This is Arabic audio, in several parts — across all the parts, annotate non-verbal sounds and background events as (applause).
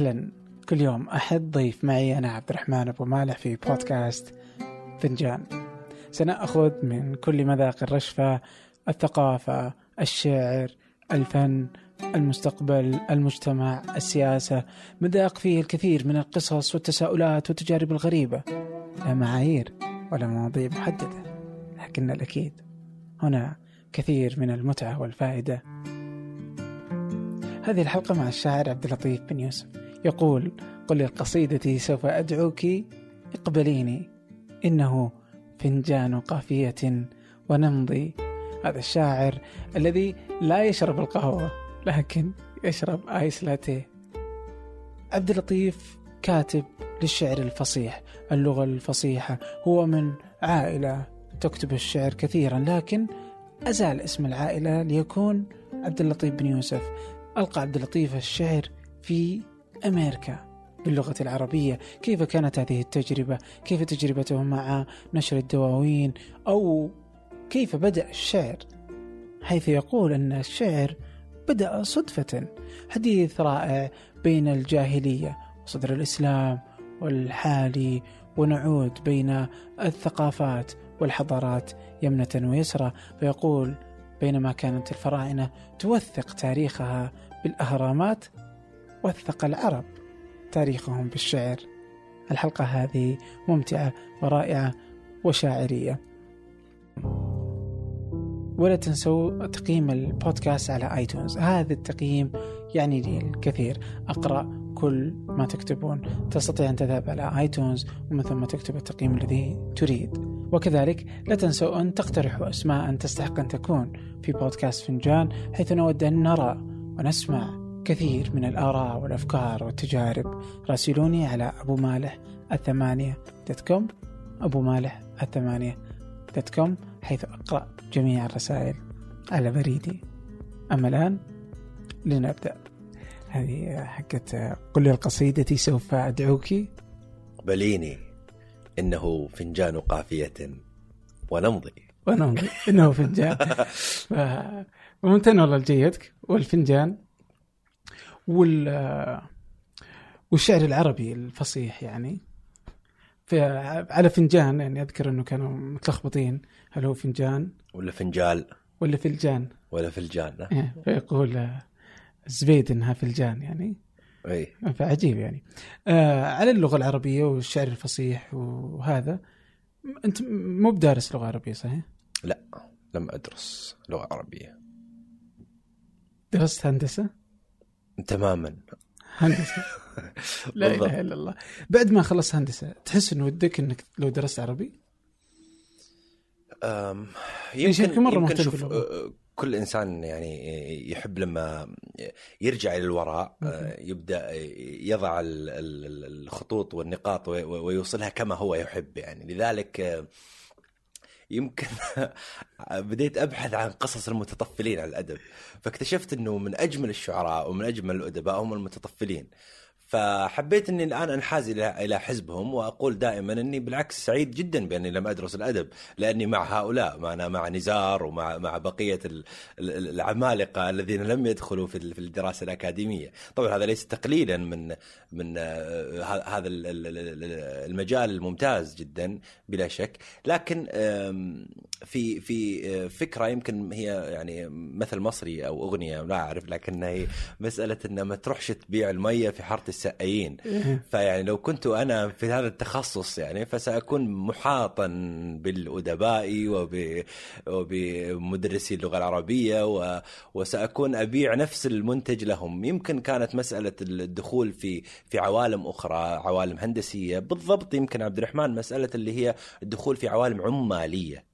أهلا كل يوم. أحد ضيف معي أنا عبد الرحمن أبو مالح في بودكاست فنجان. سنأخذ من كل مذاق الرشفة الثقافة الشعر الفن المستقبل المجتمع السياسة مذاق فيه الكثير من القصص والتساؤلات والتجارب الغريبة لا معايير ولا مواضيع محددة. لكن الأكيد هنا كثير من المتعة والفائدة. هذه الحلقة مع الشاعر عبد اللطيف بن يوسف. يقول قل لقصيدتي سوف أدعوك اقبليني إنه فنجان قافية ونمضي. هذا الشاعر الذي لا يشرب القهوة لكن يشرب آيس لاتيه. عبد اللطيف كاتب للشعر الفصيح اللغة الفصيحة هو من عائلة تكتب الشعر كثيرا لكن أزال اسم العائلة ليكون عبد اللطيف بن يوسف. ألقى عبد اللطيف الشعر في أمريكا. باللغة العربية كيف كانت هذه التجربة؟ كيف تجربته مع نشر الدواوين؟ أو كيف بدأ الشعر؟ حيث يقول أن الشعر بدأ صدفة. حديث رائع بين الجاهلية وصدر الإسلام والحالي ونعود بين الثقافات والحضارات يمنة ويسرى. فيقول بينما كانت الفراعنة توثق تاريخها بالأهرامات وثق العرب تاريخهم بالشعر. الحلقة هذه ممتعة ورائعة وشاعرية. ولا تنسوا تقييم البودكاست على آيتونز. هذا التقييم يعني لي الكثير أقرأ كل ما تكتبون. تستطيع أن تذهب على iTunes ومن ثم تكتب التقييم الذي تريد. وكذلك لا تنسوا أن تقترحوا أسماء تستحق أن تكون في بودكاست فنجان حيث نود أن نرى ونسمع. كثير من الآراء والأفكار والتجارب. راسلوني على أبو مالح at ثمانية dot com. أبو مالح at ثمانية dot com حيث أقرأ جميع الرسائل على بريدي. أما الآن لنبدأ. هذه حقت قل القصيدة سوف أدعوك. بليني إنه فنجان قافية. ونمضي. ونمضي. إنه فنجان. (laughs) ممتن والله لجيتك والفنجان وال والشعر العربي الفصيح يعني. في على فنجان يعني أذكر إنه كانوا متلخبطين. هل هو فنجان؟ ولا فنجال؟ ولا فلجان. ولا فلجان إيه فيقول زبيد إنها فلجان يعني. اي فعجيب يعني. آه على اللغة العربية والشعر الفصيح وهذا أنت مو بدارس لغة عربية صحيح؟ لا لم أدرس لغة عربية. درست هندسة؟ تماما. هندسة. (laughs) لا إله إلا الله. بعد ما خلصت هندسة تحس إنه ودك إنك لو درست عربي؟ أم يمكن يمكن مرة يمكن شوف. أه، كل إنسان يعني يحب لما يرجع إلى الوراء أه، يبدأ يضع ال- ال- الخطوط والنقاط وي- ويوصلها كما هو يحب يعني. لذلك يمكن (laughs) بديت أبحث عن قصص المتطفلين على الأدب. فاكتشفت إنه من أجمل الشعراء ومن أجمل الأدباء هم المتطفلين. فحبيت إني الآن أنحاز إلى إلى حزبهم وأقول دائما إني بالعكس سعيد جدا بأني لم أدرس الأدب لأني مع هؤلاء معنا مع نزار ومع مع بقية ال- ال- العمالقة الذين لم يدخلوا في ال- في الدراسة الأكاديمية، طبعا هذا ليس تقليلا من من آه، هذا ال- ال- ال- المجال الممتاز جدا بلا شك، لكن في في آه، فكرة يمكن هي يعني مثل مصري أو أغنية لا أعرف لكنها هي مسألة ان ما تروحش تبيع المية في حارة السقايين فيعني لو كنت أنا في هذا التخصص يعني فسأكون محاطا بالأدباء وب وبمدرسي اللغة العربية و... وسأكون أبيع نفس المنتج لهم. يمكن كانت مسألة الدخول في في عوالم أخرى عوالم هندسية. بالضبط يمكن عبد الرحمن مسألة اللي هي الدخول في عوالم عمالية.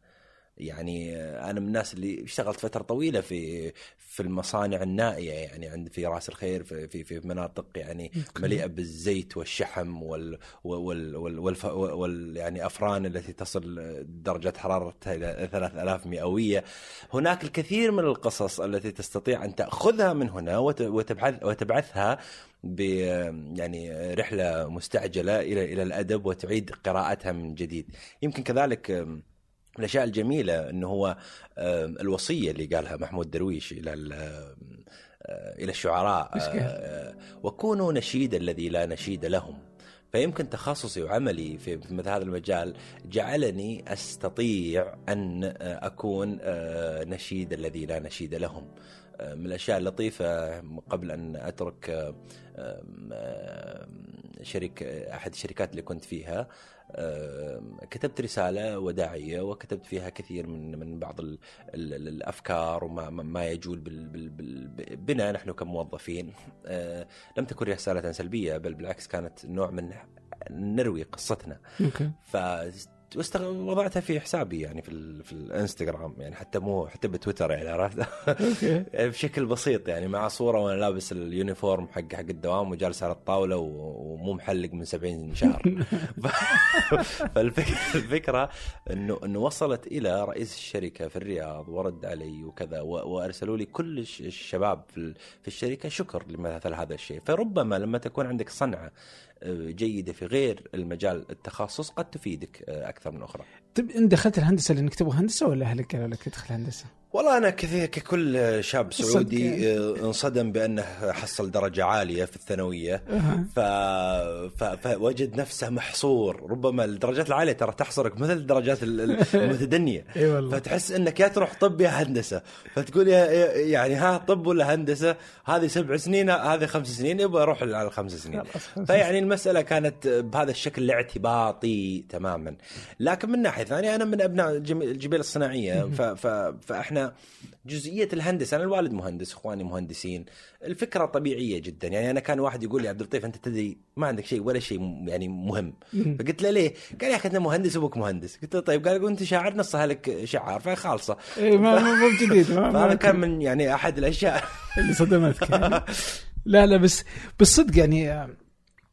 يعني أنا من الناس اللي اشتغلت فترة طويلة في في المصانع النائية يعني عند في رأس الخير في في, في مناطق يعني مليئة بالزيت والشحم وال وال وال, وال, وال يعني أفران التي تصل درجة حرارتها إلى 3000 مئوية. هناك الكثير من القصص التي تستطيع أن تأخذها من هنا وت- وتبعث وتبعثها ب يعني رحلة مستعجلة إلى إلى الأدب وتعيد قراءتها من جديد. يمكن كذلك الأشياء الجميلة إنه هو آم، الوصية اللي قالها محمود درويش إلى ال- آه، إلى الشعراء؟ آه، وكونوا نشيد الذي لا نشيد لهم فيمكن تخصصي وعملي في مثل هذا المجال جعلني أستطيع أن آه، أكون آه، نشيد الذي لا نشيد لهم آه، من الأشياء اللطيفة قبل أن أترك آه، شريك أحد الشركات اللي كنت فيها كتبت رسالة وداعية وكتبت فيها كثير من من بعض ال ال ال الأفكار وما ما- يجول بنا نحن كموظفين. آه، لم تكن رسالة سلبية بل بالعكس كانت نوع من نروي قصتنا. واستغ- وضعتها في حسابي يعني في ال... في الانستغرام يعني حتى مو حتى بتويتر يعني عرفت؟ (laughs) بشكل بسيط يعني مع صورة وأنا لابس ال uniform حق حق الدوام وجالس على الطاولة و- ومو محلق من 70 شهر. (laughs) فالفكرة الفكرة انه إنه وصلت إلى رئيس الشركة في الرياض ورد علي وكذا و- وأرسلوا لي كل الش- الشباب في ال- في الشركة شكر لمثل هذا الشيء. فربما لما تكون عندك صنعة جيدة في غير المجال التخصص قد تفيدك آه، أكثر من أخرى طيب انت دخلت الهندسة لأنك تبغى هندسة ولا أهلك قالوا لك ادخل هندسة؟ والله أنا كثير ككل شاب سعودي يعني. آه، انصدم بأنه حصل درجة عالية في الثانوية. ف... ف... فوجد نفسه محصور. ربما الدرجات العالية ترى تحصرك مثل الدرجات ال- ال- (laughs) المتدنية. إي والله. فتحس إنك يا تروح طب يا هندسة. فتقول يا يعني ها طب ولا هندسة؟ هذه سبع سنين هذه خمس سنين يبغى أروح على الخمس سنين. فيعني المسألة كانت بهذا الشكل الاعتباطي تماما. لكن من ناحية ثانية أنا من أبناء الجبيل الصناعية. ف... ف... فإحنا جزئية الهندسة. أنا الوالد مهندس إخواني مهندسين. الفكرة طبيعية جدا. يعني أنا كان واحد يقول لي عبد اللطيف أنت تدري ما عندك شيء ولا شيء يعني مهم. فقلت له ليه؟ قال يا أخي أنت مهندس أبوك مهندس. قلت له طيب. قال أنت شاعر نصها لك شعار. فخالصة. اي ما مو ما فهذا كان من يعني أحد الأشياء. اللي صدمتك. يعني. لا لا بس بالصدق يعني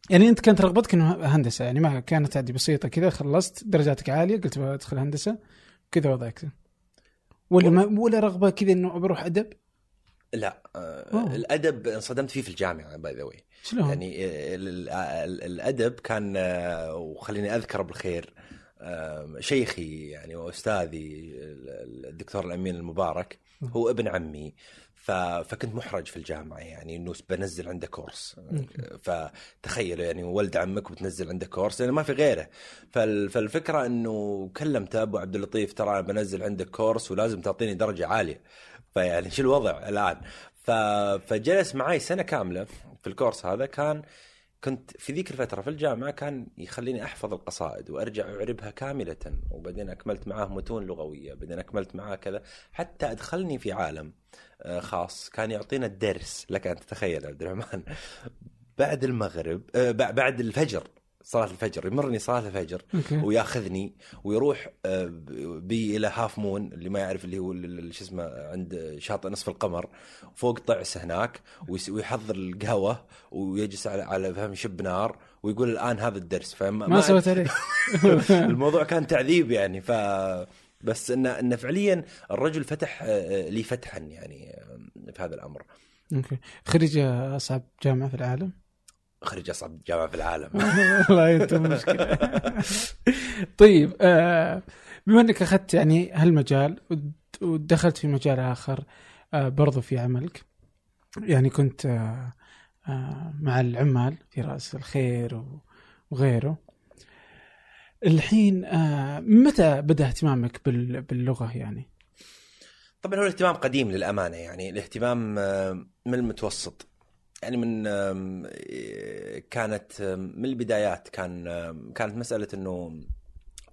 يعني أنت كانت رغبتك إنه هندسة. يعني ما كانت عادي بسيطة كذا خلصت درجاتك عالية قلت بدخل هندسة كذا وضعك. ولا ما ولا رغبة كذا إنه بروح أدب لا آه، أوه. الأدب انصدمت فيه في الجامعة by the way شلون؟ يعني ال- الأدب كان آه، وخليني اذكره بالخير آه، شيخي يعني وأستاذي ال- الدكتور الأمين المبارك هو ابن عمي. فكنت محرج في الجامعة يعني إنه بنزل عنده كورس. فتخيل يعني ولد عمك وبتنزل عنده كورس لأنه ما في غيره. فال... فالفكرة إنه كلمت أبو عبد اللطيف ترى أنا بنزل عندك كورس ولازم تعطيني درجة عالية. فيعني شو الوضع الآن؟ ف... فجلس معي سنة كاملة في الكورس هذا كان كنت في ذيك الفترة في الجامعة كان يخليني أحفظ القصائد وأرجع أعربها كاملة وبعدين أكملت معاه متون لغوية بعدين أكملت معاه كذا حتى أدخلني في عالم خاص. كان يعطينا الدرس لك أن تتخيل عبد الرحمن. بعد المغرب آه، بع- بعد الفجر صلاة الفجر يمرني صلاة الفجر وياخذني ويروح آه، بي إلى Half Moon اللي ما يعرف اللي هو شو اسمه عند شاطئ نصف القمر فوق طعس هناك ويحضر القهوة ويجلس على على فهم شب نار ويقول الآن هذا الدرس. فما ما سويت عليه. (laughs) الموضوع كان تعذيب يعني ف بس انه انه فعليا الرجل فتح آه، آه، لي فتحا يعني في هذا الأمر. okay. خريج أصعب جامعة في العالم؟ خريج أصعب جامعة في العالم. (laughs) والله أنت مشكلة. طيب آه، بما إنك أخذت يعني هالمجال ود- ودخلت في مجال آخر برضو في عملك يعني كنت مع العمال في رأس الخير وغيره الحين آه، متى بدأ اهتمامك بال- باللغة يعني؟ طبعا هو الاهتمام قديم للأمانة يعني الاهتمام آه، من المتوسط. يعني من آه، كانت من البدايات كان كانت مسألة إنه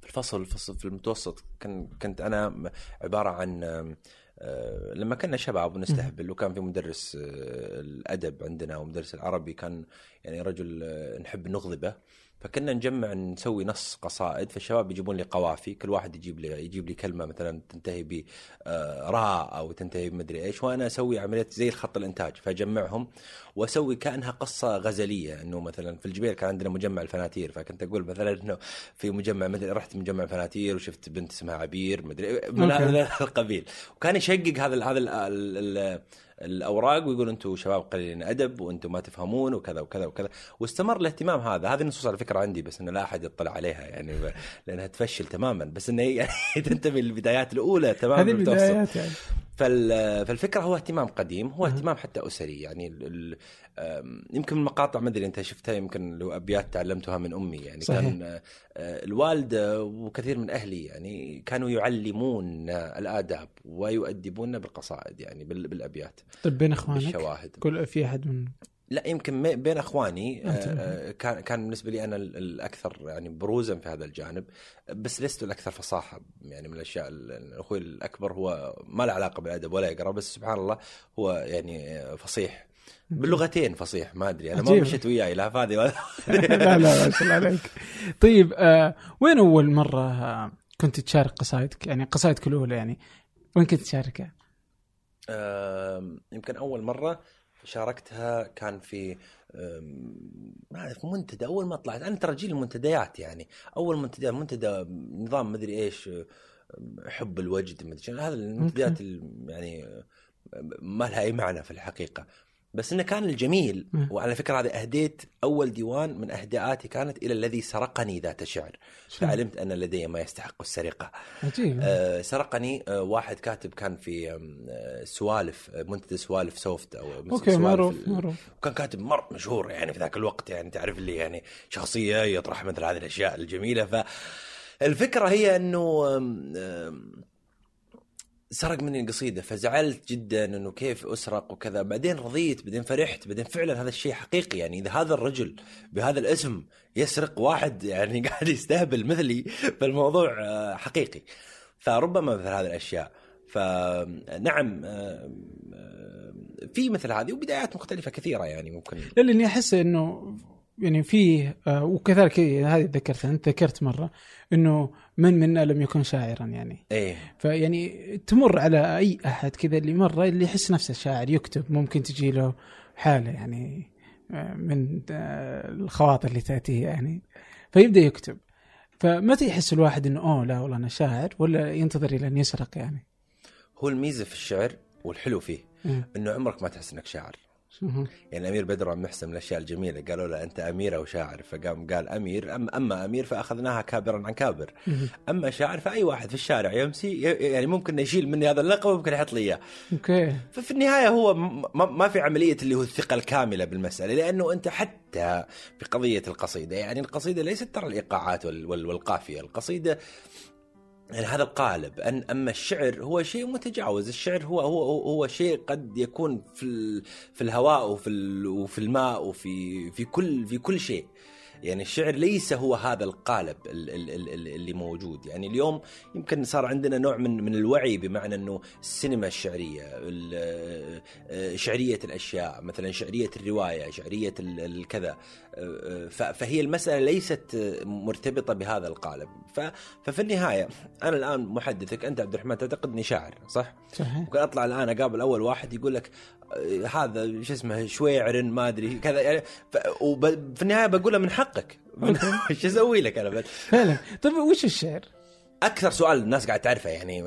في الفصل في في المتوسط كنت أنا عبارة عن لما كنا شباب ونستهبل وكان في مدرس الأدب عندنا ومدرس العربي كان يعني رجل نحب نغضبه. فكنا نجمع نسوي نص قصائد فالشباب يجيبون لي قوافي كل واحد يجيب لي يجيب لي كلمة مثلا تنتهي ب آه، راء أو تنتهي بمدري إيش وأنا أسوي عملية زي الخط الإنتاج فأجمعهم وأسوي كأنها قصة غزلية إنه مثلا في الجبيل كان عندنا مجمع الفناتير فكنت أقول مثلا إنه في مجمع مدري رحت مجمع الفناتير وشفت بنت اسمها عبير مدري من أوكي. هذا القبيل وكان يشقق هذا ال هذا ال الأوراق ويقول أنتم شباب قليلين أدب وأنتم ما تفهمون وكذا وكذا وكذا. واستمر الاهتمام هذا. هذه النصوص على فكرة عندي بس إنه لا أحد يطلع عليها يعني لأنها تفشل تماما. بس إنه هي (laughs) يعني تنتمي للبدايات الأولى تماما هذه. البدايات يعني. فالفكرة هو اهتمام قديم هو. اهتمام حتى أسري يعني ال- ال- آم، يمكن المقاطع ما أدري أنت شفتها يمكن لو أبيات تعلمتها من أمي يعني صحيح. كان آه، الوالده وكثير من أهلي يعني كانوا يعلمون الآداب ويؤدبون بالقصائد يعني بال- بالأبيات طيب بين إخوانك كل في أحد من لا يمكن بين اخواني آه،. آه، كان كان بالنسبة لي أنا ال- الأكثر يعني بروزا في هذا الجانب بس لست الأكثر فصاحة يعني من الأشياء ال- أخوي الأكبر هو ما له علاقة بالأدب ولا يقرأ بس سبحان الله هو يعني آه، فصيح باللغتين فصيح ما أدري أنا ما. مشيت وياي لا فاضي ولا (laughs) لا لا ما شاء الله عليك طيب آه وين أول مرة آه كنت تشارك قصائدك يعني قصائدك الأولى يعني وين كنت تشاركها؟ آم، يمكن أول مرة شاركتها كان في ما أعرف منتدى. أول ما طلعت أنا ترى جيل المنتديات يعني. أول منتدى منتدى نظام مدري إيش حب الوجد مدري شنو. هذا المنتديات ال- يعني ما لها أي معنى في الحقيقة. بس إنه كان الجميل. وعلى فكرة هذه أهديت أول ديوان من أهداءاتي كانت إلى الذي سرقني ذات شعر فعلمت أن لدي ما يستحق السرقة. عجيب. آه، سرقني آه، واحد كاتب كان في آه، سوالف آه، منتدى سوالف سوفت أو okay معروف معروف. وكان كاتب مر مشهور يعني في ذاك الوقت يعني تعرف اللي يعني شخصية يطرح مثل هذه الأشياء الجميلة. فالفكرة هي إنه آم، سرق مني القصيده فزعلت جدا إنه كيف أسرق وكذا. بعدين رضيت بعدين فرحت بعدين فعلا هذا الشيء حقيقي. يعني إذا هذا الرجل بهذا الاسم يسرق واحد (laughs) يعني قاعد يستهبل مثلي فالموضوع آه، حقيقي. فربما مثل هذه الأشياء. فنعم آه، آه، في مثل هذه وبدايات مختلفة كثيرة يعني ممكن. لا لاني أحس إنه يعني فيه وكذلك هذه ذكرتها أنت ذكرت مرة إنه من منا لم يكن شاعرا يعني إيه فيعني تمر على أي أحد كذا اللي مرة اللي يحس نفسه شاعر يكتب ممكن تجي له حالة يعني آه، من آه، الخواطر اللي تأتيه يعني فيبدأ يكتب فمتى يحس الواحد إنه أوه لا والله أنا شاعر ولا ينتظر إلى أن يسرق يعني؟ هو الميزة في الشعر والحلو فيه مم. إنه عمرك ما تحس إنك شاعر. يعني الامير بدر بن محسن من الأشياء الجميلة. قالوا له أنت امير أو شاعر فقام قال أمير أم أما أمير فأخذناها كابرا عن كابر. أما شاعر فأي واحد في الشارع يمشي ي- يعني ممكن يشيل مني هذا اللقب وممكن يحط لي إياه. أوكي. ففي النهاية هو ما في عملية اللي هو الثقة الكاملة بالمسألة لأنه أنت حتى في قضية القصيدة يعني القصيدة ليست ترى الإيقاعات وال- وال- والقافية. القصيدة يعني هذا القالب أن أما الشعر هو شيء متجاوز الشعر هو هو هو- شيء قد يكون في في الهواء وفي وفي الماء وفي في كل في كل شيء. يعني الشعر ليس هو هذا القالب ال- ال- ال- ال- اللي موجود. يعني اليوم يمكن صار عندنا نوع من من الوعي بمعنى إنه السينما الشعرية ال- آه، شعرية الأشياء مثلا شعرية الرواية شعرية ال- الكذا فهي المسألة ليست مرتبطة بهذا القالب. ففي النهاية أنا الآن محدثك أنت عبد الرحمن تعتقد إني شاعر صح؟ صحيح. ممكن أطلع الآن أقابل أول واحد يقول لك آه، هذا شو اسمه شويعر ما أدري كذا يعني في النهاية بقولها من حقك. إيش (laughs) أسوي لك أنا فعلا طيب وش الشعر؟ أكثر سؤال الناس قاعد تعرفه يعني.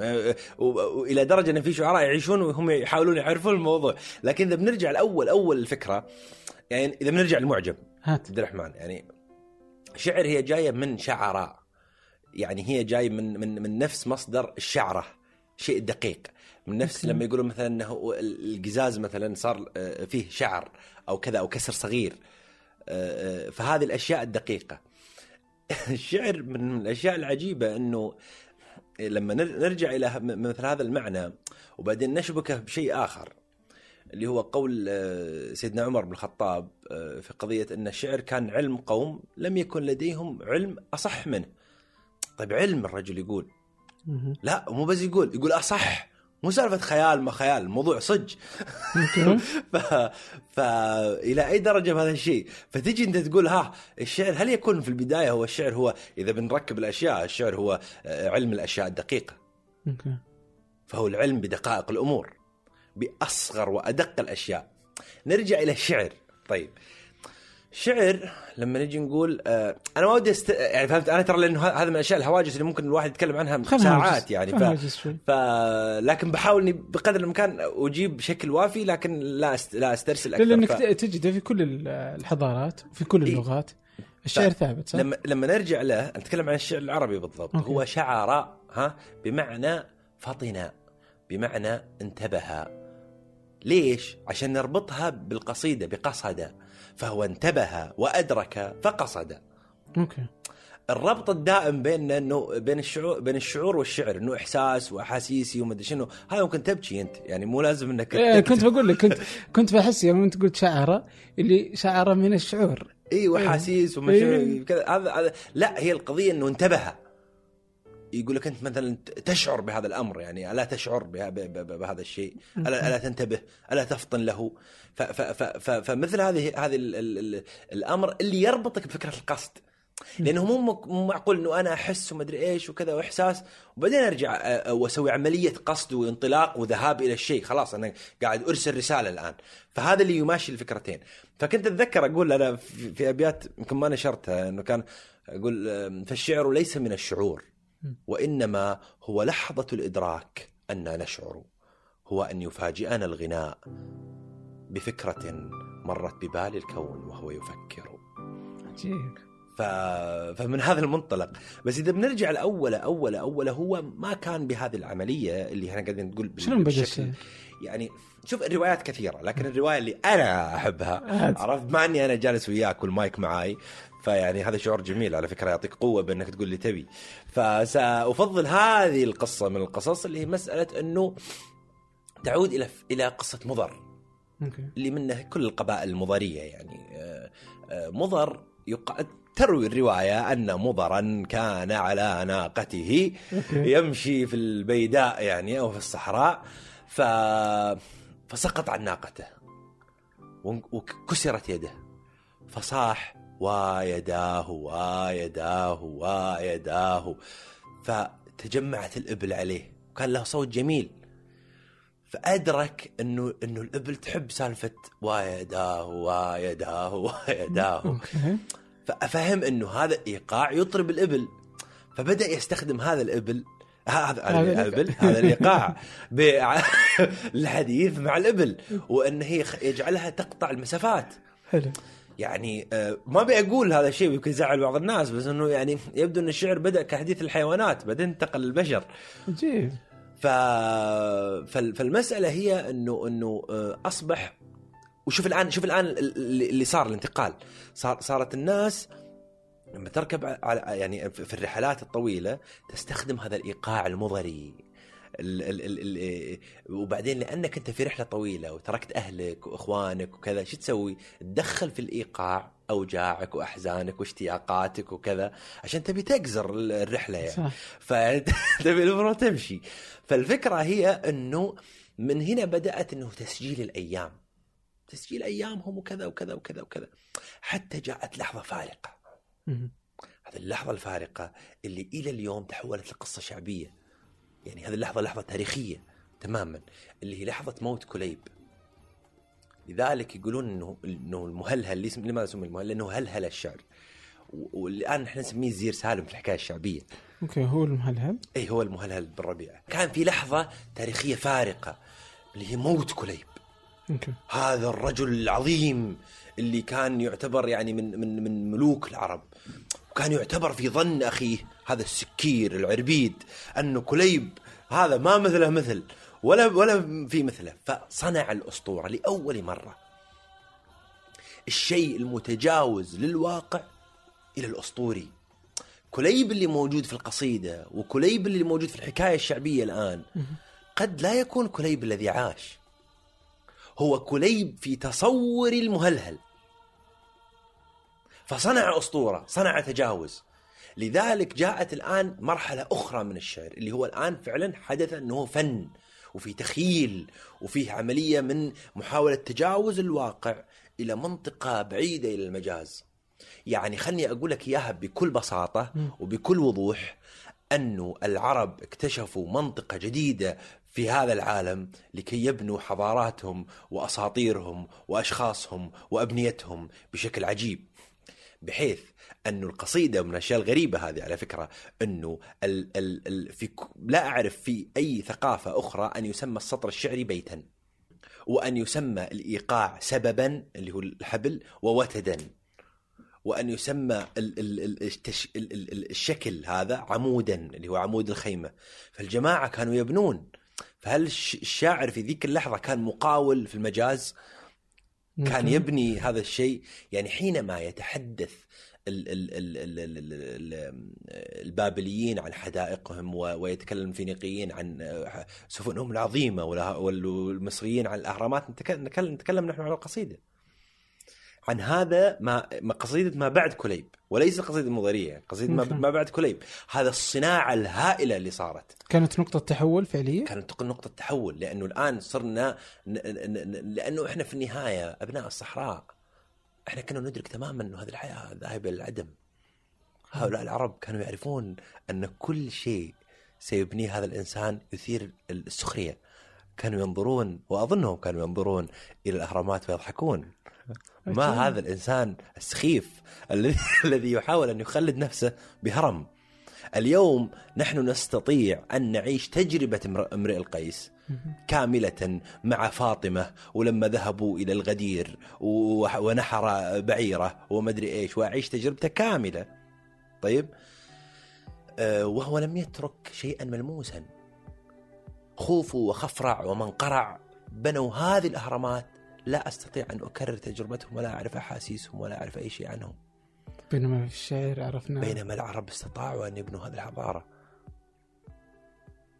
وإلى درجة إن في شعراء يعيشون وهم يحاولون يعرفون الموضوع. لكن إذا بنرجع لأول أول الفكرة يعني إذا بنرجع للمعجم. هات. عبد الرحمن يعني شعر هي جاية من شعراء. يعني هي جاي من من من نفس مصدر الشعرة. شيء دقيق. من نفس. لما يقولون مثلا إنه القزاز مثلا صار آه، فيه شعر أو كذا أو كسر صغير. فهذه الأشياء الدقيقة (laughs) الشعر من الأشياء العجيبة أنه لما نر- نرجع إلى مثل هذا المعنى وبعدين نشبكه بشيء آخر اللي هو قول آه، سيدنا عمر بن الخطاب آه، في قضية أن الشعر كان علم قوم لم يكن لديهم علم أصح منه. طيب علم الرجل يقول. لا مو بس يقول يقول أصح مو سالفة خيال ما خيال الموضوع صج. (laughs) ف... فإلى أي درجة بهذا الشيء؟ فتجي أنت تقول ها الشعر هل يكون في البداية هو الشعر هو إذا بنركب الأشياء الشعر هو آه، علم الأشياء الدقيقة. okay. فهو العلم بدقائق الأمور بأصغر وأدق الأشياء. نرجع إلى الشعر. طيب. شعر لما نجي نقول آه أنا ما ودي است... يعني فهمت أنا ترى لأنه هذا من الأشياء الهواجس اللي ممكن الواحد يتكلم عنها ساعات. يعني ف... ف لكن بحاول إني بقدر الإمكان أجيب بشكل وافي لكن لا است... لا أسترسل أكثر لانك ف... تجده في كل ال- الحضارات وفي كل إيه. اللغات الشعر ف- ثابت صح؟ لما لما نرجع له نتكلم عن الشعر العربي بالضبط okay. هو شعراء ها بمعنى فطن بمعنى انتبه ليش؟ عشان نربطها بالقصيدة بقصد فهو انتبه وأدرك فقصد. okay. الربط الدائم بين إنه بين الشعور بين الشعور والشعر إنه إحساس وأحاسيسي وما ادري شنو. هذا ممكن تبكي أنت يعني مو لازم إنك إيه كنت بقول لك كنت كنت بحس يوم أنت قلت شعرة اللي شعرة من الشعور. اي وأحاسيس وما إيه. كذا. هذا هذا لا هي القضية إنه انتبه. يقول لك أنت مثلا تشعر بهذا الأمر يعني ألا تشعر بهذا الشيء؟ ألا ألا تنتبه؟ ألا تفطن له؟ فمثل هذه هذه ال- ال- ال- الأمر اللي يربطك بفكرة القصد. لأنه مو معقول إنه أنا أحس وما أدري إيش وكذا وإحساس وبعدين أرجع وأسوي عملية قصد وانطلاق وذهاب إلى الشيء. خلاص أنا قاعد أرسل رسالة الآن. فهذا اللي يماشي الفكرتين. فكنت أتذكر أقول أنا في أبيات يمكن ما نشرتها إنه كان أقول فالشعر ليس من الشعور. وإنما هو لحظة الإدراك أن نشعر هو أن يفاجئنا الغناء بفكرة مرت ببال الكون وهو يفكر. عجيب. ف... فمن هذا المنطلق. بس إذا بنرجع لأول أول أول هو ما كان بهذه العملية اللي إحنا قاعدين نقول شلون بدا الشيء؟ يعني شوف الروايات كثيرة لكن الرواية اللي أنا أحبها. عرفت؟ مع إني أنا جالس وياك والمايك معاي فيعني هذا شعور جميل على فكرة يعطيك قوة بأنك تقول لي تبي. فسأفضل هذه القصة من القصص اللي هي مسألة إنه تعود إلى إلى قصة مضر. أوكي. اللي منه كل القبائل المضرية يعني. آه، آه، مضر يق... تروي الرواية أن مضرا كان على ناقته يمشي في البيداء يعني أو في الصحراء. ف فسقط عن ناقته وكسرت يده. فصاح ويداه ويداه ويداه فتجمعت الإبل عليه. وكان له صوت جميل. فأدرك انه إنه الإبل تحب سالفة ويداه ويداه ويداه (laughs) أوكي. ففهم إنه هذا الايقاع يطرب الإبل. فبدأ يستخدم هذا الإبل هذا الإبل هذا الايقاع (laughs) بالحديث (laughs) مع الإبل وأن هي يجعلها تقطع المسافات. حلو. يعني آه، ما أبي أقول هذا الشيء ويمكن يزعل بعض الناس بس إنه يعني يبدو إن الشعر بدأ كحديث الحيوانات بعدين انتقل للبشر. عجيب. ف... فال- فالمسألة هي انه إنه آه، أصبح وشوف الان شوف الآن اللي اللي صار الانتقال. صار صارت الناس لما تركب على يعني في الرحلات الطويلة تستخدم هذا الإيقاع المضري. ال ال ال ال وبعدين لأنك أنت في رحلة طويلة وتركت أهلك وإخوانك وكذا شو تسوي؟ تدخل في الإيقاع أوجاعك وأحزانك واشتياقاتك وكذا عشان تبي تقزر الرحلة يعني. صح. فتبي (laughs) المفروض تمشي. فالفكرة هي إنه من هنا بدأت إنه تسجيل الأيام. تسجيل أيامهم وكذا وكذا وكذا وكذا. حتى جاءت لحظة فارقة. هذه اللحظة الفارقة اللي إلى اليوم تحولت لقصة شعبية. يعني هذه اللحظة لحظة تاريخية تماما اللي هي لحظة موت كليب. لذلك يقولون انه إنه المهلهل لماذا سمي المهلهل؟ لأنه هلهل الشعر. والآن إحنا نسميه زير سالم في الحكاية الشعبية. okay هو المهلهل؟ اي هو المهلهل بن ربيعة. كان في لحظة تاريخية فارقة اللي هي موت كليب. okay. هذا الرجل العظيم اللي كان يعتبر يعني من من من ملوك العرب. وكان يعتبر في ظن أخيه هذا السكير العربيد انه كليب هذا ما مثله مثل ولا ولا في مثله. فصنع الأسطورة لأول مرة. الشيء المتجاوز للواقع إلى الأسطوري. كليب اللي موجود في القصيدة وكليب اللي موجود في الحكاية الشعبية الآن قد لا يكون كليب الذي عاش. هو كليب في تصور المهلهل. فصنع أسطورة صنع تجاوز. لذلك جاءت الآن مرحلة أخرى من الشعر اللي هو الآن فعلا حدث أنه فن وفي تخيل وفيه عملية من محاولة تجاوز الواقع إلى منطقة بعيدة إلى المجاز. يعني خلني أقول لك إياها بكل بساطة وبكل وضوح أنه العرب اكتشفوا منطقة جديدة في هذا العالم لكي يبنوا حضاراتهم وأساطيرهم وأشخاصهم وأبنيتهم بشكل عجيب بحيث انه القصيدة من الأشياء الغريبة هذه على فكرة أنه ال ال ال في لا أعرف في أي ثقافة أخرى أن يسمى السطر الشعري بيتا وأن يسمى الإيقاع سببا اللي هو الحبل ووتدا وأن يسمى الشكل هذا عمودا اللي هو عمود الخيمة. فالجماعة كانوا يبنون فهل الشاعر في ذيك اللحظة كان مقاول في المجاز؟ كان يبني هذا الشيء يعني حينما يتحدث البابليين عن حدائقهم ويتكلم الفينيقيين عن آه، سفنهم العظيمه والمصريين عن الأهرامات نتكلم نحن عن القصيدة. عن هذا ما قصيدة ما بعد كليب وليس قصيدة المضيريه قصيدة ما, بعد كليب. هذا الصناعة الهائلة اللي صارت. كانت نقطة تحول فعلية كانت نقطة تحول لأنه الآن صرنا. لأنه إحنا في النهاية أبناء الصحراء إحنا كنا ندرك تماما أنه هذه الحياة ذاهبة للعدم. هؤلاء العرب كانوا يعرفون أن كل شيء سيبنيه هذا الإنسان يثير السخرية. كانوا ينظرون وأظنهم كانوا ينظرون إلى الأهرامات ويضحكون. ما. هذا الإنسان السخيف (laughs) الذي يحاول أن يخلد نفسه بهرم. اليوم نحن نستطيع أن نعيش تجربة امر- امرئ القيس كاملة مع فاطمة ولما ذهبوا إلى الغدير ونحر بعيرة ومدري إيش وأعيش تجربته كاملة. طيب؟ آه، وهو لم يترك شيئا ملموسا. خوفو وخفرع ومنقرع بنوا هذه الأهرامات لا أستطيع أن أكرر تجربتهم ولا أعرف أحاسيسهم ولا أعرف أي شيء عنهم. بينما في الشعر عرفنا بينما العرب استطاعوا أن يبنوا هذه الحضارة.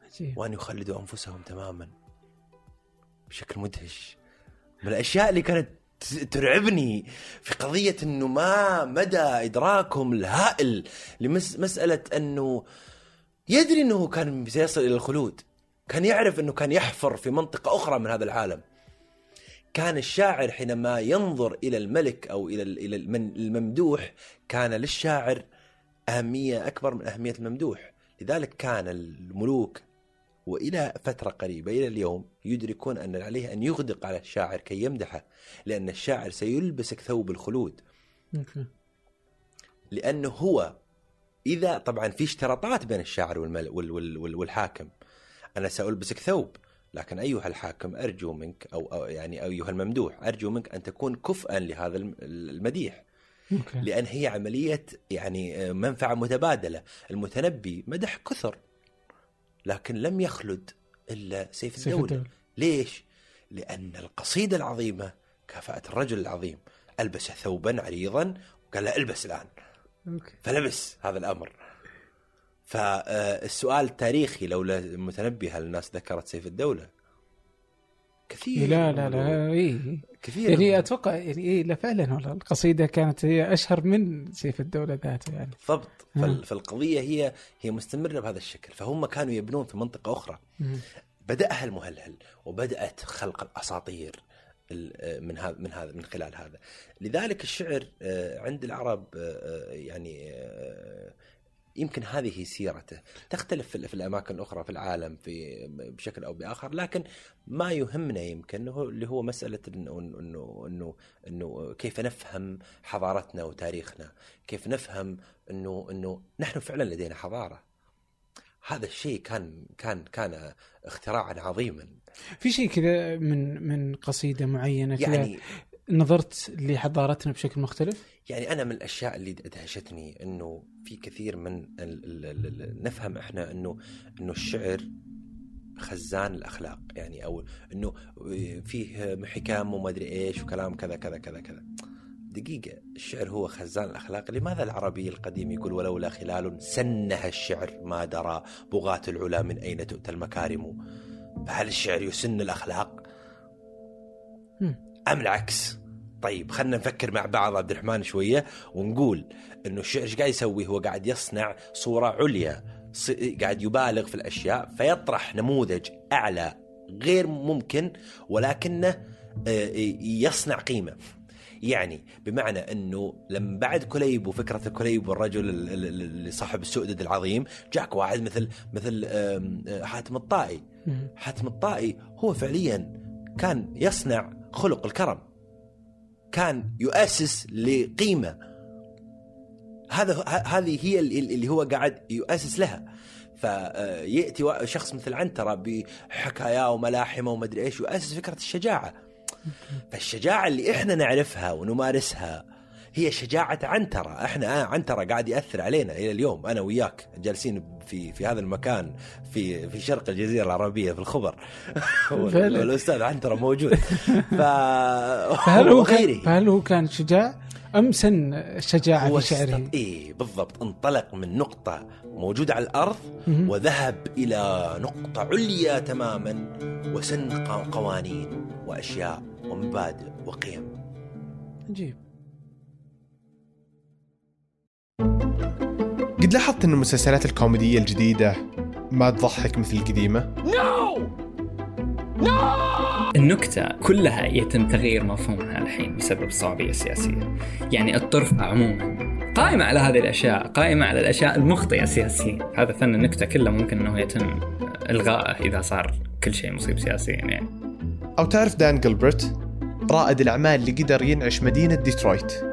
عجيب. وأن يخلدوا أنفسهم تماما بشكل مدهش. من الأشياء اللي كانت ترعبني في قضية أنه ما مدى إدراكهم الهائل لمسألة أنه يدري أنه كان سيصل إلى الخلود. كان يعرف أنه كان يحفر في منطقة أخرى من هذا العالم. كان الشاعر حينما ينظر إلى الملك أو إلى إلى المن- الممدوح كان للشاعر أهمية أكبر من أهمية الممدوح. لذلك كان الملوك وإلى فترة قريبة إلى اليوم يدركون أن عليه أن يغدق على الشاعر كي يمدحه لأن الشاعر سيلبسك ثوب الخلود. لأنه هو إذا طبعا في اشتراطات بين الشاعر والمل والحاكم. أنا سألبسك ثوب. لكن أيها الحاكم أرجو منك أو, أو يعني أيها الممدوح أرجو منك أن تكون كفءا لهذا الم- المديح okay. لأن هي عملية يعني منفعة متبادلة المتنبي مدح كثر لكن لم يخلد إلا سيف سيف الدولة الدولة ليش؟ لأن القصيدة العظيمة كافأت الرجل العظيم ألبس ثوبا عريضا وقال له ألبس الآن okay. فلبس هذا الأمر فالسؤال التاريخي لولا المتنبي هل الناس ذكرت سيف الدولة كثير لا لا. لا إيه. كثير يعني من- أتوقع يعني إيه لا فعلا والله القصيدة كانت هي أشهر من سيف الدولة ذاته يعني بالضبط مم. فال- فالقضية هي هي مستمرة بهذا الشكل فهم كانوا يبنون في منطقة أخرى مم. بدأها المهلهل وبدأت خلق الأساطير ال- من هذا من هذا من خلال هذا لذلك الشعر آه، عند العرب آه، آه، يعني آه، يمكن هذه سيرته. تختلف في في الأماكن الأخرى في العالم في بشكل أو بآخر لكن ما يهمنا يمكن هو اللي هو مسألة انه انه انه إنه كيف نفهم حضارتنا وتاريخنا كيف نفهم انه إنه نحن فعلا لدينا حضارة. هذا الشيء كان كان كان اختراعا عظيما. في شيء كذا من من قصيدة معينة يعني نظرت لحضارتنا بشكل مختلف؟ يعني أنا من الأشياء اللي ادهشتني إنه في كثير من ال ال نفهم إحنا إنه إنه الشعر خزان الأخلاق يعني أو إنه فيه حكام وما ادري إيش وكلام كذا كذا كذا كذا. دقيقة الشعر هو خزان الأخلاق. لماذا العربي القديم يقول ولولا خلال سنها الشعر ما درى بغاة العلا من أين تؤتى المكارم فهل الشعر يسن الأخلاق. أم العكس؟ طيب خلينا نفكر مع بعض عبد الرحمن شوية ونقول إنه الشعر إيش قاعد يسوي؟ هو قاعد يصنع صورة عليا قاعد يبالغ في الأشياء فيطرح نموذج أعلى غير ممكن ولكنه آه، يصنع قيمة. يعني بمعنى إنه لما بعد كليب وفكره كليب والرجل ال- ال- ال- اللي صاحب السؤدد العظيم جاك واحد مثل مثل آه، حاتم الطائي. حاتم الطائي هو فعليا كان يصنع خلق الكرم. كان يؤسس لقيمة. هذا هذه هي ال- ال- اللي هو قاعد يؤسس لها. فيأتي شخص مثل عنتره بحكاياه وملاحمة ومدري إيش يؤسس فكرة الشجاعة. فالشجاعة اللي إحنا نعرفها ونمارسها هي شجاعة عنترة إحنا آه عنترة قاعد يأثر علينا إلى اليوم أنا وياك جالسين في في هذا المكان في في شرق الجزيرة العربية في الخبر (laughs) فعلا. (laughs) والأستاذ عنترة موجود ف (laughs) فهل هو كان. فهل هو كان شجاع أم سن الشجاعه هو في شعره؟ است... إيه بالضبط انطلق من نقطة موجودة على الأرض. وذهب إلى نقطة عليا تماما وسن قوانين وأشياء ومبادئ وقيم عجيب قد لاحظت أن المسلسلات الكوميدية الجديدة ما تضحك مثل القديمة؟ النكتة كلها يتم تغيير مفهومها الحين بسبب الصوابية السياسية يعني الطرف عموما قائمة على هذه الأشياء قائمة على الأشياء المخطئة سياسيا. هذا فن النكتة كله ممكن أنه يتم إلغائه إذا صار كل شيء مصيب سياسيا يعني. أو تعرف دان جلبرت رائد الأعمال اللي قدر ينعش مدينة ديترويت.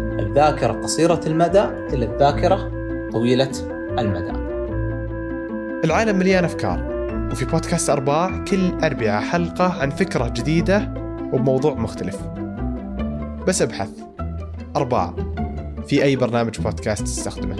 الذاكرة قصيرة المدى إلى الذاكرة طويلة المدى. العالم مليان أفكار وفي بودكاست أرباع كل أربعة حلقة عن فكرة جديدة وبموضوع مختلف. بس أبحث. أرباع. في أي برنامج بودكاست تستخدمه.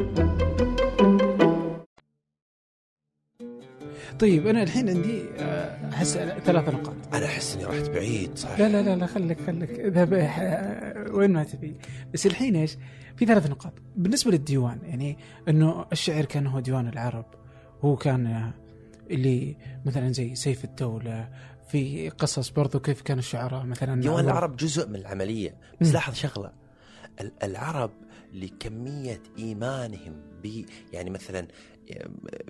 طيب أنا الحين عندي آه، احس ثلاث نقاط. أنا أحس إني رحت بعيد صح؟ لا لا لا لا خليك خليك. اذهب آه، وين ما تبي. بس الحين إيش؟ في ثلاث نقاط. بالنسبة للديوان يعني إنه الشعر كان هو ديوان العرب. هو كان آه، اللي مثلا زي سيف الدولة في قصص برضو كيف كان الشعراء مثلا ديوان العرب جزء من العملية. بس مم. لاحظ شغلة. ال- العرب لكمية إيمانهم ب يعني مثلا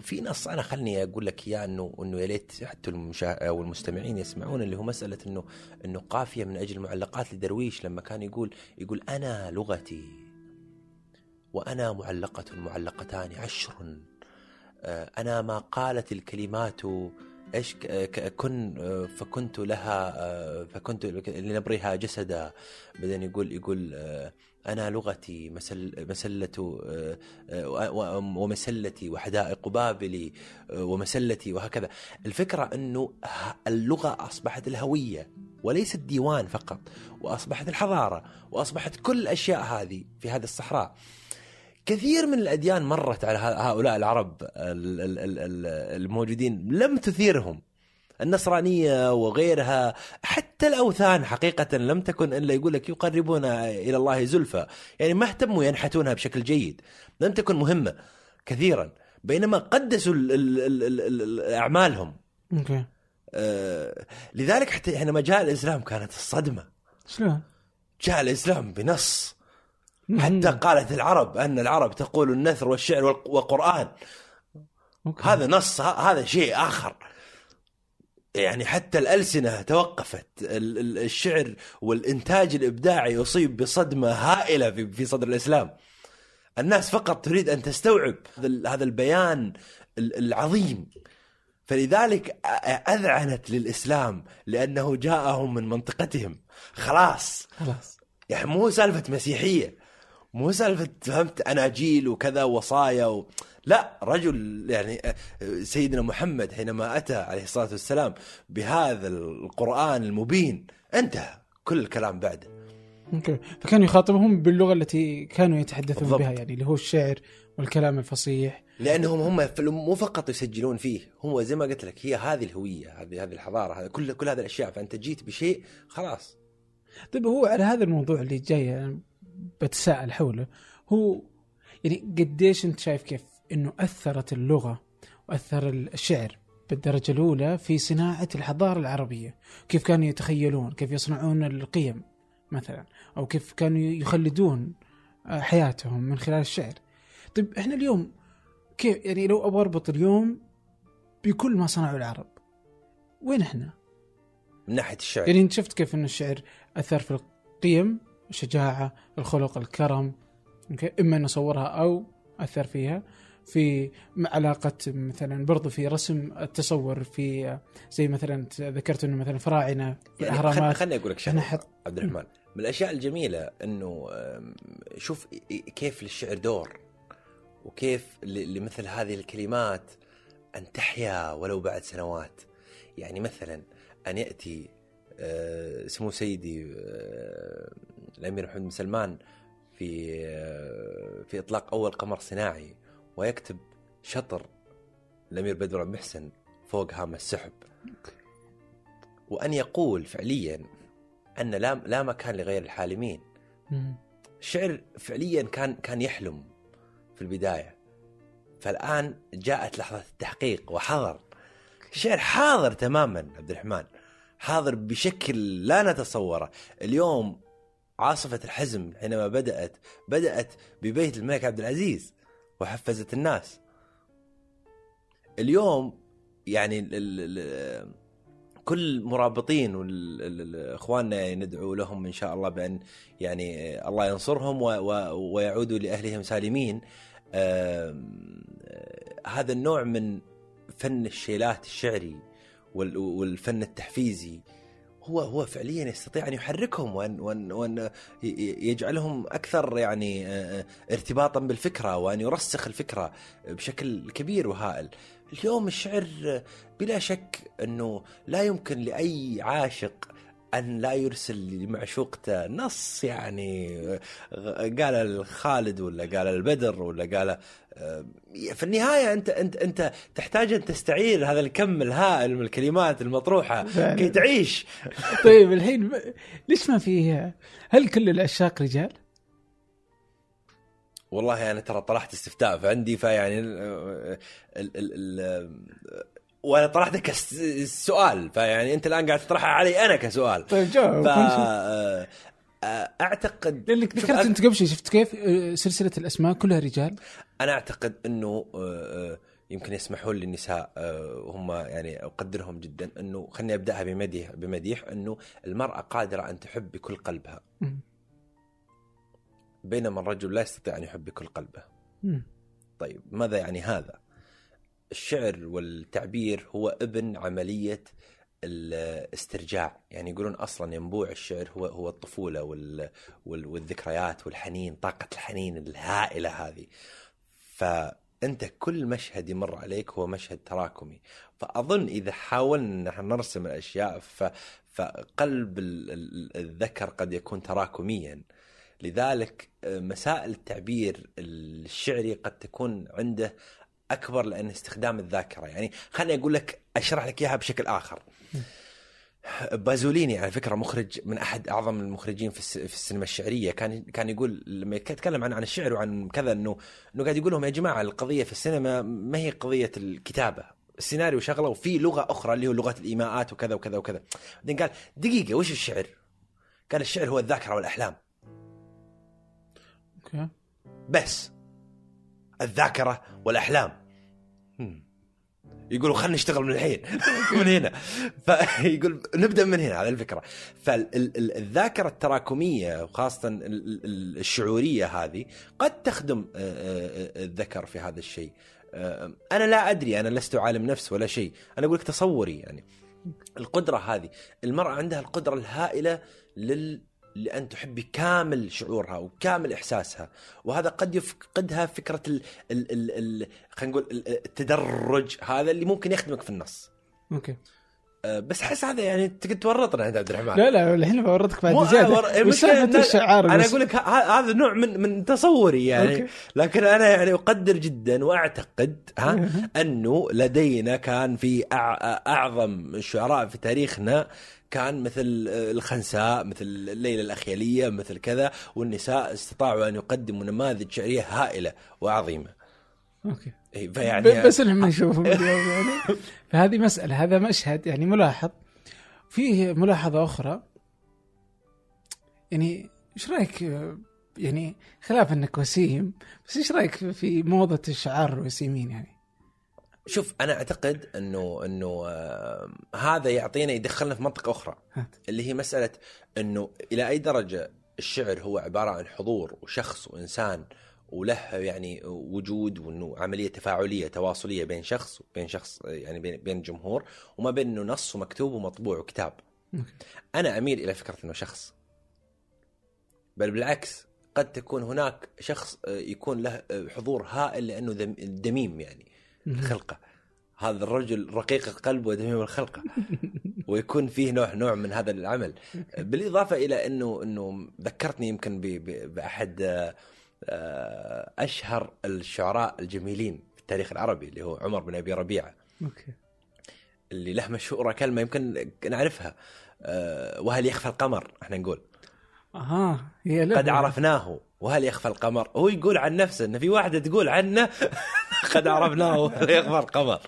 في نص أنا خلني أقول لك إياه إنه إنه يا ليت حتى المشا... أو المستمعين يسمعون اللي هو مسألة إنه إنه قافية من أجل معلقات لدرويش لما كان يقول يقول أنا لغتي وأنا معلقة معلقتان عشر. آه، أنا ما قالت الكلمات إيش كن آه، فكنت لها آه، فكنت لنبرها جسدا. بعدين يقول يقول أنا لغتي مسل مسلة آه، آه، ومسلتي وحدائق بابلي آه، ومسلتي وهكذا. الفكرة إنه ه- اللغة أصبحت الهوية وليس الديوان فقط وأصبحت الحضارة وأصبحت كل الاشياء هذه في هذه الصحراء. كثير من الأديان مرت على هؤلاء العرب ال- ال- ال- ال- الموجودين لم تثيرهم. النصرانية وغيرها. حتى الأوثان حقيقة لم تكن إلا يقول لك يقربون إلى الله زلفى. يعني ما اهتموا ينحتونها بشكل جيد. لم تكن مهمة كثيرا. بينما قدسوا ال- ال- ال- ال- ال- أعمالهم. أوكي. آه، لذلك حتى حينما جاء الإسلام كانت الصدمة. شلون؟ جاء الإسلام بنص. حتى قالت العرب أن العرب تقول النثر والشعر والق- والقرآن. أوكي. هذا نص هذا شيء آخر. يعني حتى الألسنة توقفت. ال- ال- الشعر والإنتاج الإبداعي يصيب بصدمة هائلة في صدر الإسلام. الناس فقط تريد أن تستوعب هذا ال- هذا البيان ال- العظيم. فلذلك أ- أذعنت للإسلام لأنه جاءهم من منطقتهم. خلاص. خلاص. يعني مو سالفة مسيحية. مو سالفة فهمت أناجيل وكذا وصايا و... لا رجل يعني سيدنا محمد حينما أتى عليه الصلاة والسلام بهذا القرآن المبين انتهى كل الكلام بعده. أوكي. فكانوا يخاطبهم باللغة التي كانوا يتحدثون بالضبط. بها يعني اللي هو الشعر والكلام الفصيح. لأنهم هم مو فقط يسجلون فيه هو زي ما قلت لك هي هذه الهوية هذه هذه الحضارة هذه كل كل هذه الأشياء. فأنت جيت بشيء خلاص. طيب هو على هذا الموضوع اللي جاي أنا بتساءل حوله هو يعني قديش أنت شايف كيف إنه أثرت اللغة وأثر الشعر بالدرجة الأولى في صناعة الحضارة العربية، كيف كانوا يتخيلون، كيف يصنعون القيم مثلا، أو كيف كانوا يخلدون آه، حياتهم من خلال الشعر. طيب إحنا اليوم كيف يعني لو أبغى أربط اليوم بكل ما صنعه العرب وين إحنا؟ من ناحية الشعر يعني أنت شفت كيف إن الشعر أثر في القيم الشجاعة الخلق الكرم أوكي؟ إما أن أصورها أو أثر فيها في علاقة مثلا برضو في رسم التصور في زي مثلا ذكرت إنه مثلا فراعنة يعني خلني الاهرامات خلني أقول لك شغله حط- عبد الرحمن. من الأشياء الجميلة إنه شوف كيف للشعر دور وكيف لمثل هذه الكلمات أن تحيا ولو بعد سنوات. يعني مثلا أن يأتي آه، سمو سيدي آه، الأمير محمد بن سلمان في آه، في إطلاق أول قمر صناعي. ويكتب شطر الأمير بدر بن محسن فوق هام السحب. وأن يقول فعليا أن لا لا مكان لغير الحالمين. الشعر فعليا كان كان يحلم في البداية. فالآن جاءت لحظة التحقيق وحضر الشعر حاضر تماما عبد الرحمن. حاضر بشكل لا نتصوره. اليوم عاصفة الحزم حينما بدأت بدأت ببيت الملك عبد العزيز. وحفزت الناس. اليوم يعني ال ال ال كل مرابطين واخواننا يعني ندعو لهم إن شاء الله بأن يعني الله ينصرهم ويعودوا لأهلهم سالمين. هذا النوع من فن الشيلات الشعري وال- والفن التحفيزي هو هو فعليا يستطيع أن يحركهم وأن وأن وأن يجعلهم أكثر يعني آه، ارتباطا بالفكرة وأن يرسخ الفكرة بشكل كبير وهائل. اليوم الشعر بلا شك أنه لا يمكن لأي عاشق أن لا يرسل لمعشوقته نص يعني قال الخالد ولا قال البدر ولا قال آه، في النهاية أنت أنت أنت تحتاج أن تستعير هذا الكم الهائل من الكلمات المطروحة فعلا. كي تعيش (laughs) طيب الحين ليش ما في هل كل العشاق رجال؟ والله أنا ترى طرحت استفتاء فعندي فيعني ال ال ال ال وأنا طرحته كسؤال فيعني أنت الآن قاعد تطرحها علي أنا كسؤال طيب جاوب ف آه، آه، أعتقد لأنك ذكرت أنت قبل شوي شفت كيف آه، سلسلة الأسماء كلها رجال أنا أعتقد إنه يمكن يسمحون للنساء وهم يعني أقدرهم جدا إنه خليني أبدأها بمديح بمديح إنه المرأة قادرة أن تحب بكل قلبها. بينما الرجل لا يستطيع أن يحب بكل قلبه. طيب ماذا يعني هذا؟ الشعر والتعبير هو ابن عملية الاسترجاع. يعني يقولون أصلا ينبوع الشعر هو هو الطفولة وال وال والذكريات والحنين طاقة الحنين الهائلة هذه. فأنت كل مشهد يمر عليك هو مشهد تراكمي. فأظن إذا حاولنا نرسم الأشياء ف فقلب ال- ال- الذكر قد يكون تراكميا. لذلك آه، مسائل التعبير الشعري قد تكون عنده أكبر لأن استخدام الذاكرة. يعني خليني أقول لك أشرح لك إياها بشكل آخر. بازوليني على فكرة مخرج من أحد أعظم المخرجين في الس- في السينما الشعرية. كان كان يقول لما يتكلم عن عن الشعر وعن كذا إنه إنه قاعد يقول لهم يا جماعة القضية في السينما ما هي قضية الكتابة. السيناريو شغلة وفي لغة أخرى اللي هو لغة الإيماءات وكذا وكذا وكذا. بعدين قال دقيقة وش الشعر؟ قال الشعر هو الذاكرة والأحلام. أوكي. بس. الذاكرة والأحلام. هم. يقولوا خلينا نشتغل من الحين. من هنا. فيقول (laughs) نبدأ من هنا على الفكرة. فالذاكره التراكمية وخاصة ال- ال- الشعورية هذه قد تخدم آه، آه، الذكر في هذا الشيء. آه، أنا لا أدري. أنا لست عالم نفس ولا شيء. أنا أقول لك تصوري يعني. القدرة هذه المرأة عندها القدرة الهائلة لل لأن تحب كامل شعورها وكامل إحساسها. وهذا قد يفقدها فكرة ال ال ال ال خلينا نقول ال- التدرج هذا اللي ممكن يخدمك في النص. أوكي. أه، بس أحس هذا يعني تقدر تورطنا انت عبد الرحمن. لا لا الحين بورطك بعد زيادة. ور- وش المشكلة سالفه إن- الشعار أنا؟ أقول لك هذا نوع من من تصوري يعني. أوكي. لكن أنا يعني أقدر جدا وأعتقد ها أنه لدينا كان في أع- أعظم الشعراء في تاريخنا كان مثل الخنساء مثل ليلى الأخيلية مثل كذا والنساء استطاعوا أن يقدموا نماذج شعرية هائلة وعظيمة. أوكي. إيه، فيعني بس لما نشوفهم يعني. (laughs) فهذه مسألة هذا مشهد يعني ملاحظ. فيه ملاحظة أخرى. يعني إيش رأيك آه، يعني خلاف انك وسيم بس إيش رأيك في موضة الشعار الوسيمين يعني؟ شوف أنا أعتقد أنه أنه آه، هذا يعطينا يدخلنا في منطقة أخرى هات. اللي هي مسألة أنه إلى أي درجة الشعر هو عبارة عن حضور وشخص وإنسان وله يعني وجود وإنه عملية تفاعلية تواصلية بين شخص وبين شخص يعني بين بين جمهور وما بين إنه نص ومكتوب ومطبوع وكتاب. أنا أميل إلى فكرة إنه شخص. بل بالعكس قد تكون هناك شخص آه، يكون له آه، حضور هائل لأنه دميم يعني الخلقه. هذا الرجل رقيق القلب ودميم الخلقة. (laughs) ويكون فيه نوع نوع من هذا العمل. بالإضافة إلى إنه إنه ذكرتني يمكن بأحد آه، آه، أشهر الشعراء الجميلين في التاريخ العربي اللي هو عمر بن أبي ربيعة. أوكي. اللي له مشهورة كلمة يمكن نعرفها آه، وهل يخفى القمر؟ إحنا نقول. أها هي قد عرفناه. وهل يخفى القمر؟ هو يقول عن نفسه ان في واحدة تقول عنه (laughs) قد عرفناه وهل يخفى القمر.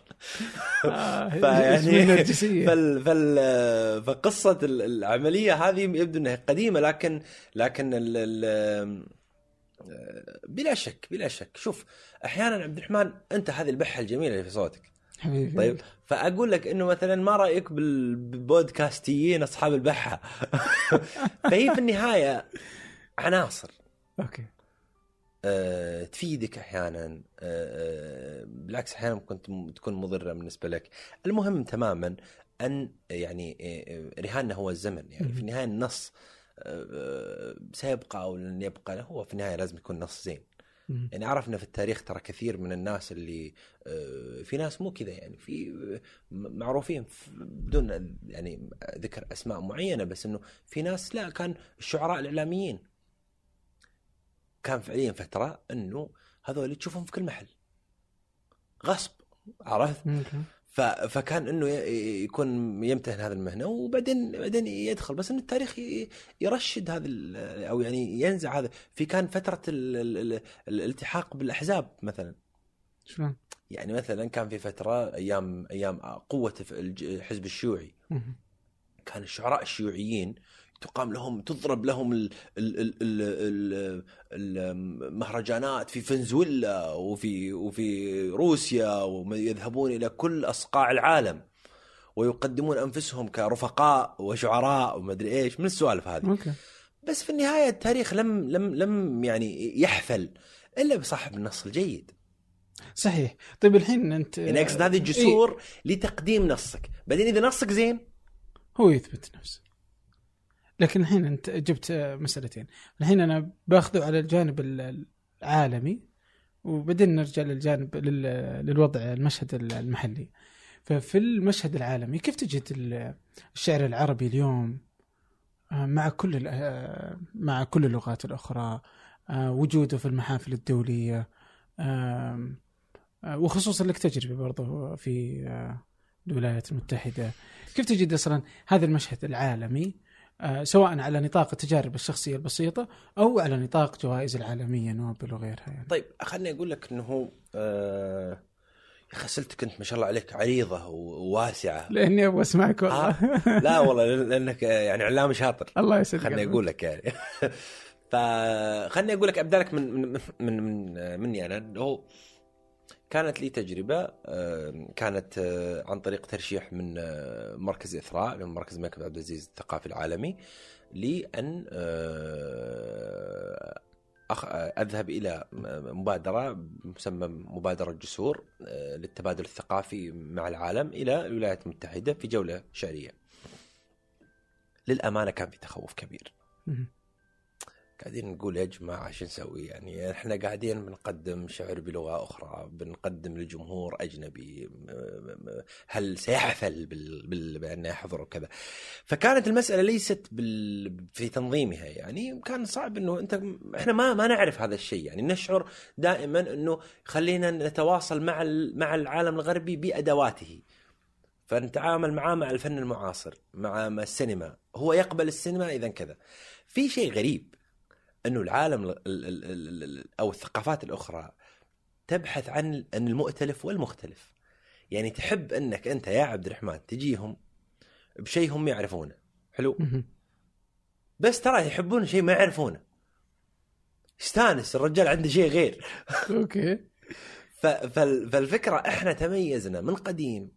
آه فيعني. فال فال فقصة ال- العملية هذه يبدو إنها قديمة لكن لكن ال ال بلا شك بلا شك. شوف أحيانا عبد الرحمن أنت هذه البحة الجميلة اللي في صوتك. حبيبي. طيب فأقول لك إنه مثلا ما رأيك بال- بالبودكاستيين أصحاب البحة؟ (laughs) فهي في النهاية عناصر. أوكي. أه تفيدك أحيانا. أه آه، بالعكس أحيانا ممكن تكون مضرة بالنسبة لك. المهم تماما أن يعني آه، آه، رهاننا هو الزمن. يعني في النهاية النص سيبقى أو لن يبقى هو في النهاية لازم يكون نص زين. يعني عرفنا في التاريخ ترى كثير من الناس اللي في ناس مو كذا. يعني في معروفين بدون يعني ذكر أسماء معينة بس إنه في ناس لا كان الشعراء الإعلاميين كان فعليا فترة إنه هذول تشوفهم في كل محل غصب عرفت. فكان إنه يكون يمتهن هذه المهنة وبعدين بعدين يدخل بس إنه التاريخ يرشد هذا ال- أو يعني ينزع هذا في كان فترة ال... ال... ال... الالتحاق بالأحزاب مثلا شلون؟ يعني مثلا كان في فترة أيام أيام قوة الحزب الشيوعي. كان الشعراء الشيوعيين تقام لهم تضرب لهم ال- ال- ال- ال- ال- المهرجانات في فنزويلا وفي وفي روسيا ويذهبون إلى كل أصقاع العالم ويقدمون أنفسهم كرفقاء وشعراء ومدري إيش من السوالف هذه. أوكي. بس في النهاية التاريخ لم لم لم يعني يحفل إلا بصاحب النص الجيد. صحيح. طيب الحين أنت يعني أقصد هذه الجسور لتقديم نصك. بعدين إذا نصك زين؟ إيه هو يثبت نفسه. لكن الحين انت جبت مسألتين. الحين أنا باخذه على الجانب ال- العالمي وبعدين نرجع للجانب لل- للوضع المشهد المحلي. ففي المشهد العالمي كيف تجد ال- الشعر العربي اليوم؟ آه، مع كل آه، مع كل اللغات الأخرى آه، وجوده في المحافل الدولية وخصوصا لك تجربة برضه في الولايات المتحدة. كيف تجد أصلا هذا المشهد العالمي؟ سواء على نطاق التجارب الشخصية البسيطة أو على نطاق جوائز العالمية نوبل وغيرها يعني. طيب خليني أقول لك إنه هو آه يا أخي اسئلتك أنت ما شاء الله عليك عريضة وواسعة. لأني أبغى أسمعك والله. آه لا (laughs) والله لأنك آه، يعني علام شاطر. الله يسعدك خليني. أقول لك يعني. (laughs) فخلني أقول لك أبدأ لك من من من, من آه، مني أنا. هو كانت لي تجربة آه، كانت آه، عن طريق ترشيح من آه، مركز إثراء من مركز الملك عبد العزيز الثقافي العالمي لأن آه، أذهب إلى مبادرة مسمى مبادرة جسور آه، للتبادل الثقافي مع العالم إلى الولايات المتحدة في جولة شعريه. للأمانة كان في تخوف كبير. قاعدين نقول يا جماعة شو نسوي؟ يعني إحنا قاعدين بنقدم شعر بلغة أخرى، بنقدم لجمهور أجنبي، هل سيحفل بال... بال... بان يحضر وكذا؟ فكانت المسألة ليست بال... في تنظيمها يعني كان صعب إنه أنت إحنا ما ما نعرف هذا الشيء يعني نشعر دائما إنه خلينا نتواصل مع ال... مع العالم الغربي بأدواته. فنتعامل معاه مع الفن المعاصر مع مع السينما هو يقبل السينما إذا كذا في شيء غريب أنه العالم ال- ال- ال- ال- أو الثقافات الأخرى تبحث عن المؤتلف والمختلف. يعني تحب أنك أنت يا عبد الرحمن تجيهم بشيء هم يعرفونه. حلو. بس ترى يحبون شيء ما يعرفونه. يستانس الرجال عنده شيء غير. (laughs) أوكي. فالفكرة إحنا تميزنا من قديم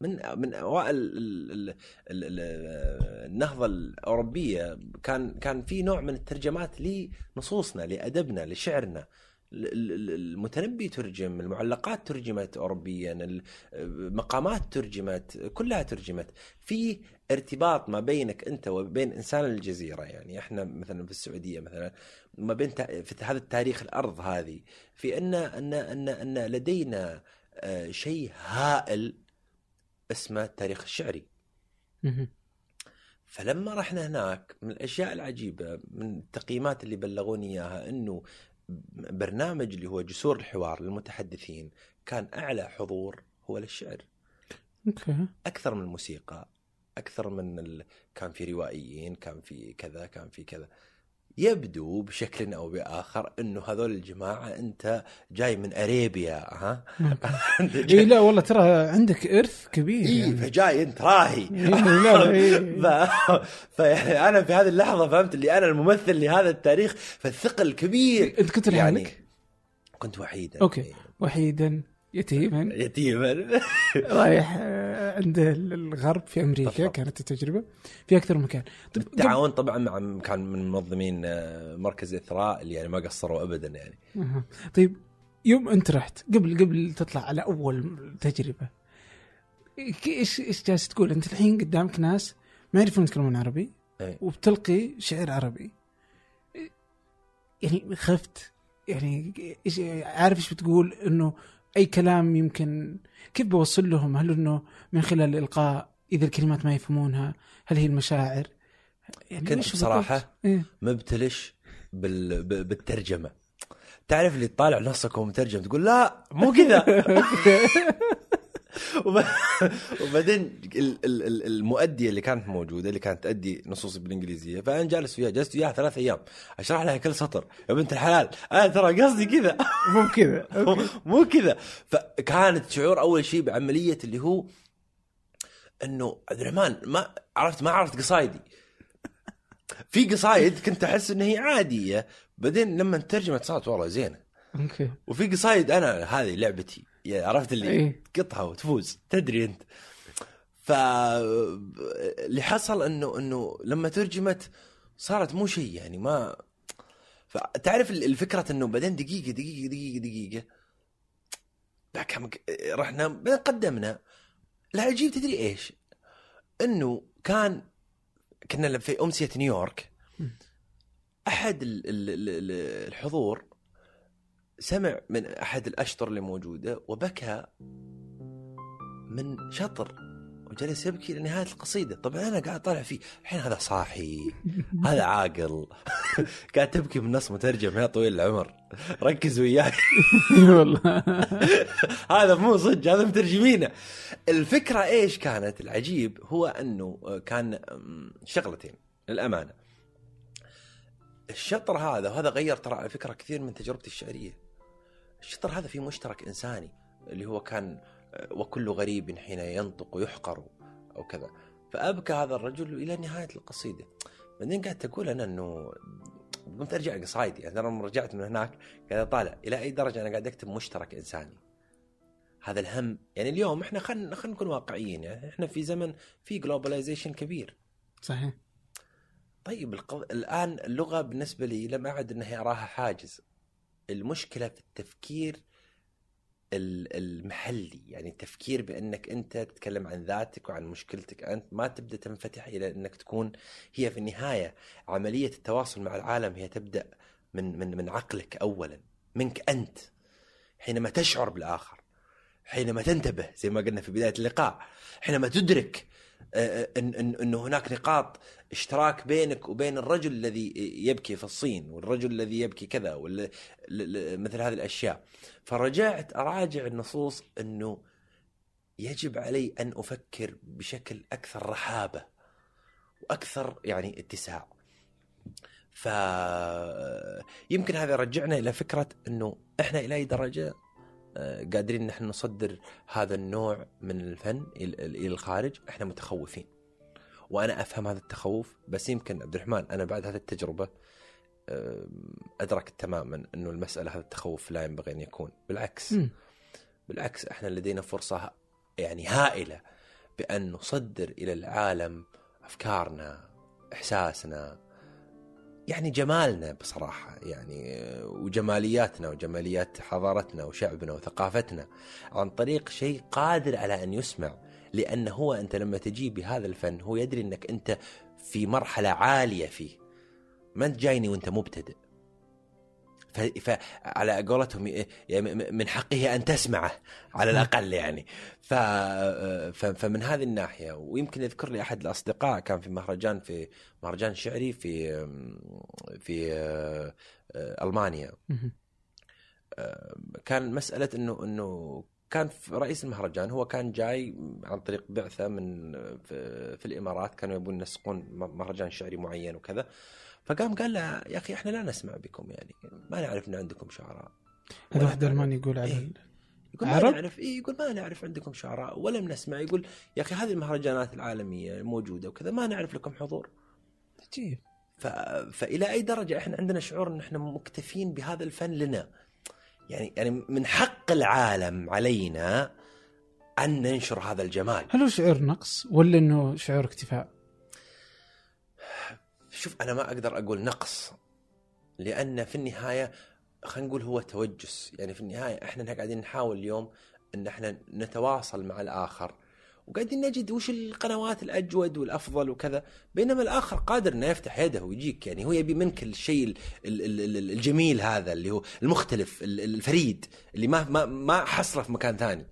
من من أوائل ال- ال- ال- ال- النهضة الأوروبية. كان كان في نوع من الترجمات لنصوصنا لأدبنا لشعرنا. ال- ال- المتنبي ترجم المعلقات ترجمت اوروبيا المقامات ترجمت كلها ترجمت. في ارتباط ما بينك أنت وبين إنسان الجزيرة. يعني إحنا مثلا في السعودية مثلا ما بين في هذا التاريخ الأرض هذه في أن أن أن أن لدينا آه، شيء هائل اسمه التاريخ الشعري. فلما رحنا هناك من الأشياء العجيبة من التقييمات اللي بلغوني إياها إنه برنامج اللي هو جسور الحوار للمتحدثين كان أعلى حضور هو للشعر. أكثر من الموسيقى أكثر من ال... كان في روائيين كان في كذا كان في كذا. يبدو بشكل أو بآخر إنه هذول الجماعة أنت جاي من أريبيا ها (laughs) إي. لا والله ترى عندك إرث كبير إيه يعني. فجاي أنت راهي (laughs) إيه، لا، إيه. (laughs) ف... فيعني أنا في هذه اللحظة فهمت اللي أنا الممثل لهذا التاريخ فالثقل كبير إنت كنت لحالك؟ كنت وحيدا أوكي. وحيدا يتيما يتيما رايح عند الغرب في أمريكا بالضبط. كانت التجربة في أكثر من مكان طب بالتعاون طبعا مع كان من منظمين آه، مركز إثراء اللي يعني ما قصروا ابدا يعني. طيب يوم أنت رحت قبل قبل تطلع على أول تجربة إيش إيش جالس تقول أنت الحين قدامك ناس ما يعرفون يتكلمون عربي إيه. وبتلقي شعر عربي يعني خفت يعني إيش عارف إيش بتقول إنه أي كلام يمكن كيف بوصل لهم هل إنه من خلال الالقاء إذا الكلمات ما يفهمونها هل هي المشاعر يعني كنت بالضبط؟ إيه؟ مبتلش بال... ب- بالترجمة تعرف اللي تطالع نصك ومترجم تقول لا مو كذا (laughs) (laughs) وبعدين ال- ال- ال- المؤدية اللي كانت موجودة اللي كانت تؤدي نصوص بالإنجليزية فأنا جالس وياها جلست وياها ثلاث أيام. أشرح لها كل سطر. يا بنت الحلال أنا ترى قصدي كذا. مو كذا. (laughs) مو كذا. فكانت شعور أول شيء بعملية اللي هو إنه عبد الرحمن ما عرفت ما عرفت قصايدي. في قصايد كنت أحس ان هي عادية بعدين لما ترجمت صارت والله زينة. أوكي. وفي قصايد أنا هذه لعبتي. عرفت اللي إيه. تقطها وتفوز تدري أنت ف اللي حصل إنه إنه لما ترجمت صارت مو شيء يعني ما فتعرف ال- الفكرة إنه بعدين دقيقة دقيقة دقيقة دقيقة بعد كم رحنا بعدين قدمنا العجيب تدري إيش؟ إنه كان كنا في أمسية نيويورك أحد ال- ال- ال- ال- الحضور سمع من أحد الأشطر اللي موجودة وبكى من شطر وجلس يبكي لنهاية القصيدة. طبعا أنا قاعد طالع فيه. الحين هذا صاحي. (laughs) هذا عاقل. (laughs) قاعد تبكي من نص مترجم يا طويل العمر. ركز وياي. (laughs) والله. هذا مو صدق هذا مترجمينه. الفكرة إيش كانت؟ العجيب هو إنه كان شغلتين للأمانة. الشطر هذا وهذا غير ترى على فكرة كثير من تجربتي الشعرية. الشطر هذا فيه مشترك إنساني اللي هو كان وكل غريب حين ينطق يحقر أو كذا. فأبكى هذا الرجل إلى نهاية القصيدة. بعدين قعدت أقول أنا إنه قمت أرجع قصايدي يعني أنا لما رجعت من هناك قاعد أطالع. إلى أي درجة أنا قاعد أكتب مشترك إنساني؟ هذا الهم. يعني اليوم إحنا خلينا خلينا نكون واقعيين. يعني إحنا في زمن في جلوبلايزيشن كبير. صحيح. طيب. الآن اللغة بالنسبة لي لم أعد إنها اراها حاجز. المشكلة في التفكير ال- المحلي. يعني التفكير بأنك أنت تتكلم عن ذاتك وعن مشكلتك أنت ما تبدأ تنفتح إلى أنك تكون هي في النهاية عملية التواصل مع العالم هي تبدأ من من من عقلك اولا منك أنت حينما تشعر بالآخر حينما تنتبه زي ما قلنا في بداية اللقاء حينما تدرك ان ان إنه هناك نقاط اشتراك بينك وبين الرجل الذي يبكي في الصين والرجل الذي يبكي كذا ولا مثل هذه الأشياء. فرجعت أراجع النصوص إنه يجب علي أن أفكر بشكل أكثر رحابة وأكثر يعني اتساع. ف يمكن هذا يرجعنا إلى فكرة إنه إحنا إلى أي درجة قادرين نحن نصدر هذا النوع من الفن إلى إلى الخارج إحنا متخوفين. وأنا أفهم هذا التخوف بس يمكن عبد الرحمن أنا بعد هذه التجربة أدركت تماما إنه المسألة هذا التخوف لا ينبغي أن يكون. بالعكس. مم. بالعكس إحنا لدينا فرصة يعني هائلة بأن نصدر إلى العالم أفكارنا إحساسنا يعني جمالنا بصراحة يعني وجمالياتنا وجماليات حضارتنا وشعبنا وثقافتنا عن طريق شيء قادر على أن يسمع لأن هو أنت لما تجي بهذا الفن هو يدري أنك أنت في مرحلة عالية فيه. ما أنت جايني وأنت مبتدئ. فعلى قولتهم ي- يعني من حقه أن تسمعه على الأقل يعني. ف... فمن هذه الناحية ويمكن يذكر لي أحد الأصدقاء كان في مهرجان في مهرجان شعري في في آه، آه، ألمانيا. مهم. كان مسألة إنه إنه كان رئيس المهرجان هو كان جاي عن طريق بعثة من في, في الإمارات كانوا يبون ينسقون مهرجان شعري معين وكذا. فقام قال له يا أخي إحنا لا نسمع بكم يعني ما نعرف إن عندكم شعراء. هذا واحد الماني يقول على إيه. يقول ما عرب؟ نعرف. إيه يقول ما نعرف عندكم شعراء ولم نسمع. يقول يا أخي هذه المهرجانات العالمية الموجوده وكذا ما نعرف لكم حضور. عجيب. ف... فإلى أي درجة إحنا عندنا شعور إن إحنا مكتفين بهذا الفن لنا. يعني يعني من حق العالم علينا أن ننشر هذا الجمال. هل هو شعور نقص ولا إنه شعور اكتفاء؟ شوف أنا ما أقدر أقول نقص لأن في النهاية خلينا نقول هو توجس. يعني في النهاية إحنا قاعدين نحاول اليوم إن إحنا نتواصل مع الآخر. وقاعدين نجد وش القنوات الأجود والأفضل وكذا بينما الآخر قادر إنه يفتح يده ويجيك. يعني هو يبي منك الشيء ال- ال- ال- ال- الجميل هذا اللي هو المختلف ال- ال- الفريد اللي ما ما ما حصله في مكان ثاني.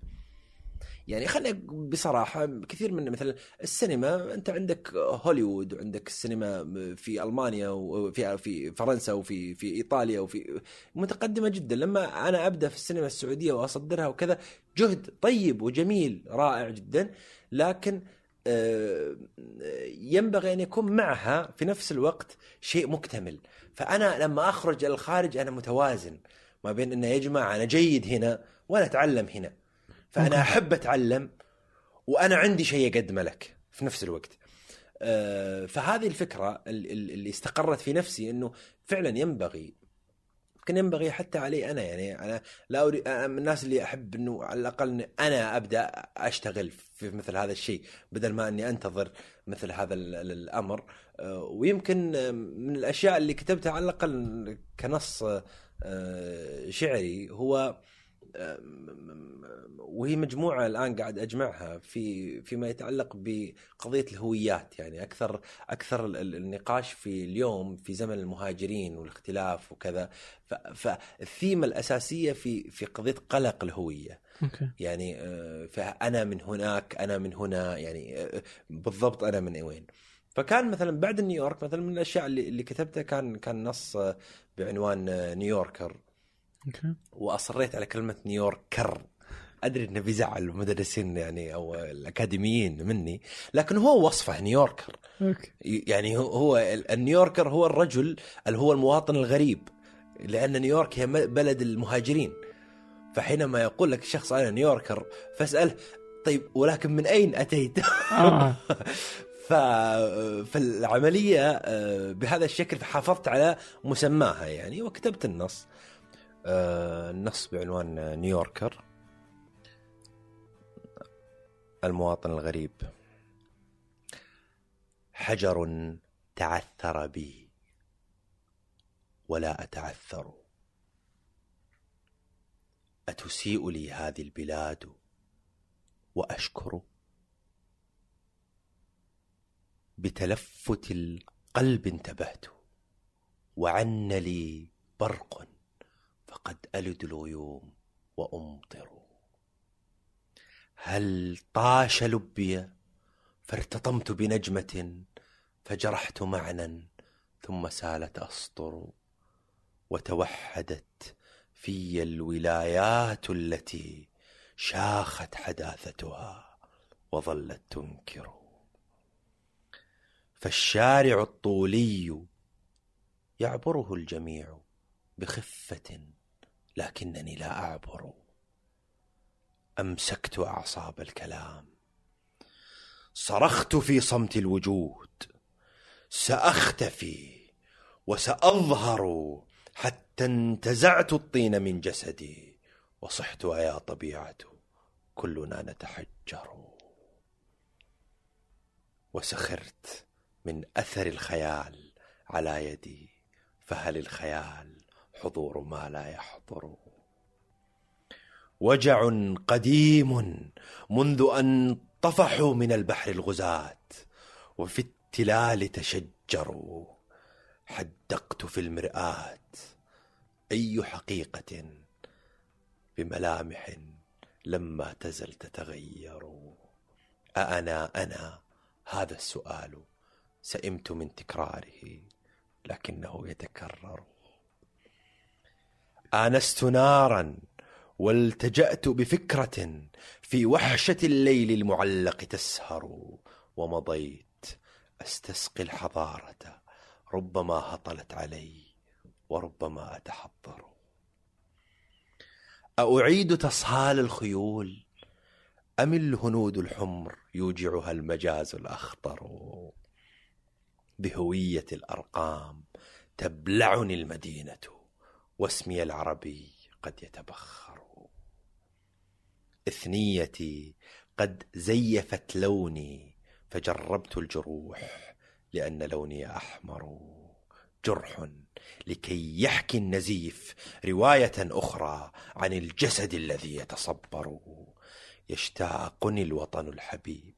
يعني خلينا بصراحة كثير من مثلا السينما أنت عندك هوليوود وعندك السينما في ألمانيا وفي في فرنسا وفي في إيطاليا وفي متقدمة جدا. لما أنا أبدأ في السينما السعودية وأصدرها وكذا جهد طيب وجميل رائع جدا. لكن آه، ينبغي أن يكون معها في نفس الوقت شيء مكتمل. فأنا لما أخرج الخارج أنا متوازن ما بين أنه يا جماعة أنا جيد هنا وأنا أتعلم هنا. فأنا أحب أتعلم وأنا عندي شيء اقدمه لك في نفس الوقت. آه، فهذه الفكرة ال- ال- اللي استقرت في نفسي إنه فعلا ينبغي يمكن ينبغي حتى علي أنا. يعني أنا لا أريد أنا من الناس اللي أحب إنه على الأقل أنا أبدأ أشتغل في مثل هذا الشيء بدل ما إني أنتظر مثل هذا ال- ال- الأمر. آه، ويمكن من الأشياء اللي كتبتها على الأقل كنص آه، شعري هو وهي مجموعة الآن قاعد أجمعها في فيما يتعلق بقضية الهويات. يعني أكثر أكثر ال- ال- النقاش في اليوم في زمن المهاجرين والاختلاف وكذا. فالثيمه الأساسية في في قضية قلق الهوية. أوكي. يعني آه، فأنا من هناك أنا من هنا يعني آه، بالضبط أنا من وين. فكان مثلا بعد نيويورك مثلا من الأشياء اللي اللي كتبتها كان كان نص آه، بعنوان New Yorker. أوكي. وأصريت على كلمة New Yorker. أدري إنه بيزعل المدرسين يعني أو الأكاديميين مني لكن هو وصفه New Yorker. أوكي. يعني هو- ال New Yorker هو الرجل اللي هو المواطن الغريب لأن نيويورك هي بلد المهاجرين. فحينما يقول لك الشخص أنا New Yorker فاساله طيب ولكن من أين أتيت؟ آه. (laughs) ف... فالعملية آه، بهذا الشكل فحافظت على مسماها يعني وكتبت النص. آه، النص بعنوان آه، New Yorker. المواطن الغريب. حجر تعثر بي ولا أتعثر. أتسيء لي هذه البلاد وأشكر بتلفت القلب انتبهت وعن لي برق فقد ألد الغيوم وأمطر. هل طاش لبي فارتطمت بنجمة فجرحت معنى ثم سالت أسطر وتوحدت في الولايات التي شاخت حداثتها وظلت تنكر. فالشارع الطولي يعبره الجميع بخفة لكنني لا أعبر. أمسكت أعصاب الكلام. صرخت في صمت الوجود. سأختفي وسأظهر حتى انتزعت الطين من جسدي. وصحت يا طبيعة كلنا نتحجر. وسخرت من أثر الخيال على يدي. فهل الخيال حضور ما لا يحضر. وجع قديم منذ أن طفحوا من البحر الغزاة وفي التلال تشجروا. حدقت في المرآة أي حقيقة؟ بملامح لما تزل تتغير. أأنا أنا؟ هذا السؤال سئمت من تكراره لكنه يتكرر. آنست نارا والتجأت بفكرة في وحشة الليل المعلق تسهر ومضيت أستسقي الحضارة ربما هطلت علي وربما أتحضر. أعيد تصهال الخيول؟ أم الهنود الحمر يوجعها المجاز الأخضر بهوية الأرقام تبلعني المدينة. واسمي العربي قد يتبخر. إثنيتي قد زيفت لوني فجربت الجروح لأن لوني أحمر. جرح لكي يحكي النزيف رواية أخرى عن الجسد الذي يتصبر. يشتاقني الوطن الحبيب.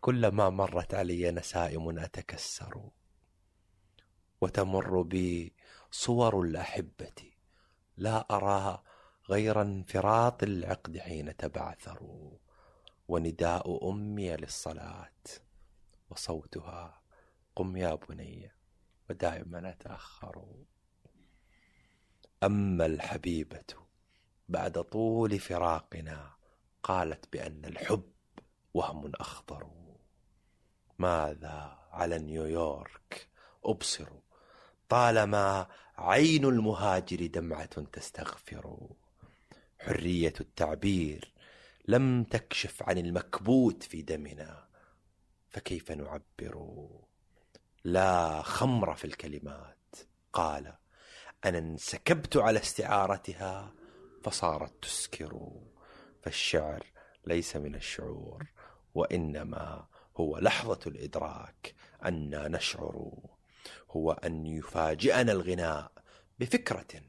كلما مرت علي نسائم أتكسر. وتمر بي صور الأحبة. لا أرى غير انفراط العقد حين تبعثروا ونداء أمي للصلاة. وصوتها قم يا بني. ودائما أتأخر. أما الحبيبة بعد طول فراقنا قالت بأن الحب وهم أخضر. ماذا على نيويورك؟ أبصر طالما عين المهاجر دمعة تستغفر. حرية التعبير لم تكشف عن المكبوت في دمنا فكيف نعبر؟ لا خمر في الكلمات. قال أنا انسكبت على استعارتها فصارت تسكر. فالشعر ليس من الشعور وإنما هو لحظة الإدراك أنا نشعر. هو أن يفاجئنا الغناء بفكرة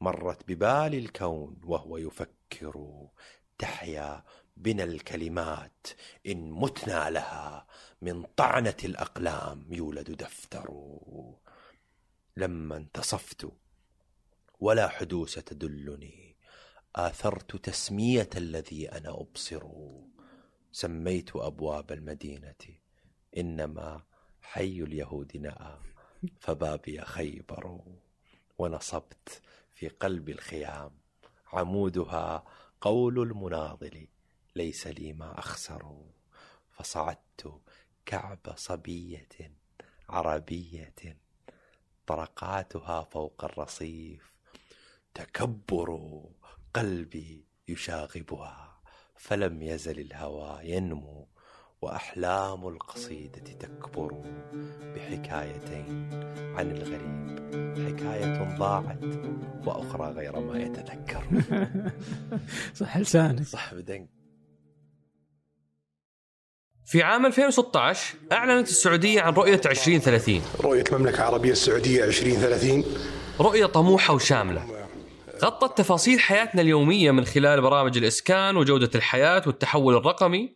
مرت ببال الكون وهو يفكر تحيا بنا الكلمات إن متنا لها من طعنة الأقلام يولد دفتر. لما انتصفت ولا حدوث تدلني آثرت تسمية الذي أنا أبصر. سميت أبواب المدينة إنما حي اليهود نأى فبابي خيبر ونصبت في قلب الخيام. عمودها قول المناضل ليس لي ما أخسر. فصعدت كعب صبية عربية طرقاتها فوق الرصيف. تكبر قلبي يشاغبها فلم يزل الهوى ينمو. وأحلام القصيدة تكبر بحكايتين عن الغريب. حكاية ضاعت وأخرى غير ما يتذكر. (laughs) صح لسانك. صح بدنك. في عام 2016 أعلنت السعودية عن رؤية 2030 رؤية المملكة العربية السعودية 2030 رؤية طموحة وشاملة. غطت تفاصيل حياتنا اليومية من خلال برامج الإسكان وجودة الحياة والتحول الرقمي.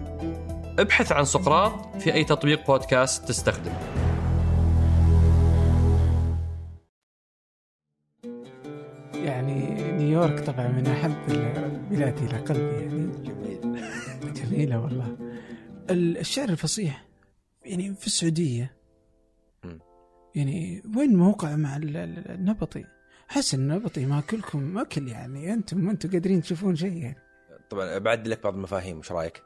ابحث عن سقراط في أي تطبيق بودكاست تستخدم يعني نيويورك طبعا من أحب البلاد إلى قلبي يعني جميل (laughs) جميلة والله ال- الشعر الفصيح يعني في السعودية. يعني وين موقع مع ال- ال- النبطي؟ حس النبطي ماكلكم ماكل يعني أنتم ما أنتم قادرين تشوفون شيء يعني طبعا بعدل لك بعض المفاهيم وش رأيك؟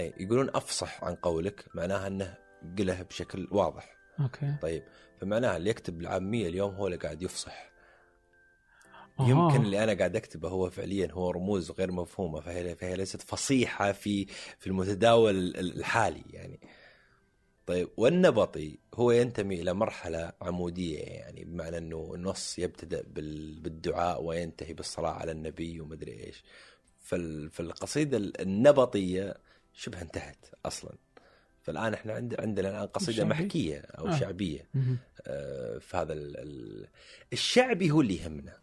اي يقولون أفصح عن قولك معناها إنه قله بشكل واضح. أوكي. طيب فمعناها اللي يكتب العاميه اليوم هو اللي قاعد يفصح. يمكن اللي أنا قاعد أكتبه هو فعليا هو رموز غير مفهومة فهي فهي ليست فصيحة في في المتداول ال- الحالي يعني. طيب والنبطي هو ينتمي إلى مرحلة عمودية يعني بمعنى إنه النص يبتدأ بال- بالدعاء وينتهي بالصلاه على النبي ومدري إيش. فال- فالقصيدة النبطية شبه انتهت أصلا فالآن إحنا عند عندنا الآن قصيدة شعبي. محكية أو آه. شعبية. آه، في هذا ال- ال- الشعبي هو اللي يهمنا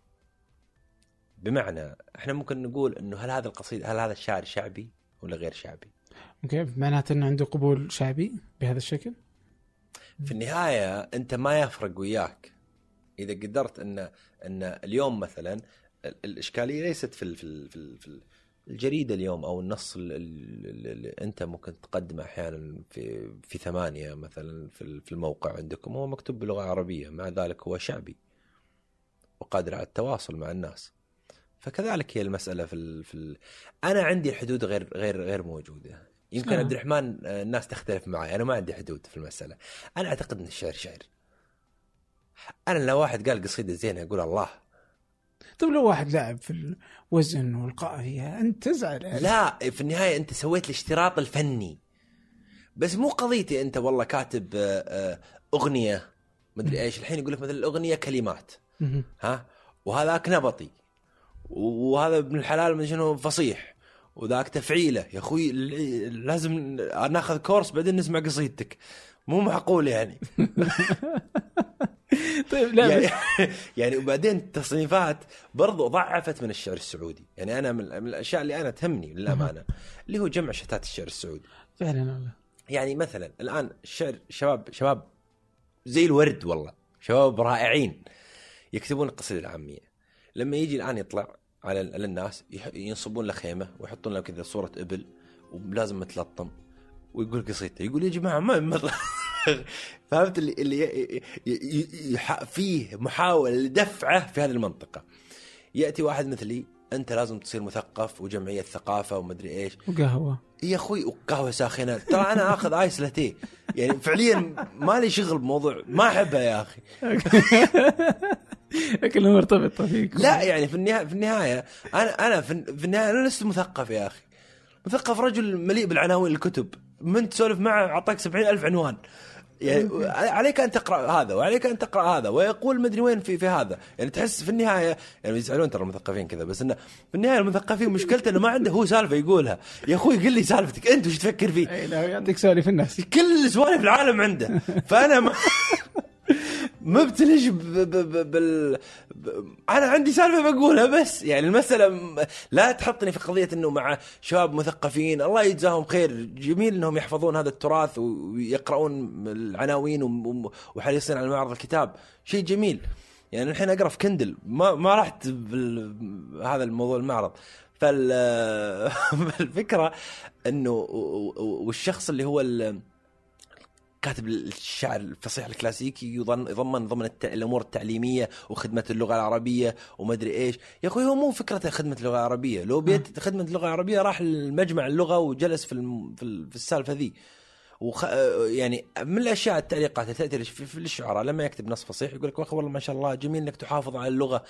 بمعنى إحنا ممكن نقول إنه هل هذا القصيده هل هذا الشاعر شعبي ولا غير شعبي؟ أوكي معناته إنه عنده قبول شعبي بهذا الشكل؟ في النهاية أنت ما يفرق وياك إذا قدرت ان إن اليوم مثلا ال- الإشكالية ليست في ال في ال في, ال في ال- الجريدة اليوم أو النص اللي أنت ممكن تقدمه أحيانا في في ثمانية مثلا في ال- في الموقع عندكم هو مكتوب بلغة عربية مع ذلك هو شعبي وقادر على التواصل مع الناس. فكذلك هي المسألة في ال في ال أنا عندي حدود غير غير غير موجودة. يمكن آه. عبد الرحمن آه، الناس تختلف معي أنا ما عندي حدود في المسألة. أنا أعتقد ان الشعر شعر أنا لو واحد قال قصيدة زينة أقول الله. طيب لو واحد لاعب في الوزن والقافيه أنت تزعل. يعني. لا في النهاية أنت سويت الاشتراط الفني. بس مو قضيتي أنت والله كاتب آه، آه، أغنية. مدري إيش. الحين يقول لك مثلا الأغنية كلمات. ها؟ وهذاك نبطي. وهذا ابن الحلال من شنو؟ فصيح. وذاك تفعيله. يا أخوي لازم ناخذ كورس بعدين نسمع قصيدتك. مو معقول يعني. (laughs) (laughs) طيب لا يعني, (laughs) يعني وبعدين التصنيفات برضو ضعفت من الشعر السعودي. يعني أنا من الأشياء اللي أنا تهمني للأمانة اللي هو جمع شتات الشعر السعودي. فعلا والله. يعني مثلا الآن الشعر شباب شباب زي الورد والله شباب رائعين يكتبون القصيدة العامية. لما يجي الآن يطلع على على الناس ينصبون له خيمة ويحطون له كذا صورة إبل ولازم متلطم ويقول قصيدته يقول يا جماعة ما ما- (laughs) فهمت؟ اللي اللي فيه محاولة لدفعه في هذه المنطقة. يأتي واحد مثلي أنت لازم تصير مثقف وجمعية ثقافة ومدري إيش. وقهوة. يا أخوي وقهوة ساخنة. ترى أنا آخذ آيس لاتيه. يعني فعليا ما لي شغل بموضوع ما أحبه يا أخي. (laughs) لكنه مرتبطه فيك. لا يعني في النهايه في النهاية أنا أنا في في النهاية أنا لست مثقف يا أخي. مثقف رجل مليء بالعناوين الكتب. من تسولف معه أعطاك سبعين ألف عنوان. يعني عليك أن تقرأ هذا وعليك أن تقرأ هذا ويقول مدري وين في في هذا. يعني تحس في النهاية يعني يزعلون ترى المثقفين كذا بس إنه في النهاية المثقفين مشكلته إنه ما عنده هو سالفة يقولها. يا أخوي قل لي سالفتك أنت وش تفكر فيه؟ اي لا يعطيك سوالف الناس. كل سوالف العالم عنده. فأنا ما (laughs) مبتلش ب... ب... بال. أنا عندي سالفة بقولها بس يعني المسألة لا تحطني في قضية إنه مع شباب مثقفين الله يجزاهم خير. جميل إنهم يحفظون هذا التراث ويقرؤون العناوين وحريصين على معرض الكتاب. شيء جميل. يعني الحين أقرأ في Kindle. ما ما رحت بال... هذا الموضوع المعرض. فال (laughs) الفكرة إنه والشخص اللي هو ال... كاتب الشعر الفصيح الكلاسيكي يضمن ضمن الت... الأمور التعليمية وخدمة اللغة العربية وما ادري إيش، يا أخوي هو مو فكرته خدمة اللغة العربية، لو يبي خدمة اللغة العربية راح المجمع اللغة وجلس في الم... في, ال... في السالفة ذي. وخ... يعني من الأشياء التعليقات اللي تاتي في في الشعراء لما يكتب نص فصيح يقول لك "يا أخي والله ما شاء الله جميل إنك تحافظ على اللغة.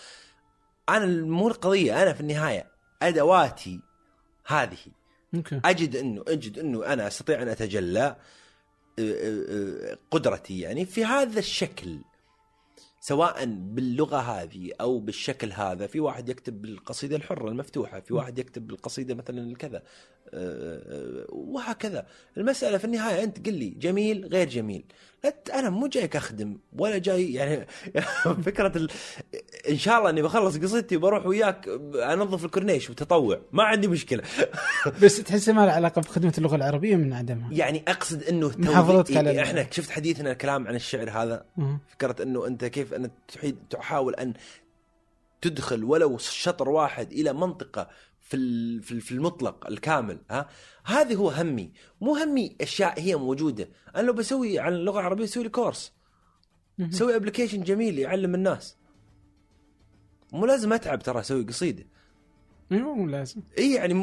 أنا مو القضية أنا في النهاية أدواتي هذه. أوكي. أجد انه أجد إنه أنا أستطيع أن أتجلى. قدرتي يعني في هذا الشكل سواء باللغة هذه أو بالشكل هذا في واحد يكتب بالقصيدة الحرة المفتوحة في واحد يكتب بالقصيدة مثلا الكذا أه، وهكذا. المسألة في النهاية أنت قل لي جميل غير جميل. أنا مو جايك اخدم ولا جاي يعني (laughs) فكرة ال... إن شاء الله إني بخلص قصيدتي وبروح وياك أنظف الكورنيش وتطوع. ما عندي مشكلة. (laughs) بس تحس ما له علاقة بخدمة اللغة العربية من عدمها. يعني أقصد إنه محافظتك على ال- إحنا شفت حديثنا الكلام عن الشعر هذا. فكرة إنه أنت كيف ان تحيد تحاول أن تدخل ولو شطر واحد إلى منطقة في في ال- في المطلق الكامل ها؟ هذه هو همي. مو همي أشياء هي موجودة. أنا لو بسوي عن اللغة العربية أسوي لي course سوي application جميل يعلم الناس. مو لازم أتعب ترى أسوي قصيدة. مو مو لازم. إي يعني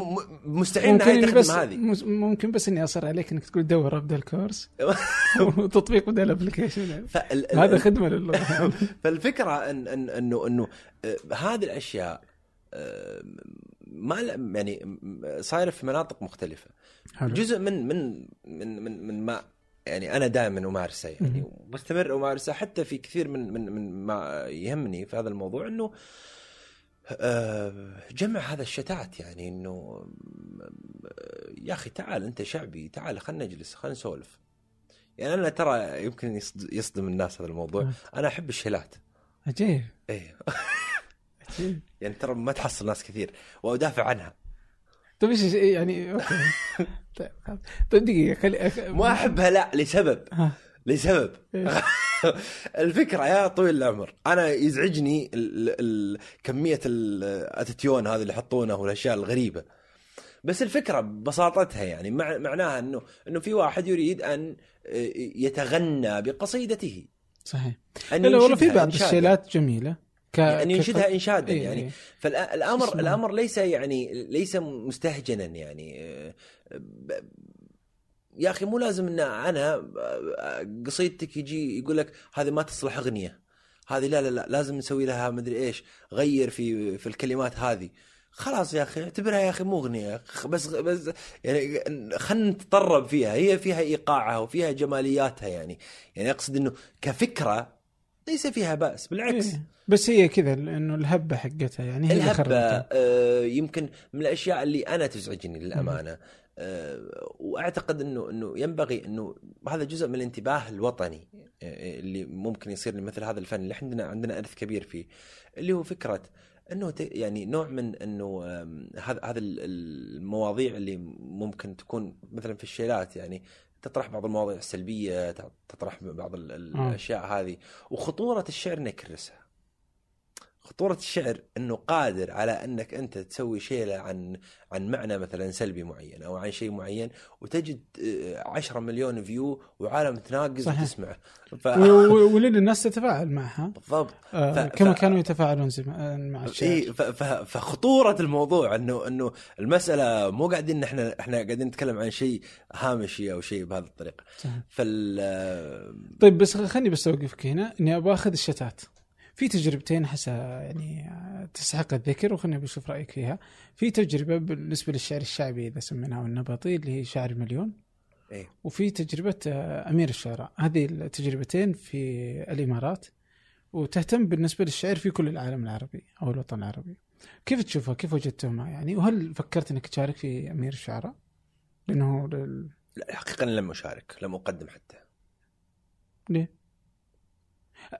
مستحيل تخدم بس هذه. ممكن بس إني اصر عليك إنك تقول دور ابدا ال course. (laughs) وتطبيق بدل ال application فال- هذا خدمة للغة. (laughs) فالفكرة ان ان انه إنه آه، هذه الأشياء آه، ما يعني صايره في مناطق مختلفة. حلو. جزء من من من من, من ما يعني أنا دائما أمارسه يعني ومستمر أمارسه حتى في كثير من من من ما يهمني في هذا الموضوع إنه آه، جمع هذا الشتات يعني إنه يا أخي تعال أنت شعبي تعال خلينا نجلس خلينا نسولف. يعني أنا ترى يمكن يصد- يصدم الناس هذا الموضوع. أنا أحب الشيلات عجيب إيه. (laughs) (laughs) يعني ترى ما تحصل ناس كثير وأدافع عنها طيب إيش يعني أوكي (laughs) طيب. طيب دقيقة خلي. ما أحبها لا لسبب. لسبب. (laughs) الفكرة يا طويل العمر أنا يزعجني ال ال كمية الأتيتيون هذه اللي يحطونه والأشياء الغريبة بس الفكرة ببساطتها يعني مع معناها انه إنه في واحد يريد أن يتغنى بقصيدته صحيح أن لا والله في بعض. الشيلات جميلة ك... يعني ينشدها إنشادا إيه، يعني. إيه. فالامر اسمه. الأمر ليس يعني ليس مستهجنا يعني. ب- يا أخي مو لازم إن أنا قصيدتك يجي يقول لك هذه ما تصلح أغنية. هذه لا لا لا لازم نسوي لها مدري إيش غير في في الكلمات هذه. خلاص يا أخي اعتبرها يا أخي مو أغنية. بس بس يعني خلينا نتطرب فيها. هي فيها إيقاعها وفيها جمالياتها يعني. يعني أقصد إنه كفكرة ليس فيها بأس بالعكس إيه. بس هي كذا انه الهبة حقتها يعني هي الهبة. آه، يمكن من الأشياء اللي أنا تزعجني للأمانة آه، وأعتقد إنه إنه ينبغي إنه هذا جزء من الانتباه الوطني آه، اللي ممكن يصير لمثل هذا الفن اللي عندنا عندنا أرث كبير فيه اللي هو فكرة إنه يعني نوع من إنه هذا هذا ال- المواضيع اللي ممكن تكون مثلا في الشيلات يعني تطرح بعض المواضيع السلبية تطرح بعض ال-. الأشياء هذه وخطورة الشعر إنه يكرسها خطورة الشعر إنه قادر على إنك أنت تسوي شيلة عن عن معنى مثلا سلبي معين أو عن شيء معين وتجد آه، 10 مليون فيو وعالم تناقز صحيح. وتسمع ف... و- و- ولين الناس تتفاعل معها. بالضبط. آه ف- كما ف- كانوا يتفاعلون زمان مع الشعر. اي ف... ف... فخطورة الموضوع إنه إنه المسألة مو قاعدين إحنا إحنا قاعدين نتكلم عن شيء هامشي أو شيء بهذه الطريقة. فال آه، طيب بس خليني بس أوقفك هنا إني أبغى أخذ الشتات. في تجربتين احسها يعني تستحق الذكر وخليني بشوف رأيك فيها. في تجربة بالنسبة للشعر الشعبي إذا سميناه النبطي اللي هي شاعر مليون. إيه. وفي تجربة آه، أمير الشعراء. هذه التجربتين في الإمارات. وتهتم بالنسبة للشعر في كل العالم العربي أو الوطن العربي. كيف تشوفها؟ كيف وجدتهما؟ يعني وهل فكرت إنك تشارك في أمير الشعراء؟ لأنه لل... لا أنا لم أشارك لم أقدم حتى. ليه؟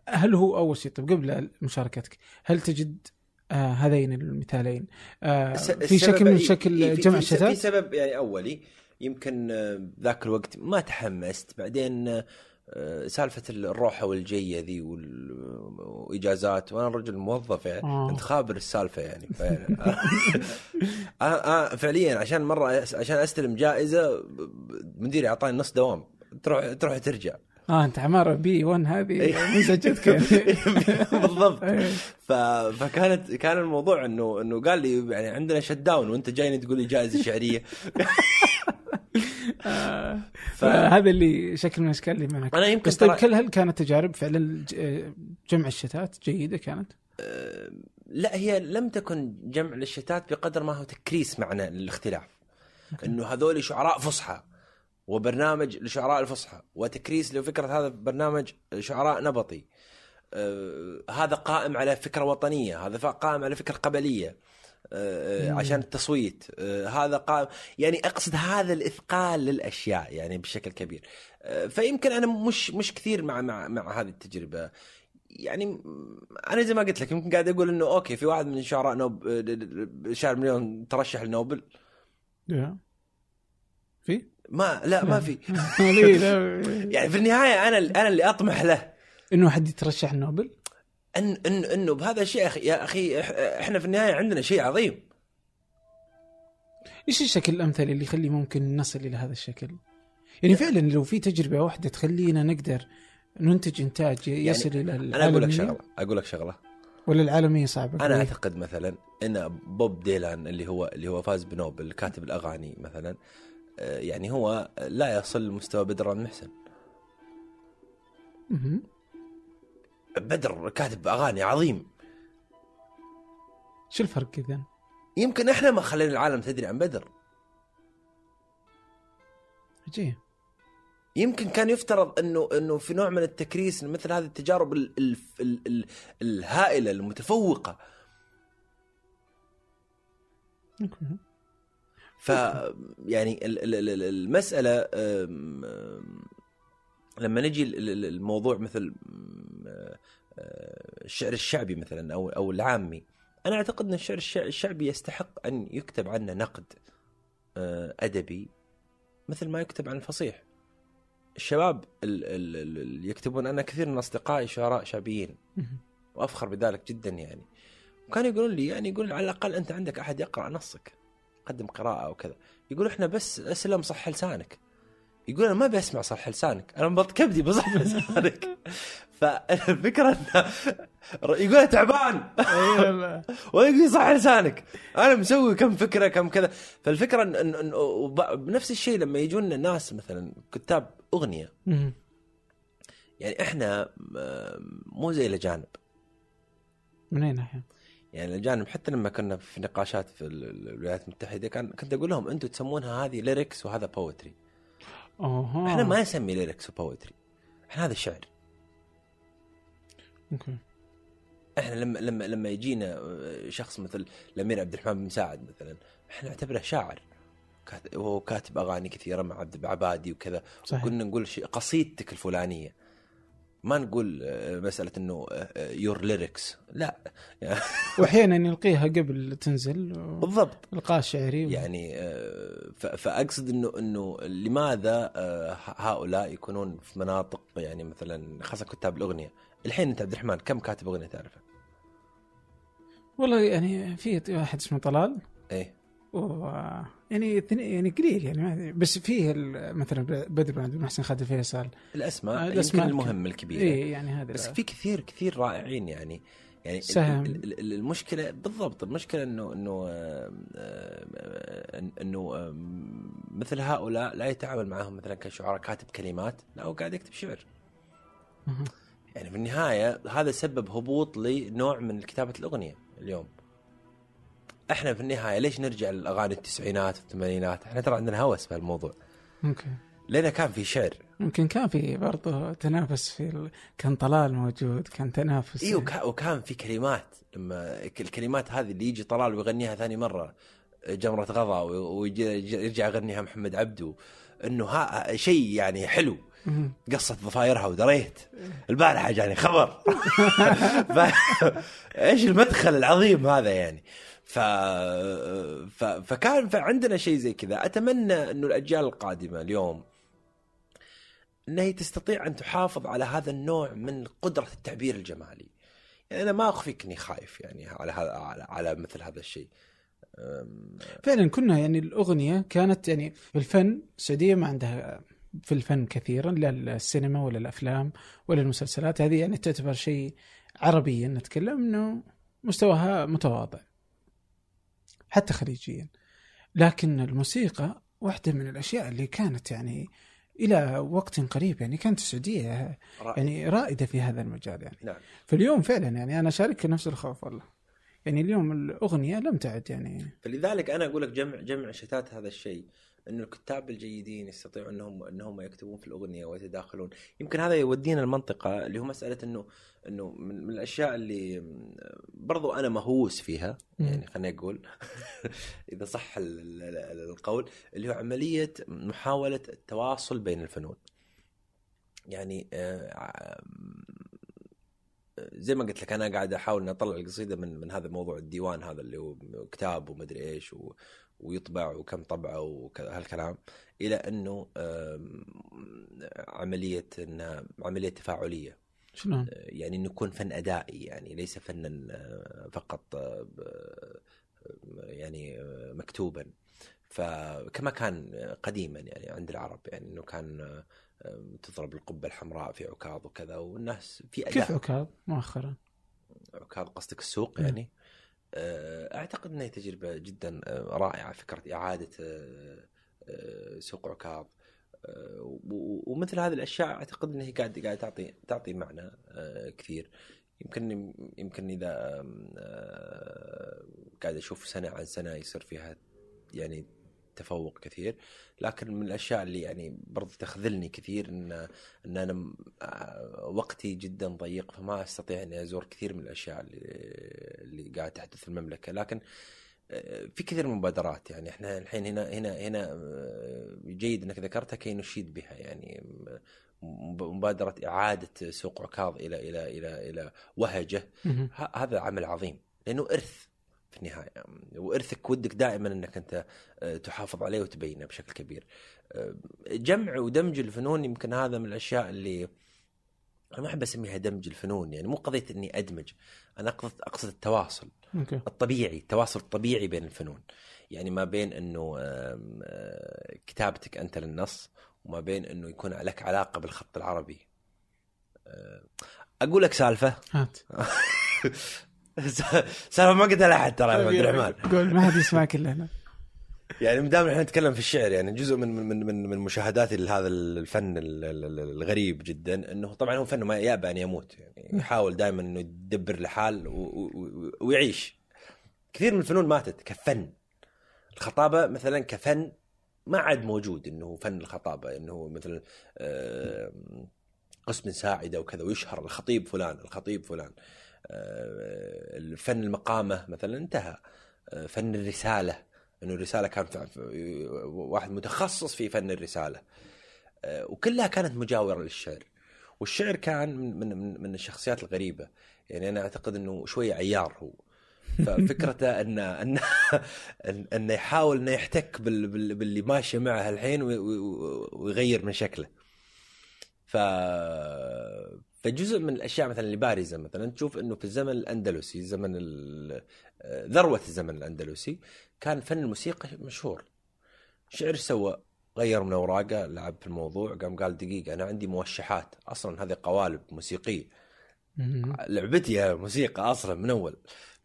هل هو اول شيء طيب قبل مشاركتك هل تجد آه هذين المثالين آه في شكل من إيه- شكل إيه، جمع في- في الشتات؟ سبب يعني أولي يمكن آه، ذاك الوقت ما تحمست بعدين آه، سالفة الروحة والجيه ذي وإجازات وأنا رجل موظف يعني آه. أنت خابر السالفة يعني (laughs) (laughs) أنا فعليا عشان مرة عشان أستلم جائزة مديري أعطاني نص دوام تروح تروح ترجع آه أنت عمارة بي 1 هذه إيه. مزعجتك يعني (laughs) بالضبط. (laughs) إيه. ف... فكانت كان الموضوع انه إنه قال لي يعني عندنا shut down وأنت جايني تقول لي جائزة شعرية. (laughs) آه، فهذا اللي شكل من الأشكال اللي منعك أنا يمكن بس طيب كل هل كانت تجارب فعلا ج- جمع الشتات جيدة كانت؟ آه، لا هي لم تكن جمع للشتات بقدر ما هو تكريس معنى الاختلاف. إنه هذول شعراء فصحى. وبرنامج لشعراء الفصحى وتكريس لفكرة هذا برنامج شعراء نبطي. آه، هذا قائم على فكرة وطنية هذا قائم على فكرة قبلية آه،. عشان التصويت. آه، هذا قائم يعني أقصد هذا الإثقال للأشياء يعني بشكل كبير. فيمكن أنا مش مش كثير مع مع مع هذه التجربة. يعني أنا زي ما قلت لك يمكن قاعد أقول إنه أوكي في واحد من شعراء نوب شاعر مليون ترشح لنوبل. لا. في؟ ما لا ما في (laughs) لا (laughs) يعني في النهاية أنا أنا اللي أطمح له إنه حد يترشح النوبل؟ إن إن إنه بهذا الشيء يا أخي يا أخي إحنا في النهاية عندنا شيء عظيم إيش الشكل الأمثل اللي يخلي ممكن نصل إلى هذا الشكل؟ يعني فعلا لو في تجربة واحدة تخلينا نقدر ننتج إنتاج يصل إلى أنا أقول لك العالمية؟ شغلة أقول لك شغلة ولا العالمية صعبة؟ أنا أعتقد مثلا إن بوب ديلان اللي هو اللي هو فاز بنوبل كاتب الأغاني مثلا يعني هو لا يصل لمستوى بدر بن محسن مهم. بدر كاتب أغاني عظيم شو الفرق اذا؟ يمكن إحنا ما خلينا العالم تدري عن بدر عجيب يمكن كان يفترض إنه إنه في نوع من التكريس مثل هذه التجارب ال ال ال ال الهائلة المتفوقة. ف يعني ال- ال- ال- المسألة لما نجي ال- ال- الموضوع مثل أه، الشعر الشعبي مثلا أو أو العامي أنا أعتقد إن الشعر الشع- الشعبي يستحق أن يكتب عنه نقد أه، أدبي مثل ما يكتب عن الفصيح. الشباب ال- ال- ال- اللي يكتبون أنا كثير من أصدقائي شعراء شعبيين. وأفخر بذلك جدا يعني. وكانوا يقولون لي يعني يقول على الأقل أنت عندك أحد يقرأ نصك. قدم قراءة أو كذا. يقول إحنا بس أسلم صح لسانك. يقول أنا ما بسمع صح لسانك. أنا مبط كبدي بصح لسانك. (laughs) فالفكرة إنه يقول أنا تعبان. (laughs) ويقول صح لسانك. أنا مسوي كم فكرة كم كذا. فالفكرة ان إن- وب- بنفس الشيء لما يجون ناس مثلا كتاب أغنية. يعني إحنا مو زي الأجانب. من اي ناحيه؟ يعني الأجانب حتى لما كنا في نقاشات في ال- ال- الولايات المتحدة كان كنت أقول لهم أنتم تسمونها هذه lyrics وهذا poetry اوه إحنا ما نسمي lyrics و poetry إحنا هذا شعر. أوكي. إحنا لما لما لما يجينا شخص مثل الأمير عبد الرحمن بن مساعد مثلا إحنا نعتبره شاعر. وهو كاتب أغاني كثيرة مع عبادي وكذا. صحيح. كنا نقول قصيدتك الفلانية. ما نقول آه، مسألة إنه your lyrics لا. يعني (laughs) وأحيانا يلقيها قبل تنزل. بالضبط. القاء شعري. و... يعني آه، فأقصد إنه إنه لماذا آه، هؤلاء يكونون في مناطق يعني مثلا خاصة كتاب الأغنية. الحين أنت عبد الرحمن كم كاتب أغنية تعرفه؟ والله يعني في واحد اسمه طلال. إيه. و يعني اثنين- يعني قليل يعني. بس فيه ال- مثلا بدر بن عبد المحسن خالد الفيصل. الأسماء يمكن الأسماء المهمه الكبيرة. اي يعني هذا بس في كثير كثير رائعين يعني. يعني ال- سهم. ال- ال- ال- المشكلة بالضبط المشكلة انه إنه آه، آه، إنه آه، مثل هؤلاء لا يتعامل معهم مثلا كشعراء كاتب كلمات لا هو قاعد يكتب شعر. يعني في النهاية هذا سبب هبوط لنوع من كتابة الأغنية اليوم. إحنا في النهاية ليش نرجع للأغاني التسعينات والثمانينات؟ إحنا ترى عندنا هوس بهالموضوع. أوكي لأن كان في شعر. يمكن كان في برضه تنافس في ال... كان طلال موجود كان تنافس. اي وكا- وكان في كلمات. لما الكلمات هذه اللي يجي طلال ويغنيها ثاني مرة جمرة غضا ويرجع يغنيها محمد عبدو إنه ها شيء يعني حلو. قصت ضفايرها ودريت. البارحة جاني خبر. (laughs) (laughs) ف... إيش المدخل العظيم هذا يعني؟ ف... ف... فكان عندنا شيء زي كذا. أتمنى انه الأجيال القادمة اليوم إنها هي تستطيع أن تحافظ على هذا النوع من قدرة التعبير الجمالي. يعني أنا ما اخفيك إني خايف يعني على هذا على, على مثل هذا الشيء. فعلا كنا يعني الأغنية كانت يعني الفن السعوديه ما عندها في الفن كثيرا لا السينما ولا الأفلام ولا المسلسلات. هذه يعني تعتبر شيء عربيا نتكلم إنه مستواها متواضع. حتى خليجيا. لكن الموسيقى واحدة من الأشياء اللي كانت يعني إلى وقت قريب يعني كانت السعودية رائع. يعني رائدة في هذا المجال يعني. نعم. فاليوم فعلا يعني أنا شارك نفس الخوف والله. يعني اليوم الأغنية لم تعد يعني. فلذلك أنا أقول لك جمع جمع شتات هذا الشيء. إنه الكتاب الجيدين يستطيعوا انهم إنهم يكتبون في الأغنية ويتداخلون. يمكن هذا يودينا المنطقة اللي هو مسألة انه إنه من من الأشياء اللي برضو أنا مهووس فيها يعني خليني أقول. (laughs) إذا صح ال- ال- ال- القول اللي هو عملية محاولة التواصل بين الفنون. يعني آه، زي ما قلت لك أنا قاعد أحاول إني أطلع القصيدة من من هذا الموضوع الديوان هذا اللي هو كتاب ومدري إيش ويطبع وكم طبعه وهالكلام إلى أنه عملية إنها عملية تفاعلية شلون؟ يعني إنه يكون فن أدائي يعني ليس فنا آه، فقط آه، يعني آه، مكتوبا فكما كان قديما يعني عند العرب يعني إنه كان آه، تضرب القبة الحمراء في عكاظ وكذا والناس في كيف اداء عكاظ مؤخرا؟ عكاظ قصدك السوق. يعني آه، أعتقد إنها تجربة جدا آه، رائعة فكرة إعادة آه، آه، سوق عكاظ آه، ومثل هذه الأشياء أعتقد إنها قاعد قاعد تعطي تعطي معنى آه، كثير. يمكن يمكن إذا آه، قاعد أشوف سنة عن سنة يصير فيها يعني تفوق كثير. لكن من الأشياء اللي يعني برضو تخذلني كثير إن إن أنا آه، وقتي جدا ضيق فما أستطيع إني أزور كثير من الأشياء اللي اللي قاعد تحدث في المملكة. لكن آه، في كثير من المبادرات يعني إحنا الحين هنا هنا هنا آه، جيد إنك ذكرتها كي نشيد بها. يعني مبادرة إعادة سوق عكاظ إلى إلى إلى إلى وهجة. مهم. ه- هذا عمل عظيم. لأنه إرث. في النهايه وإرثك ودك دائما إنك أنت آه، تحافظ عليه وتبينه بشكل كبير. آه، جمع ودمج الفنون يمكن هذا من الأشياء اللي أنا ما أحب أسميها دمج الفنون يعني مو قضية إني أدمج أنا أقصد أقصد التواصل. أوكي. الطبيعي التواصل الطبيعي بين الفنون. يعني ما بين إنه آه، كتابتك أنت للنص وما بين إنه يكون لك علاقة بالخط العربي. أقول لك سالفة. هات. (laughs) (laughs) سالفة ما قلتها لأحد ترى يا عبد الرحمن. قول ما حد يسمعك إلا أنا. (laughs) يعني ما دام إحنا نتكلم في الشعر يعني جزء من من من من مشاهداتي لهذا الفن ال- ال- ال- الغريب جدا إنه طبعا هو فن ما يأبى أن يموت. يعني يحاول دائما إنه يدبر لحال ويعيش. كثير من الفنون ماتت كفن. الخطابة مثلا كفن ما عاد موجود إنه فن الخطابة إنه مثلا قسم ساعدة وكذا ويشهر الخطيب فلان الخطيب فلان. آه، الفن المقامة مثلا انتهى. آه، فن الرسالة إنه الرسالة كان في- في- واحد متخصص في فن الرسالة. آه، وكلها كانت مجاورة للشعر. والشعر كان من من من- الشخصيات الغريبة. يعني أنا أعتقد إنه شوية عيار هو. ففكرته (laughs) ان ان ان انه يحاول إنه يحتك بال- بال- باللي ماشي معه الحين وي- وي- ويغير من شكله. ف فجزء من الأشياء مثلا اللي بارزة مثلا تشوف إنه في الزمن الأندلسي زمن ال- ذروة الزمن الأندلسي كان فن الموسيقى مشهور. شعر سوى غير من أوراقه لعب في الموضوع قام قال دقيقة أنا عندي موشحات. أصلا هذه قوالب موسيقية. لعبتي يا موسيقى أصلا من أول.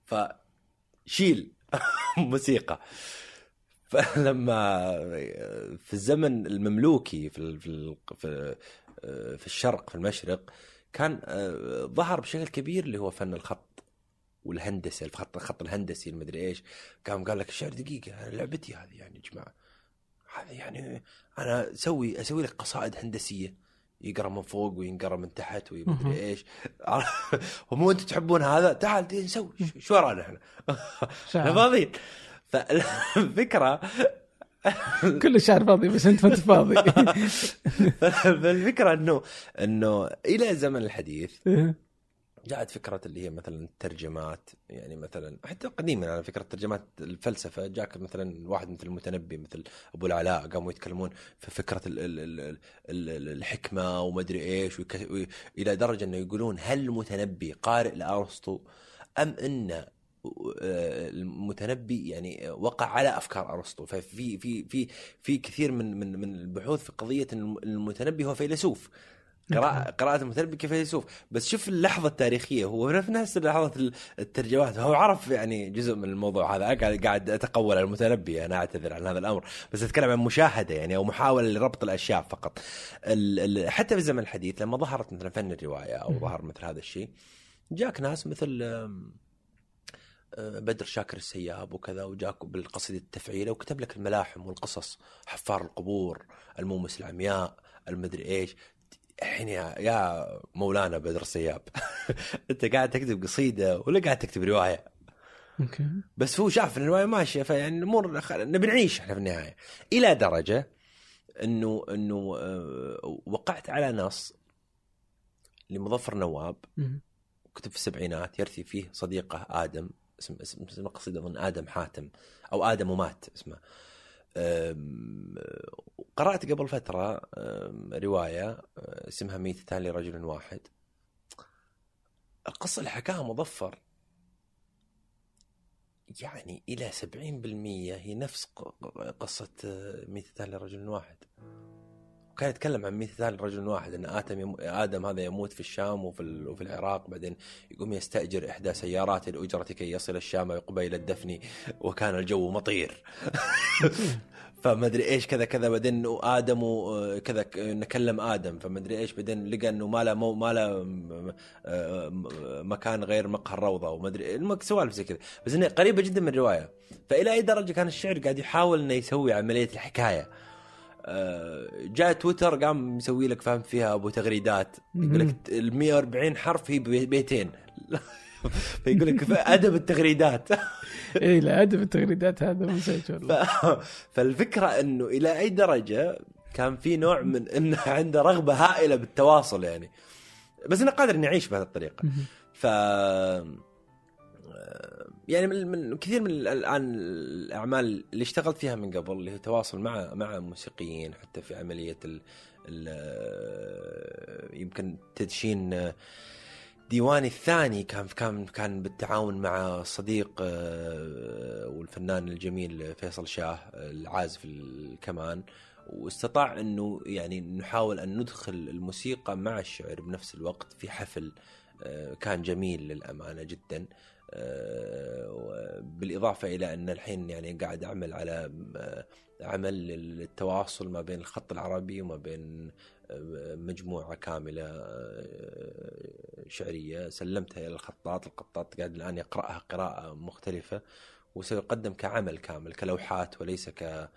فشيل (laughs) موسيقى. فلما في الزمن المملوكي في في في في الشرق في المشرق كان آه، ظهر بشكل كبير اللي هو فن الخط والهندسة الخط الخط الهندسي المدري إيش. قام قال لك الشعر دقيقة لعبتي هذه يعني يا جماعة. هذه يعني أنا أسوي أسوي لك قصائد هندسية. يقرأ من فوق وينقرأ من تحت. ومدري إيش. (laughs) ومو أنتم تحبون هذا؟ تعال نسوي. شو ورانا إحنا؟ إحنا (laughs) فاضيين فالفكرة (laughs) كل الشعر فاضي بس أنت ما أنت فاضي. (laughs) فالفكرة انه إنه إلى زمن الحديث جاءت فكرة اللي هي مثلا الترجمات يعني مثلا حتى قديما على فكرة ترجمات الفلسفة جاك مثلا واحد مثل المتنبي مثل أبو العلاء قاموا يتكلمون في فكرة ال ال ال ال ال الحكمة ومدري إيش ويك- وي- إلى درجة أنه يقولون هل المتنبي قارئ لأرسطو أم آه، المتنبي يعني وقع على أفكار أرسطو. ففي في في في كثير من من من البحوث في قضية ان المتنبي هو فيلسوف. قراءة قراءة المتنبي كفيلسوف. بس شوف اللحظة التاريخية هو في نفس لحظة الترجمات. هو عرف يعني جزء من الموضوع هذا. قاعد قاعد أتقول على المتنبي أنا أعتذر عن هذا الأمر. بس أتكلم عن مشاهدة يعني أو محاولة لربط الأشياء فقط. ال ال حتى في الزمن الحديث لما ظهرت مثلا فن الرواية أو ظهر مثل هذا الشيء جاك ناس مثل بدر شاكر السياب وكذا وجاك بالقصيدة التفعيلة وكتب لك الملاحم والقصص حفار القبور المومس العمياء المدري إيش. الحين يا يا مولانا بدر السياب (laughs) أنت قاعد تكتب قصيدة ولا قاعد تكتب رواية؟ أوكي. بس هو شاف إن الرواية ماشية فيعني الأمور نبي نعيش إحنا في النهاية. إلى درجة انه إنه آه، وقعت على نص لمظفر نواب. كتب في السبعينات يرثي فيه صديقه آدم. اسم اسم اسم القصيده أظن آدم حاتم أو آدم ومات اسمه. قرأت قبل فترة رواية أه، اسمها ميتتان لرجل واحد. القصة اللي حكاها مظفر. يعني إلى 70% هي نفس قصة آه، ميتة لرجل واحد. وكان يتكلم عن ميتة لرجل واحد إن آدم يم... آدم هذا يموت في الشام وفي ال... وفي العراق بعدين يقوم يستأجر إحدى سيارات الاجره كي يصل الشام قبيل الدفن وكان الجو مطير. (laughs) فما أدري إيش كذا كذا بعدين آدم وكذا نكلم آدم فما أدري إيش بعدين لقى إنه ما له ما له مكان غير مقهى الروضة وما أدري سوالف زي كذا. بس انها قريبة جدا من الرواية. فإلى أي درجة كان الشعر قاعد يحاول إنه يسوي عملية الحكاية. جاء تويتر قام يسوي لك فهمت فيها أبو تغريدات. يقول لك ال 140 حرف هي بي- بيتين. (laughs) فيقول لك أدب التغريدات. (laughs) اي لا أدب التغريدات هذا message والله. (laughs) فالفكرة إنه إلى أي درجة كان في نوع من انه عنده رغبة هائلة بالتواصل يعني. بس إنه قادر إنه يعيش بهذه الطريقة. ف يعني من, من كثير من الان الأعمال اللي اشتغلت فيها من قبل اللي هو تواصل مع مع موسيقيين حتى في عملية ال ال يمكن تدشين ديواني الثاني كان كان كان بالتعاون مع صديق آه، والفنان الجميل فيصل شاه العازف الكمان واستطاع إنه يعني نحاول أن ندخل الموسيقى مع الشعر بنفس الوقت في حفل آه، كان جميل للأمانة جدا. بالاضافه إلى أن الحين يعني قاعد أعمل على آه، عمل للتواصل ما بين الخط العربي وما بين آه، مجموعة كاملة آه، شعرية. سلمتها إلى الخطاط، الخطاط قاعد الآن يقرأها قراءة مختلفة وسيقدم كعمل كامل كلوحات وليس ك آه، آه،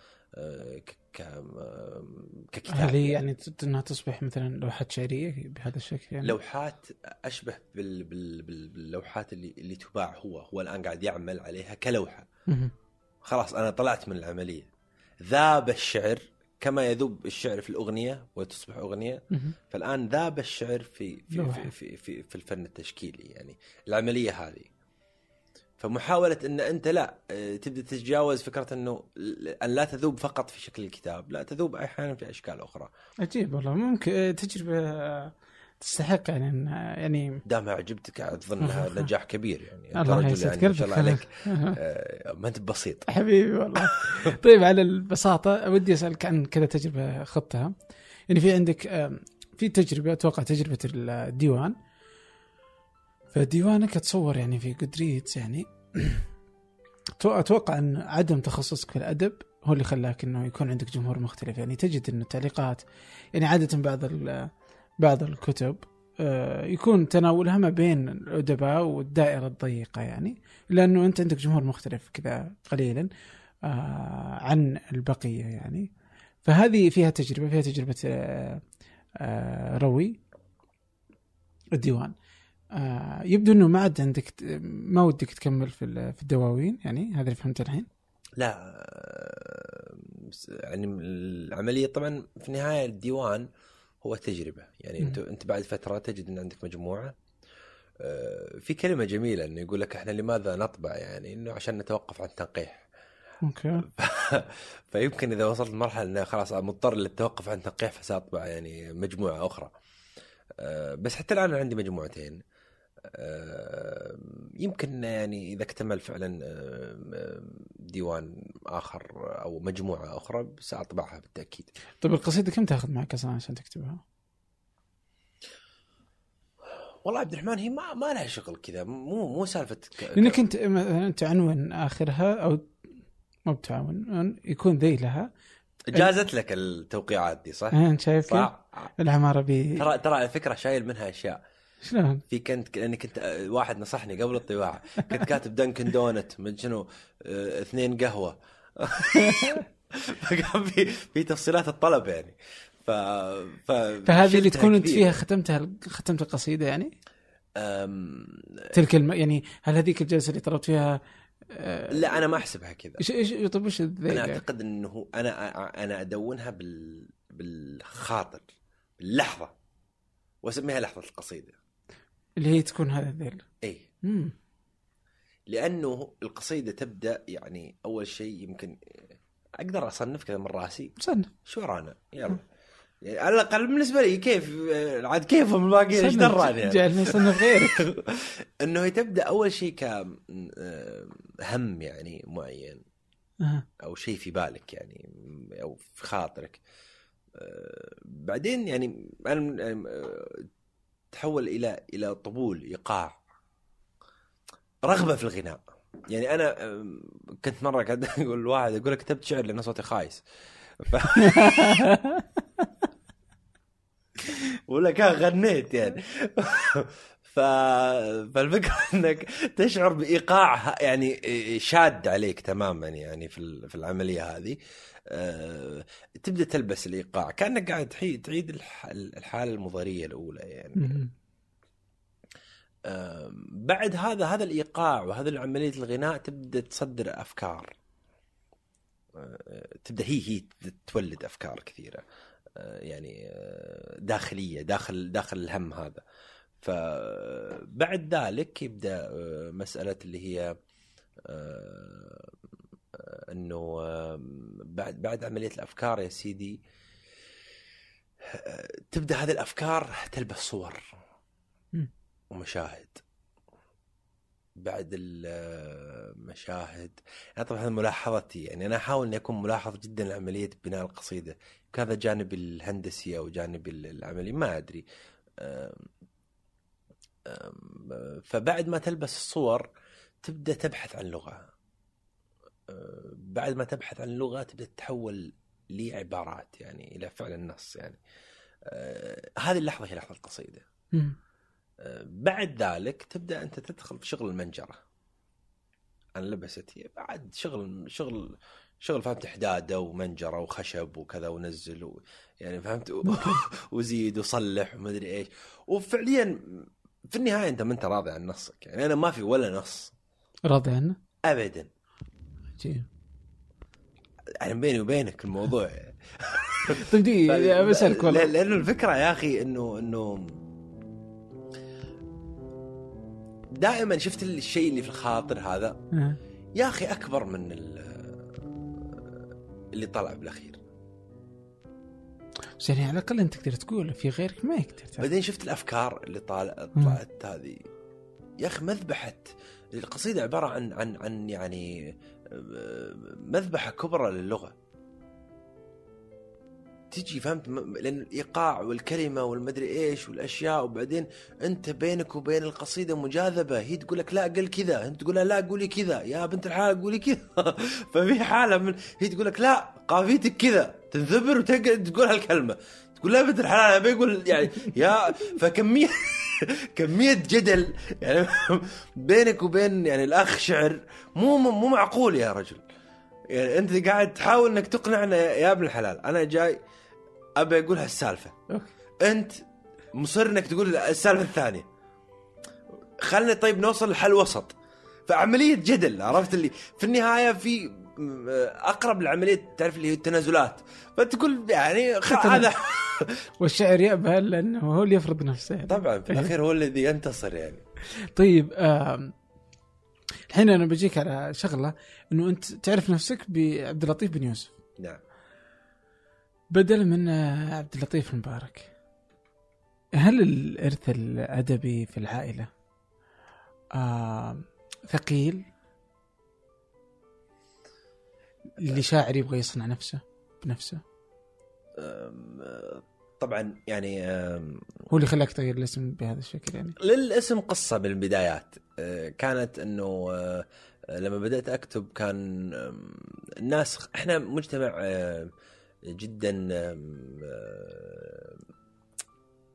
ككتاب هل هي يعني. ت- إنها تصبح مثلا لوحات شعرية بهذا الشكل يعني؟ لوحات أشبه بال بال بال باللوحات اللي اللي تباع هو. هو الآن قاعد يعمل عليها كلوحة. خلاص أنا طلعت من العملية. ذاب الشعر كما يذوب الشعر في الأغنية وتصبح أغنية. فالآن ذاب الشعر في في. في, في, في, في الفن التشكيلي يعني. العملية هذه. فمحاولة إن أنت لا آه، تبدأ تتجاوز فكرة إنه أن لا تذوب فقط في شكل الكتاب، لا تذوب أحيانا في أشكال أخرى. عجيب والله. ممكن آه، تجربة آه، تستحق يعني يعني دام عجبتك أظن انها نجاح كبير يعني. الله رجل يسعد يعني ما شاء الله. عليك. (laughs) ما أنت بسيط. حبيبي والله. (laughs) طيب على البساطة ودي أسألك عن كذا تجربة خضتها. يعني في عندك في تجربة أتوقع تجربة الديوان. فديوانك اتصور يعني في جودريدز يعني (clears throat) أتوقع أن عدم تخصصك في الأدب هو اللي خلاك إنه يكون عندك جمهور مختلف. يعني تجد انه التعليقات يعني عادة بعض بعض الكتب آه، يكون تناولها ما بين الأدباء والدائرة الضيقة يعني لأنه أنت عندك جمهور مختلف كذا قليلا آه، عن البقية يعني. فهذه فيها تجربة فيها تجربة آه، روي الديوان. آه، يبدو إنه ما عاد عندك ما ودك تكمل في في الدواوين يعني هذا اللي فهمته الحين. لا آه، يعني العملية طبعا في النهاية الديوان هو تجربة. يعني. أنت أنت بعد فترة تجد إن عندك مجموعة آه، في كلمة جميلة إنه يقول لك إحنا لماذا نطبع؟ يعني إنه عشان نتوقف عن التنقيح أوكي. (laughs) فيمكن إذا وصلت لمرحلة إنه خلاص مضطر للتوقف عن التنقيح فسأطبع يعني مجموعة أخرى. بس حتى الآن عندي مجموعتين. يمكن يعني إذا اكتمل فعلا ديوان آخر أو مجموعة أخرى سأطبعها بالتأكيد طيب القصيدة كم تأخذ معك أصلا عشان تكتبها؟ والله عبد الرحمن هي ما ما لها شغل كذا مو مو سالفة ك- لأنك أنت مثلا أنت عنوان آخرها أو مو بتعاون يكون ذيلها جازت لك التوقيعات دي صح؟ انت شايف كيف؟ صح العماره بي ترى ترى على فكرة شايل منها أشياء شلون؟ في كنت لأني كنت آه، واحد نصحني قبل الطباعة كنت كاتب دنكن دونت من شنو آه، اثنين قهوة (laughs) فكان في في تفصيلات الطلب يعني ف, ف فهذه اللي تكون أنت. فيها ختمتها ختمت القصيدة يعني؟ أم... تلك الم... يعني هل هذيك الجلسة اللي طلبت فيها آه، لا أنا ما أحسبها كذا إيش إيش طيب وش أنا؟ أعتقد إنه أنا أنا أدونها بال بالخاطر باللحظة وأسميها لحظة القصيدة اللي هي تكون هذا الذيل. إي. امم لأنه القصيدة تبدأ يعني أول شيء يمكن أقدر أصنف كذا من رأسي. صنف. شو ورانا يلا. يعني على الأقل بالنسبة لي كيف؟ عاد كيفهم الباقي إيش دراني يعني. جعلني يصنف غيرك (laughs) إنه هي تبدأ أول شيء كهم يعني معين. أو شيء في بالك يعني أو في خاطرك. آه، بعدين يعني أنا تحول إلى إلى طبول إيقاع. رغبة في الغناء. يعني أنا كنت مرة قاعد (laughs) أقول لواحد أقول له كتبت شعر لأن صوتي خايس. ف... (laughs) ولا كان غنيت يعني. ف... فالفكرة إنك تشعر بإيقاع يعني شاد عليك تماما يعني في ال- في العملية هذه. تبدأ تلبس الإيقاع. كأنك قاعد تعيد الح- الحالة المضارية الأولى يعني. بعد هذا هذا الإيقاع وهذا عمليه الغناء تبدأ تصدر أفكار. آه، تبدأ هي هي تولد أفكار كثيرة. آه، يعني آه، داخلية داخل داخل الهم هذا. فبعد ذلك يبدأ آه، مسألة اللي هي آه، آه، إنه بعد بعد عملية الأفكار يا سيدي تبدأ هذه الأفكار تلبس صور. ومشاهد. بعد المشاهد يعني طبعا ملاحظتي يعني أنا أحاول إني أكون ملاحظ جدا لعملية بناء القصيدة. كذا جانب الهندسي أو جانب العملي ما أدري. فبعد ما تلبس الصور تبدأ تبحث عن لغة. بعد ما تبحث عن لغه تبدا تتحول لعبارات يعني إلى فعل النص يعني. أه، هذه اللحظة هي لحظة القصيده مم. بعد ذلك تبدأ أنت تدخل في شغل المنجرة. أنا لبست هي بعد شغل شغل شغل فهمت حداده ومنجرة وخشب وكذا ونزل و يعني فهمت؟ و... (laughs) وزيد وصلح وما أدري إيش. وفعليا في النهاية أنت ما أنت راضي عن نصك يعني. أنا ما في ولا نص. راضي عنه؟ ابدا. عجيب يعني بيني وبينك الموضوع. (laughs) طيب دقيقة بسألك والله لا- لأنه الفكرة يا أخي إنه إنه دائما شفت الشيء اللي في الخاطر هذا آه. يا أخي أكبر من ال- اللي طلع بالأخير بس يعني على الأقل أنت تقدر تقول في غيرك ما يقدر. بعدين شفت الأفكار اللي طالع طلعت هذه يا أخي مذبحة. القصيدة عبارة عن عن عن يعني مذبحة كبرى للغة. تجي فهمت؟ لأن الإيقاع والكلمة والمدري إيش والأشياء وبعدين أنت بينك وبين القصيدة مجاذبة. هي تقول لك لا قل كذا. أنت تقول لها لا قولي كذا. يا بنت الحلال قولي كذا. (laughs) ففي حالة من هي تقول لك لا قافيتك كذا. تنذبر وتقعد تقول هالكلمة. تقول لا بنت الحلال أنا بيقول يعني يا فكمية. (laughs) (laughs) كمية جدل يعني (laughs) بينك وبين يعني الأخ شعر مو مو معقول يا رجل. يعني أنت قاعد تحاول إنك تقنعنا يا ابن الحلال. أنا جاي أبي أقول هالسالفة. أنت مصر إنك تقول السالفة الثانية. خلنا طيب نوصل لحل وسط فعملية جدل عرفت اللي في النهاية في أقرب لعملية تعرف اللي هي التنازلات. فتقول يعني. هذا (laughs) (laughs) والشعر يأبى لأنه هو اللي يفرض نفسه طبعا في الأخير هو الذي ينتصر يعني. (laughs) طيب الحين أنا بجيك على شغلة أنه أنت تعرف نفسك بعبد اللطيف بن يوسف. نعم. بدل من آه، عبد اللطيف المبارك هل الإرث الأدبي في العائلة آه ثقيل؟ اللي شاعر يبغى يصنع نفسه بنفسه؟ طبعا يعني هو اللي خلاك تغير الاسم بهذا الشكل يعني؟ للاسم قصة من البدايات آه، كانت إنه آه، لما بدأت أكتب كان الناس إحنا مجتمع آه، جدا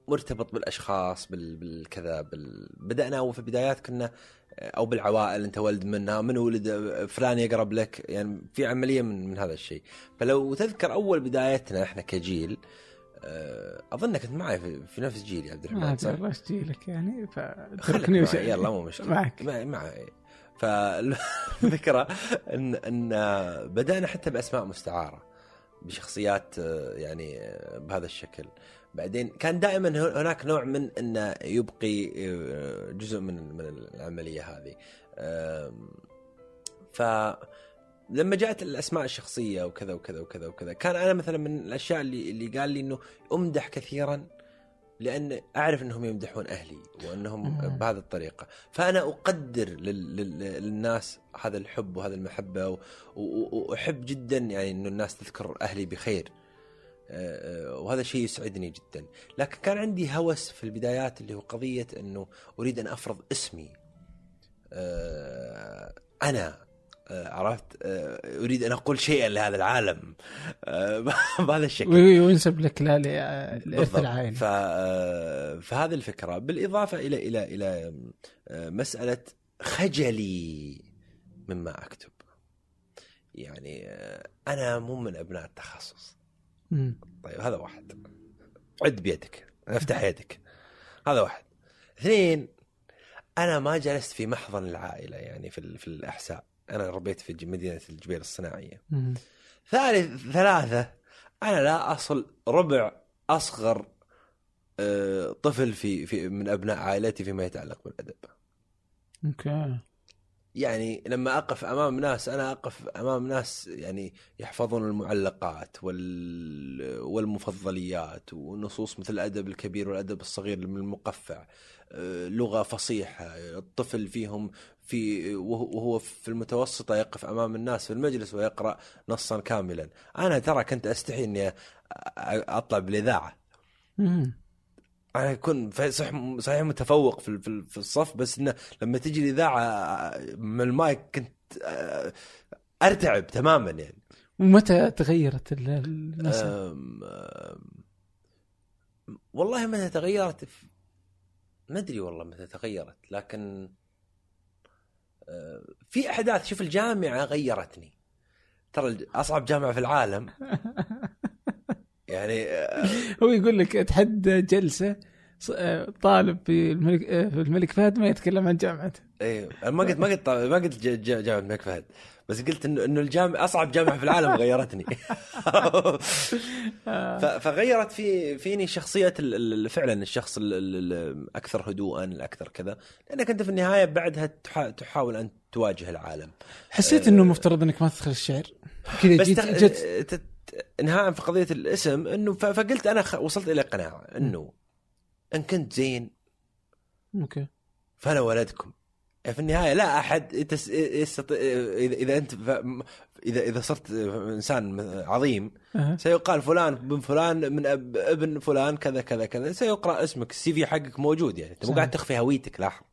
مرتبط بالأشخاص بال- بالكذا بال... بدأنا في البدايات كنا أو بالعوائل أنت ولد منها من ولد آه، فلان يقرب لك يعني في عملية من من هذا الشيء. فلو تذكر أول بدايتنا إحنا كجيل آه، أظنك كنت معي في, نفس جيلي يا عبد الرحمن صح؟ الله يشجيلك يعني فتركني وش يلا مو مشكلة. معك. (laughs) معي معي. فالفكرة (laughs) إن إن بدأنا حتى بأسماء مستعارة بشخصيات آه، يعني آه، بهذا الشكل. بعدين كان دائما هناك نوع من انه يبقي آه، جزء من من العملية هذه. ف لما جاءت الأسماء الشخصية وكذا وكذا وكذا وكذا كان أنا مثلا من الأشياء اللي اللي قال لي إنه أمدح كثيرا لأن أعرف إنهم يمدحون أهلي وإنهم. بهذه الطريقة. فأنا أقدر لل... لل... للناس هذا الحب وهذا المحبة و... وأحب جدا يعني إنه الناس تذكر أهلي بخير. وهذا شيء يسعدني جدا. لكن كان عندي هوس في البدايات اللي هو قضية إنه أريد أن أفرض اسمي. آه، أنا آه، عرفت؟ آه، أريد أن أقول شيئا لهذا العالم. آه، (laughs) بهذا الشكل. وي- وينسب لك لا ل- لإرث بالضبط. العائلة ف... آه، فهذه الفكرة. بالإضافة إلى إلى إلى آه، مسألة خجلي مما أكتب. يعني آه، أنا مو من أبناء التخصص. مم. طيب هذا واحد. عد بيدك افتح يدك. هذا واحد. اثنين أنا ما جلست في محضن العائلة يعني في في الأحساء. أنا ربيت في مدينة الجبيل الصناعية. مم. ثالث ثلاثة أنا لا أصل ربع أصغر آه، طفل في في من أبناء عائلتي فيما يتعلق بالأدب. أوكي. يعني لما أقف أمام ناس أنا أقف أمام ناس يعني يحفظون المعلقات وال والمفضليات ونصوص مثل الأدب الكبير والأدب الصغير من المقفع آه، لغة فصيحة الطفل فيهم في وهو في المتوسطة يقف أمام الناس في المجلس ويقرأ نصا كاملا. أنا ترى كنت أستحي أني أ- أطلع ف- صح صحيح متفوق في في ال- في الصف بس إنه لما تجي الإذاعة من المايك كنت آه، أرتعب تماما يعني. ومتى تغيرت ال- النسب؟ أم- أم- والله متى تغيرت؟ في- ما أدري والله متى تغيرت لكن آه، في أحداث شوف الجامعة غيرتني. ترى أصعب جامعة في العالم. (laughs) يعني آه، (laughs) هو يقول لك اتحدى جلسة آه، طالب في الملك آه، في الملك فهد ما يتكلم عن جامعته أيوه أنا ما قلت ما قلت ما قلت جامعة الملك فهد بس قلت انه إنه الجامعة أصعب جامعة في العالم غيرتني. (laughs) (laughs) فغيرت في فيني شخصية فعلا الشخص ال- ال- الاكثر هدوءا الأكثر كذا لانك انت في النهاية بعدها تحا- تحاول أن تواجه العالم. حسيت إنه المفترض إنك ما تدخل الشعر؟ كذا جيت تت... انهاء في قضية الاسم انه. فقلت أنا. وصلت إلى قناعة انه ان كنت زين okay فانا ولدكم يعني في النهاية لا أحد. يستطيع اذا أنت ف... اذا إذا صرت إنسان عظيم أه. سيقال فلان بن فلان من أب... ابن فلان كذا كذا كذا سيقرأ اسمك ال CV حقك موجود يعني أنت مو. قاعد تخفي هويتك لاحظ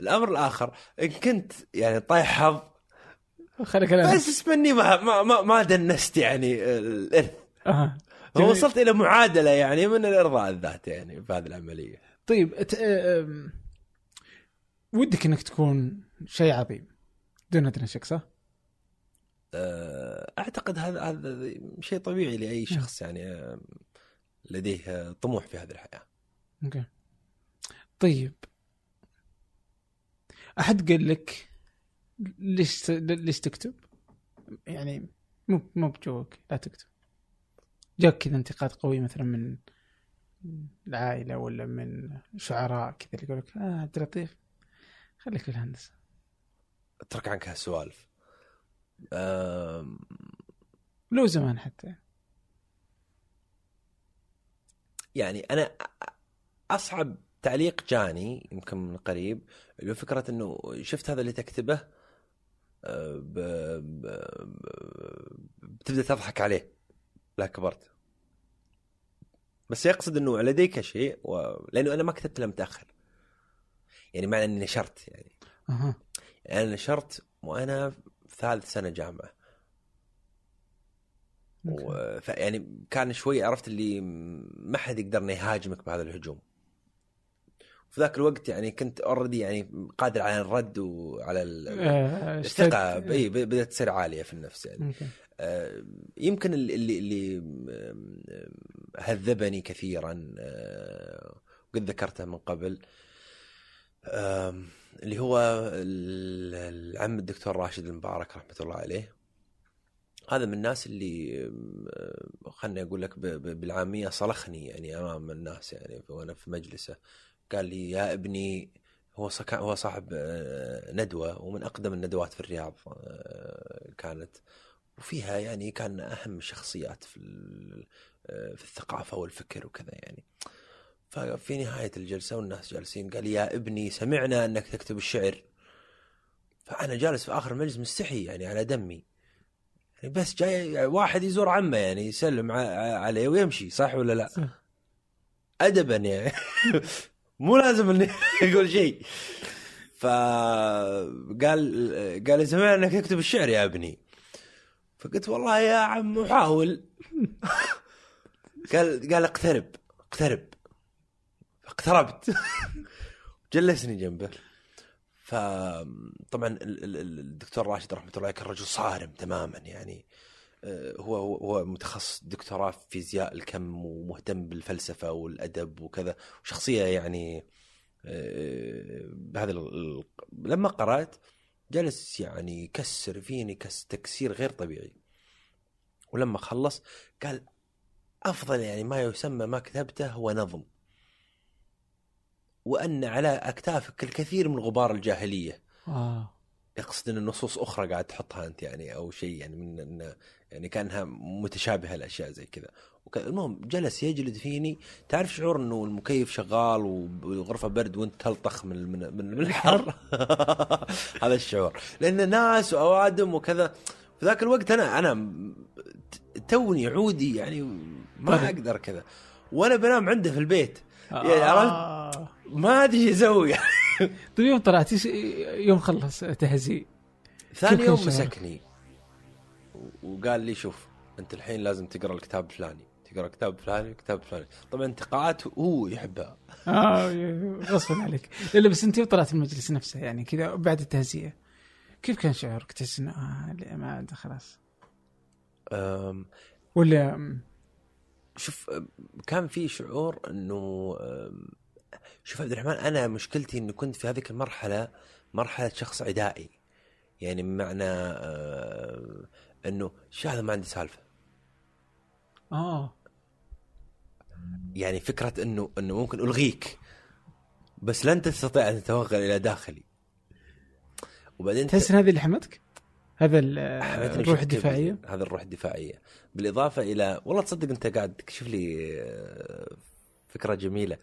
الأمر الآخر إن كنت يعني طايح حظ خليك بس اسمني ما ما ما, ما دنست يعني الإرث. أه. جميل. وصلت إلى معادلة يعني من الإرضاء الذات يعني في هذه العملية. طيب ت... أم... ودك إنك تكون شيء عظيم دون أدنى شك صح؟ أه، أعتقد هذا هذا شيء طبيعي لأي شخص يعني أه، لديه أه، طموح في هذه الحياة. أوكي. طيب. أحد قال لك ليش ليش تكتب؟ يعني مو مو بجوك لا تكتب. جاك كذا انتقاد قوي مثلا من العائلة ولا من شعراء كذا اللي يقول لك آه عبد اللطيف خليك في الهندسه أترك عنك هالسوالف. أم، لو زمان حتى. يعني أنا أصعب تعليق جاني يمكن من قريب اللي هو فكرة إنه شفت هذا اللي تكتبه بتبدأ تضحك عليه. لا كبرت. بس يقصد إنه لديك شيء و... لأنه أنا ما كتبت الا متأخر. يعني معنى إني نشرت يعني. يعني أنا نشرت وأنا في ثالث سنة جامعة. و... يعني كان شوي عرفت اللي ما حد يقدر يهاجمك بهذا الهجوم. في ذاك الوقت يعني كنت اوريدي يعني قادر على الرد وعلى آه، الثقة. إي بدأت تصير عالية في النفس يعني. آه، يمكن اللي اللي, آم، هذبني كثيرا آه، وقد ذكرته من قبل اللي هو ال- العم الدكتور راشد المبارك رحمة الله عليه. هذا من الناس اللي خلني أقول لك بالعامية صلخني يعني أمام الناس يعني وأنا في مجلسه. قال لي يا ابني هو. هو صاحب آه، ندوة ومن أقدم الندوات في الرياض آه، كانت. وفيها يعني كان أهم الشخصيات في آه، في الثقافة والفكر وكذا يعني. ففي نهاية الجلسة والناس جالسين قال يا ابني سمعنا أنك تكتب الشعر. فأنا جالس في آخر المجلس مستحي يعني على دمي. يعني بس جاي واحد يزور عمه يعني يسلم عليه ويمشي صح ولا لا؟ ادبا يعني. (laughs) مو لازم إني (laughs) يقول شيء. فقال قال سمعنا أنك تكتب الشعر يا ابني. فقلت والله يا عم احاول قال قال اقترب اقترب. اقتربت. جلسني جنبه. فطبعا ال- ال- ال- الدكتور راشد رحمة الله كان رجل صارم تماما يعني. هو هو هو متخصص دكتوراه في فيزياء الكم ومهتم بالفلسفة والأدب وكذا. وشخصيه يعني آه، بهذا لما قرأت جلس يعني يكسر فيني كس تكسير غير طبيعي. ولما خلص قال أفضل يعني ما يسمى ما كتبته هو نظم. وأن على أكتافك الكثير من غبار الجاهلية. آه. يقصد إن النصوص أخرى قاعد تحطها أنت يعني أو شيء يعني من إن يعني كأنها متشابهة الاشياء زي كذا. المهم جلس يجلد فيني. تعرف شعور إنه المكيف شغال والغرفه برد وإنت تلطخ من من من الحر؟ (laughs) هذا الشعور. لأن ناس وأوادم وكذا. في ذاك الوقت أنا أنا توني عودي يعني ما طيب. أقدر كذا. وأنا بنام عنده في البيت. يعني عرفت؟ آه. ما ادري إيش أسوي طيب يوم طلعت يوم خلص تهزيء ثاني يوم؟ مسكني. وقال لي شوف أنت الحين لازم تقرأ الكتاب الفلاني. تقرأ الكتاب الفلاني الكتاب الفلاني. طبعا انتقاءات هو يحبها. آه غصبا عليك. لا بس أنت يوم طلعت المجلس نفسه يعني كذا بعد التهزئه كيف كان شعورك؟ تحس إنه آه ما عاد خلاص. ولا شوف كان في شعور إنه شوف عبد الرحمن أنا مشكلتي انه كنت في هذيك المرحلة مرحلة شخص عدائي. يعني بمعنى إنه هذا ما عندي سالفة؟ آه. يعني فكرة إنه إنه ممكن ألغيك بس لن تستطيع أن تتوغل إلى داخلي. وبعدين تحس إن هذه اللي حمتك؟ هذا الروح الدفاعية؟ هذا الروح الدفاعية. بالإضافة إلى والله تصدق أنت قاعد تكشف لي آه، فكرة جميلة.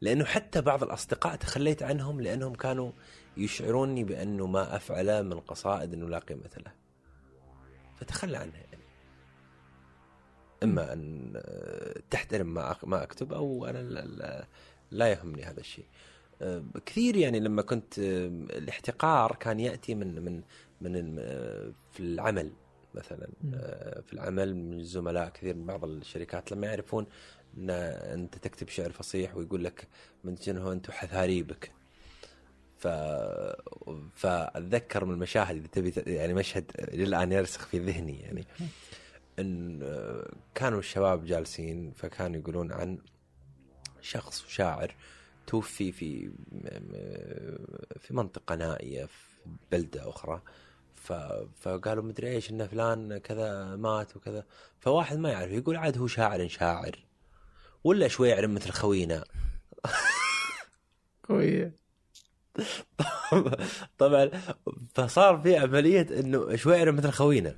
لأنه حتى بعض الأصدقاء تخليت عنهم لأنهم كانوا يشعروني بأنه ما افعله من قصائد إنه لا قيمة له. فتخلى عنها يعني. إما أن آه، تحترم ما ما أكتب أو أنا لا- لا- لا يهمني هذا الشيء. آه، كثير يعني لما كنت الاحتقار كان يأتي من من من في العمل مثلا. آه، في العمل من الزملاء كثير من بعض الشركات لما يعرفون إن أنت تكتب شعر فصيح ويقول لك من شنو أنت حثاريبك ف فأتذكر من المشاهد اذا تبي يعني مشهد للان يرسخ في ذهني يعني. إن آه، كانوا الشباب جالسين فكانوا يقولون عن شخص شاعر توفي في في منطقة نائية في بلدة أخرى. ف... فقالوا مدري إيش إن فلان كذا مات وكذا. فواحد ما يعرف يقول عاد هو شاعر شاعر ولا شويعر مثل خوينا. (laughs) قوية (laughs) طبعا فصار في عملية إنه شويعر مثل خوينا.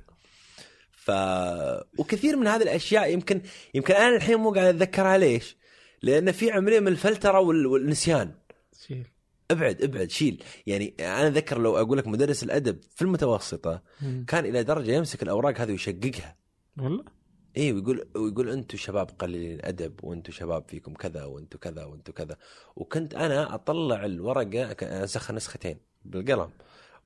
ف وكثير من هذه الأشياء يمكن يمكن أنا الحين مو قاعد أتذكرها ليش؟ لأن في عملية من الفلترة وال... والنسيان. ابعد ابعد شيل. يعني أنا اتذكر لو أقول لك مدرس الأدب في المتوسطة. كان إلى درجة يمسك الأوراق هذه ويشققها. والله؟ اي ويقول ويقول أنتم شباب قليلين أدب وأنتم شباب فيكم كذا وأنتم كذا وأنتم كذا. وكنت أنا أطلع الورقة أنسخها نسختين بالقلم.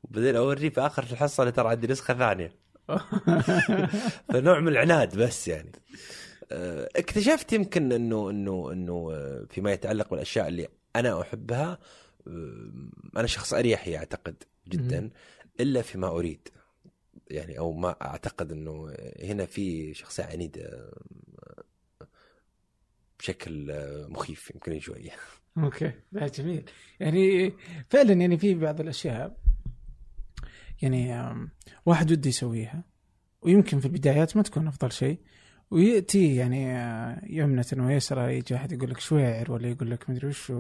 وبعدين اوريه في آخر الحصة اللي ترى عندي نسخة ثانية. (laughs) فنوع من العناد بس يعني. آه، اكتشفت يمكن إنه إنه إنه آه، فيما يتعلق بالأشياء اللي أنا أحبها أنا شخص أريحي أعتقد جدا إلا فيما أريد. يعني أو ما أعتقد إنه هنا في شخصيه عنيده بشكل مخيف يمكن شوية أوكي لا جميل. يعني فعلا يعني في بعض الأشياء يعني واحد وده يسويها ويمكن في البدايات ما تكون أفضل شيء ويأتي يعني يمنة ويسرى يجي احد يقول لك شويعر ولا يقول لك مدري وش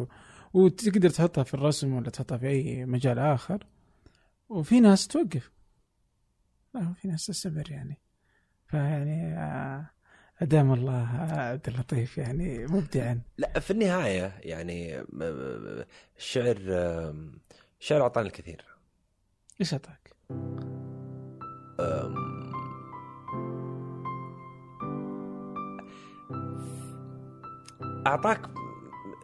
وتقدر تحطها في الرسم ولا تحطها في أي مجال آخر. وفي ناس توقف. لا في ناس تستمر يعني. فيعني آه، أدام الله عبد اللطيف يعني مبدعا. لا في النهاية يعني الشعر الشعر اعطاني الكثير. إيش أعطاك؟ أعطاك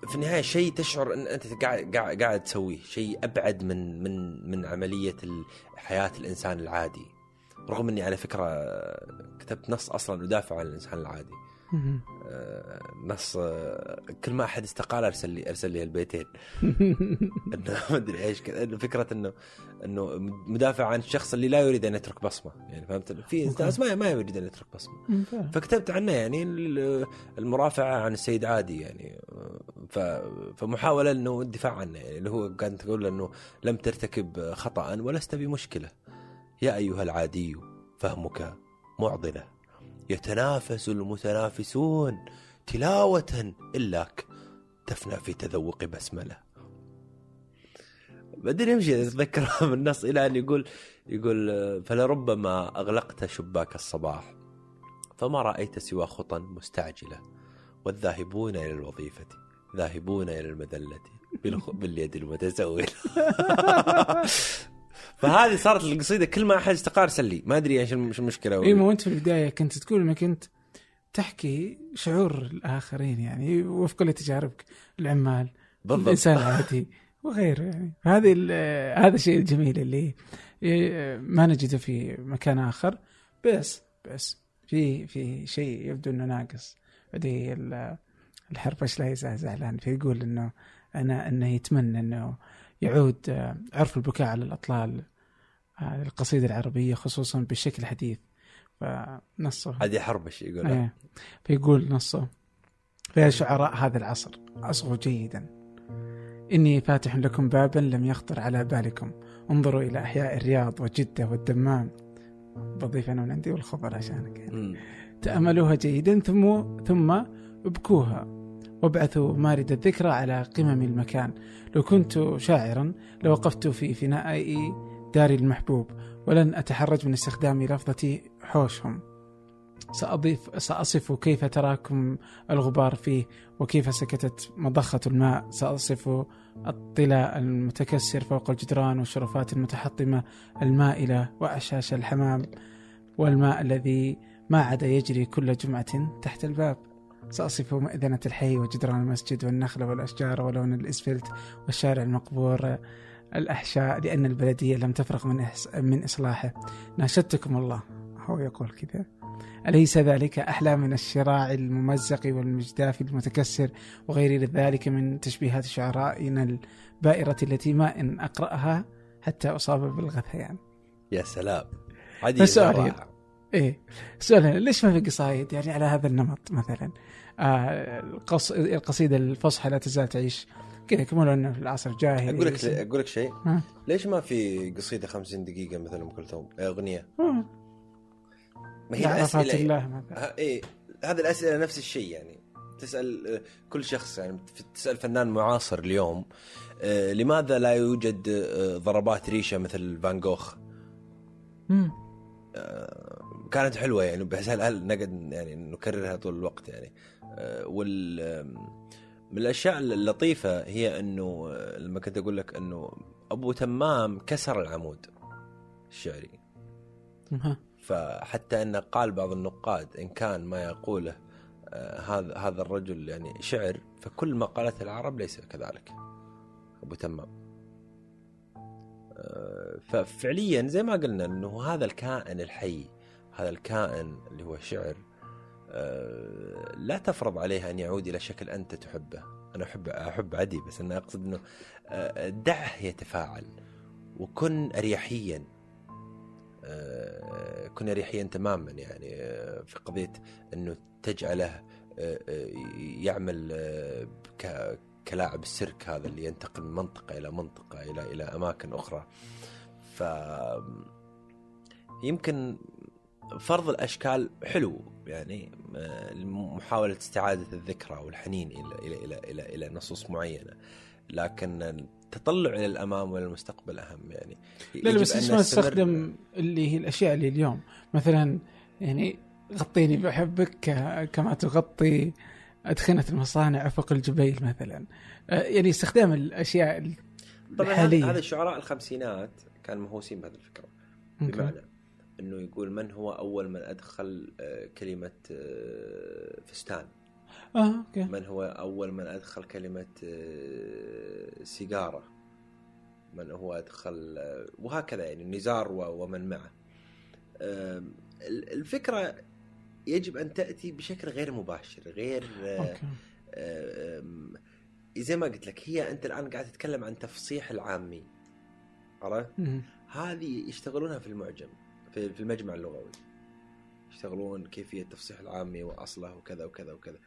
في النهاية شيء تشعر إن أنت قاعد قاعد قاعد تسويه شيء أبعد من من من عملية حياه الإنسان العادي. رغم إني على فكرة كتبت نص أصلا يدافع عن الإنسان العادي. آه، نص آه، كل ما أحد استقال أرسل لي أرسل لي البيتين (laughs) إنه ما أدري إيش كذا. فكرة انه إنه مدافع عن الشخص اللي لا يريد أن يترك بصمة. يعني فهمت؟ في ناس ما ما يريد أن يترك بصمة. فكتبت عنه يعني ال- المرافعة عن السيد عادي يعني. فمحاولة انه الدفاع عنه يعني اللي هو كانت تقول انه لم ترتكب خطأ ولست بمشكلة. يا أيها العادي فهمك معضلة. يتنافس المتنافسون تلاوة الاك تفنى في تذوق بسملة. بعدين يمشي أتذكر من (laughs) النص إلى أن يقول يقول فلربما أغلقت شباك الصباح فما رأيت سوى خطى مستعجلة. والذاهبون إلى الوظيفة. ذاهبون إلى المذله بالخ- (laughs) باليد المتسوله (laughs) فهذه صارت القصيدة كل ما أحد استقال ارسل لي ما أدري إيش الم- إيش المشكلة. إي ما أنت في البداية كنت تقول إنك أنت تحكي شعور الآخرين يعني وفقا لتجاربك العمال بالضبط. الإنسان العادي وغيره يعني. هذه هذا الشيء الجميل اللي ما نجده في مكان آخر. بس بس في في شيء يبدو إنه ناقص. ال- الحربش لا يزعل زعلان فيقول إنه أنا إنه يتمنى إنه يعود آه، عرف البكاء على الأطلال آه، القصيدة العربية خصوصا بالشكل الحديث فنصه. هذه حربش يقول إيه. فيقول نصه. فيا شعراء هذا العصر أصغوا جيدا. إني فاتح لكم بابا لم يخطر على بالكم. انظروا إلى أحياء الرياض وجدة والدمام. بضيف أنا من عندي والخبر عشانك. يعني. تأملوها جيدا ثم ثم ابكوها. وابعثوا مارد الذكرى على قمم المكان. لو كنت شاعرا لوقفت في فناء داري المحبوب ولن أتحرج من استخدام لفظة حوشهم. سأضيف سأصف كيف تراكم الغبار فيه وكيف سكتت مضخة الماء. سأصف الطلاء المتكسر فوق الجدران والشرفات المتحطمة المائلة وأعشاش الحمام والماء الذي ما عاد يجري كل جمعة تحت الباب. سأصف مئذنة الحي وجدران المسجد والنخل والأشجار ولون الإسفلت والشارع المقبور الأحشاء لأن البلدية لم تفرغ من إحس- من إصلاحه. ناشدتكم الله. هو يقول كذا. أليس ذلك أحلى من الشراع الممزق والمجداف المتكسر وغير ذلك من تشبيهات شعرائنا البائرة التي ما إن أقرأها حتى أصاب بالغثيان؟ يا سلام. رائع. إيه. سؤال ليش ما في قصايد يعني على هذا النمط مثلا؟ القص... القصيدة الفصحى لا تزال تعيش. كذا كمان إنه في العصر الجاهلي أقول لك أقول لك شيء. ليش ما في قصيدة 50 دقيقة مثل أم كلثوم؟ أغنية. ما هي الأسئلة الله مثلا إيه. هذه الأسئلة نفس الشيء يعني. تسأل آه، كل شخص يعني تسأل فنان معاصر اليوم آه، لماذا لا يوجد آه، ضربات ريشة مثل فان جوخ؟ مم. كانت حلوة يعني. بس هل, نقعد يعني نكررها طول الوقت يعني؟ وال آم، من الأشياء اللطيفة هي أنه آه، لما كنت أقول لك أنه أبو تمام كسر العمود الشعري. فحتى أن قال بعض النقاد إن كان ما يقوله آه، هذا هذا الرجل يعني شعر فكل ما قالته العرب ليس كذلك. أبو تمام. آه، ففعليا زي ما قلنا إنه هذا الكائن الحي هذا الكائن اللي هو شعر آه، لا تفرض عليه أن يعود إلى شكل أنت تحبه. أنا أحب أحب عدي بس أنا أقصد إنه آه، دعه يتفاعل وكن اريحيا. آه، كن اريحيا تماما يعني آه، في قضية أنه تجعله آه، آه، يعمل آه، كلاعب السيرك هذا اللي ينتقل من منطقة إلى منطقة إلى إلى أماكن أخرى. ف يمكن فرض الأشكال حلو يعني آه، محاولة استعادة الذكرى والحنين إلى إلى إلى إلى, إلى نصوص معينة. لكن التطلع إلى الأمام وإلى المستقبل أهم يعني. لا بس ليش ما نستخدم اللي هي الأشياء اللي اليوم. مثلا يعني غطيني بحبك كما تغطي أدخنة المصانع افق الجبيل مثلا. آه، يعني استخدام الأشياء طبعا الحالية. هذا هذا شعراء الخمسينات كانوا مهووسين بهذه الفكرة. بمعنى إنه يقول من هو أول من أدخل آه، كلمة آه، فستان؟ آه أوكي. من هو أول من أدخل كلمة آه، سيجارة؟ من هو أدخل وهكذا يعني نزار ومن معه. الفكرة يجب أن تأتي بشكل غير مباشر غير آم، زي ما قلت لك هي أنت الآن قاعد تتكلم عن تفصيح العامي. عرفت؟ هذه يشتغلونها في المعجم. في في المجمع اللغوي. يشتغلون كيفية تفصيح العامي وأصله وكذا وكذا وكذا.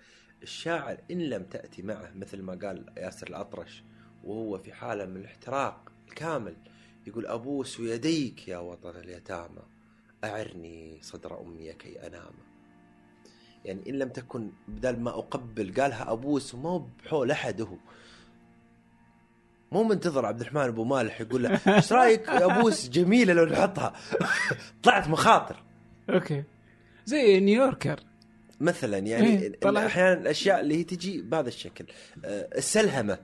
الشاعر إن لم تأتي معه مثل ما قال ياسر الأطرش وهو في حالة من الاحتراق الكامل يقول ابوس يديك يا وطن اليتامى أعرني صدر أمي كي أنام. يعني إن لم تكن بدل ما أقبل قالها أبوس وما بحول أحد هو. مو منتظر عبد الرحمن أبو مالح يقول له إيش رأيك ابوس جميلة لو نحطها؟ (laughs) طلعت مخاطر. أوكي. زي نيويوركر. مثلا يعني إيه،. أحيانا الأشياء اللي هي تجي بهذا الشكل. آه، السلهمة.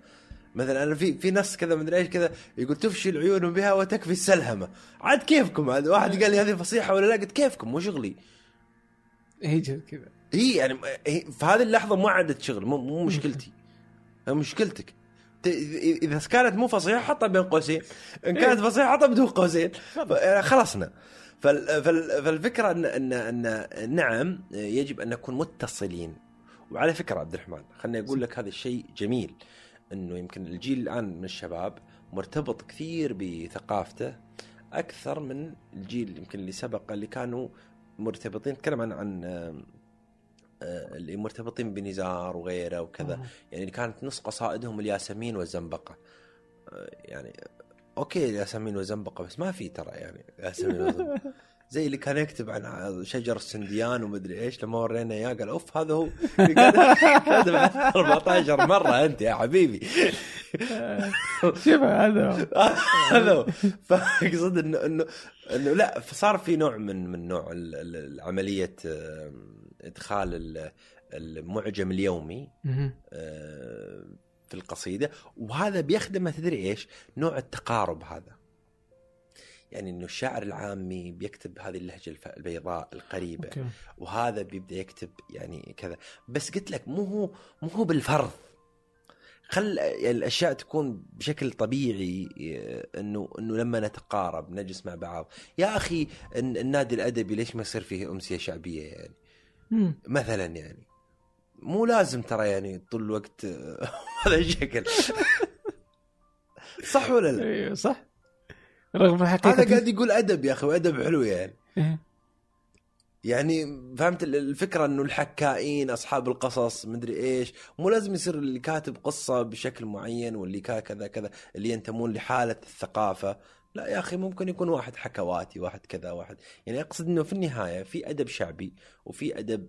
مثلا أنا في في نص كذا مدري إيش كذا يقول تفشي العيون بها وتكفي السلهمة. عاد كيفكم؟ عاد واحد قال لي هذه فصيحة ولا لا؟ قلت كيفكم؟ مو شغلي. هي كذا. هي يعني في هذه اللحظة مو عادت شغل مو, مشكلتي. مشكلتك. إذا كانت مو فصيحة حطها بين قوسين إن كانت فصيحة حطها بدون قوسين. ف- خلصنا. فال- فال- فالفكرة ان ان ان نعم يجب أن نكون متصلين. وعلى فكرة عبد الرحمن خليني أقول لك هذا الشيء جميل. إنه يمكن الجيل الآن من الشباب مرتبط كثير بثقافته أكثر من الجيل يمكن اللي سبق اللي كانوا مرتبطين. نتكلم عن عن آه، اللي مرتبطين بنزار وغيره وكذا آه. يعني كانت نص قصائدهم الياسمين والزنبقة آه، يعني أوكي الياسمين والزنبقة بس ما في ترى يعني ياسمين والزنبقة (laughs) زي اللي كان يكتب عن شجر السنديان ومدري إيش لما ورينا إياه قال أوف هذا هو (laughs) كتب 14 مرة أنت يا حبيبي (laughs) شوف هذا. هذا. فأقصد إنه إنه إنه لا فصار في نوع من من نوع عملية إدخال ال- المعجم اليومي. آه، في القصيدة وهذا بيخدم تدري إيش؟ نوع التقارب هذا. يعني إنه الشاعر العامي بيكتب هذه اللهجة البيضاء القريبة أوكي وهذا بيبدأ يكتب يعني كذا بس قلت لك مو هو مو هو بالفرض خل يعني الأشياء تكون بشكل طبيعي آه، انه إنه لما نتقارب نجلس مع بعض يا أخي الن- النادي الأدبي ليش ما يصير فيه أمسية شعبية يعني مم. مثلا يعني مو لازم ترى يعني طول الوقت آه، (laughs) هذا الشكل (laughs) صح ولا لا؟ أيوه صح رغم الحقيقة هذا قاعد يقول أدب يا أخي وأدب حلو يعني إيه. يعني فهمت ال- الفكرة إنه الحكائين أصحاب القصص مدري إيش مو لازم يصير اللي كاتب قصة بشكل معين واللي كذا كذا اللي ينتمون لحالة الثقافة لا يا أخي ممكن يكون واحد حكواتي واحد كذا واحد. يعني أقصد إنه في النهاية في أدب شعبي وفي أدب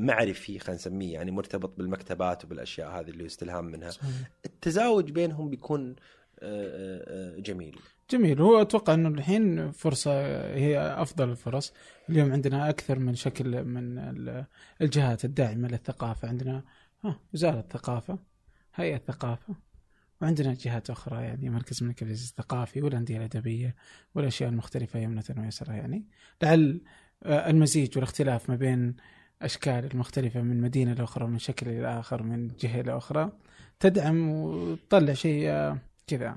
معرفي خلينا نسميه يعني مرتبط بالمكتبات وبالأشياء هذه اللي يستلهام منها. صحيح. التزاوج بينهم بيكون آه، آه، آه، جميل. جميل. هو أتوقع إنه الحين فرصة هي أفضل الفرص. اليوم عندنا أكثر من شكل من ال- الجهات الداعمة للثقافة. عندنا ها وزارة الثقافة هيئة الثقافة. وعندنا جهات أخرى يعني مركز العزيز الثقافي والانديه الأدبية والاشياء المختلفة يمنة ويسرى يعني. لعل آه، المزيج والاختلاف ما بين أشكال المختلفة من مدينة لأخرى من شكل إلى آخر من جهة إلى أخرى تدعم وتطلع شيء آه، كذا.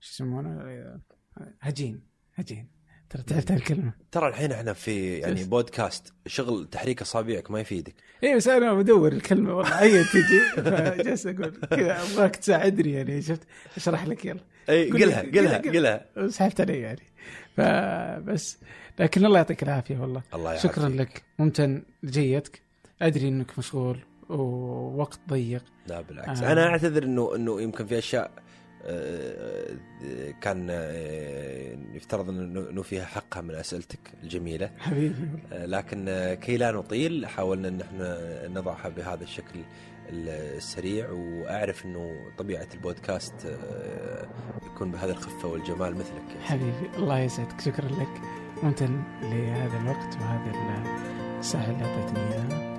شو يسمونه؟ آه، هجين هجين. ترى تعرفت الكلمة. ترى الحين إحنا في يعني. بودكاست شغل تحريك أصابعك ما يفيدك. اي بس أنا بدور الكلمة والله عين تجي. (laughs) فجالس أقول كذا أبغاك تساعدني يعني شفت؟ أشرح لك يلا. اي قلها قل- قلها قل- قلها. سحبت علي يعني. فبس لكن الله يعطيك العافية والله. الله يعافيك. شكرا لك. ممتن لجيتك أدري إنك مشغول ووقت ضيق. لا بالعكس. آه. أنا أعتذر إنه إنه يمكن في أشياء كان آه، يفترض إنه إنه فيها حقها من أسئلتك الجميلة. حبيبي. آه، لكن آه، كي لا نطيل حاولنا إن إحنا نضعها بهذا الشكل السريع وأعرف إنه طبيعة البودكاست يكون بهذا الخفة والجمال مثلك. حبيبي الله يسعدك. شكرا لك. ممتن لهذا الوقت وهذا الساعة اللي أعطيتني إياها.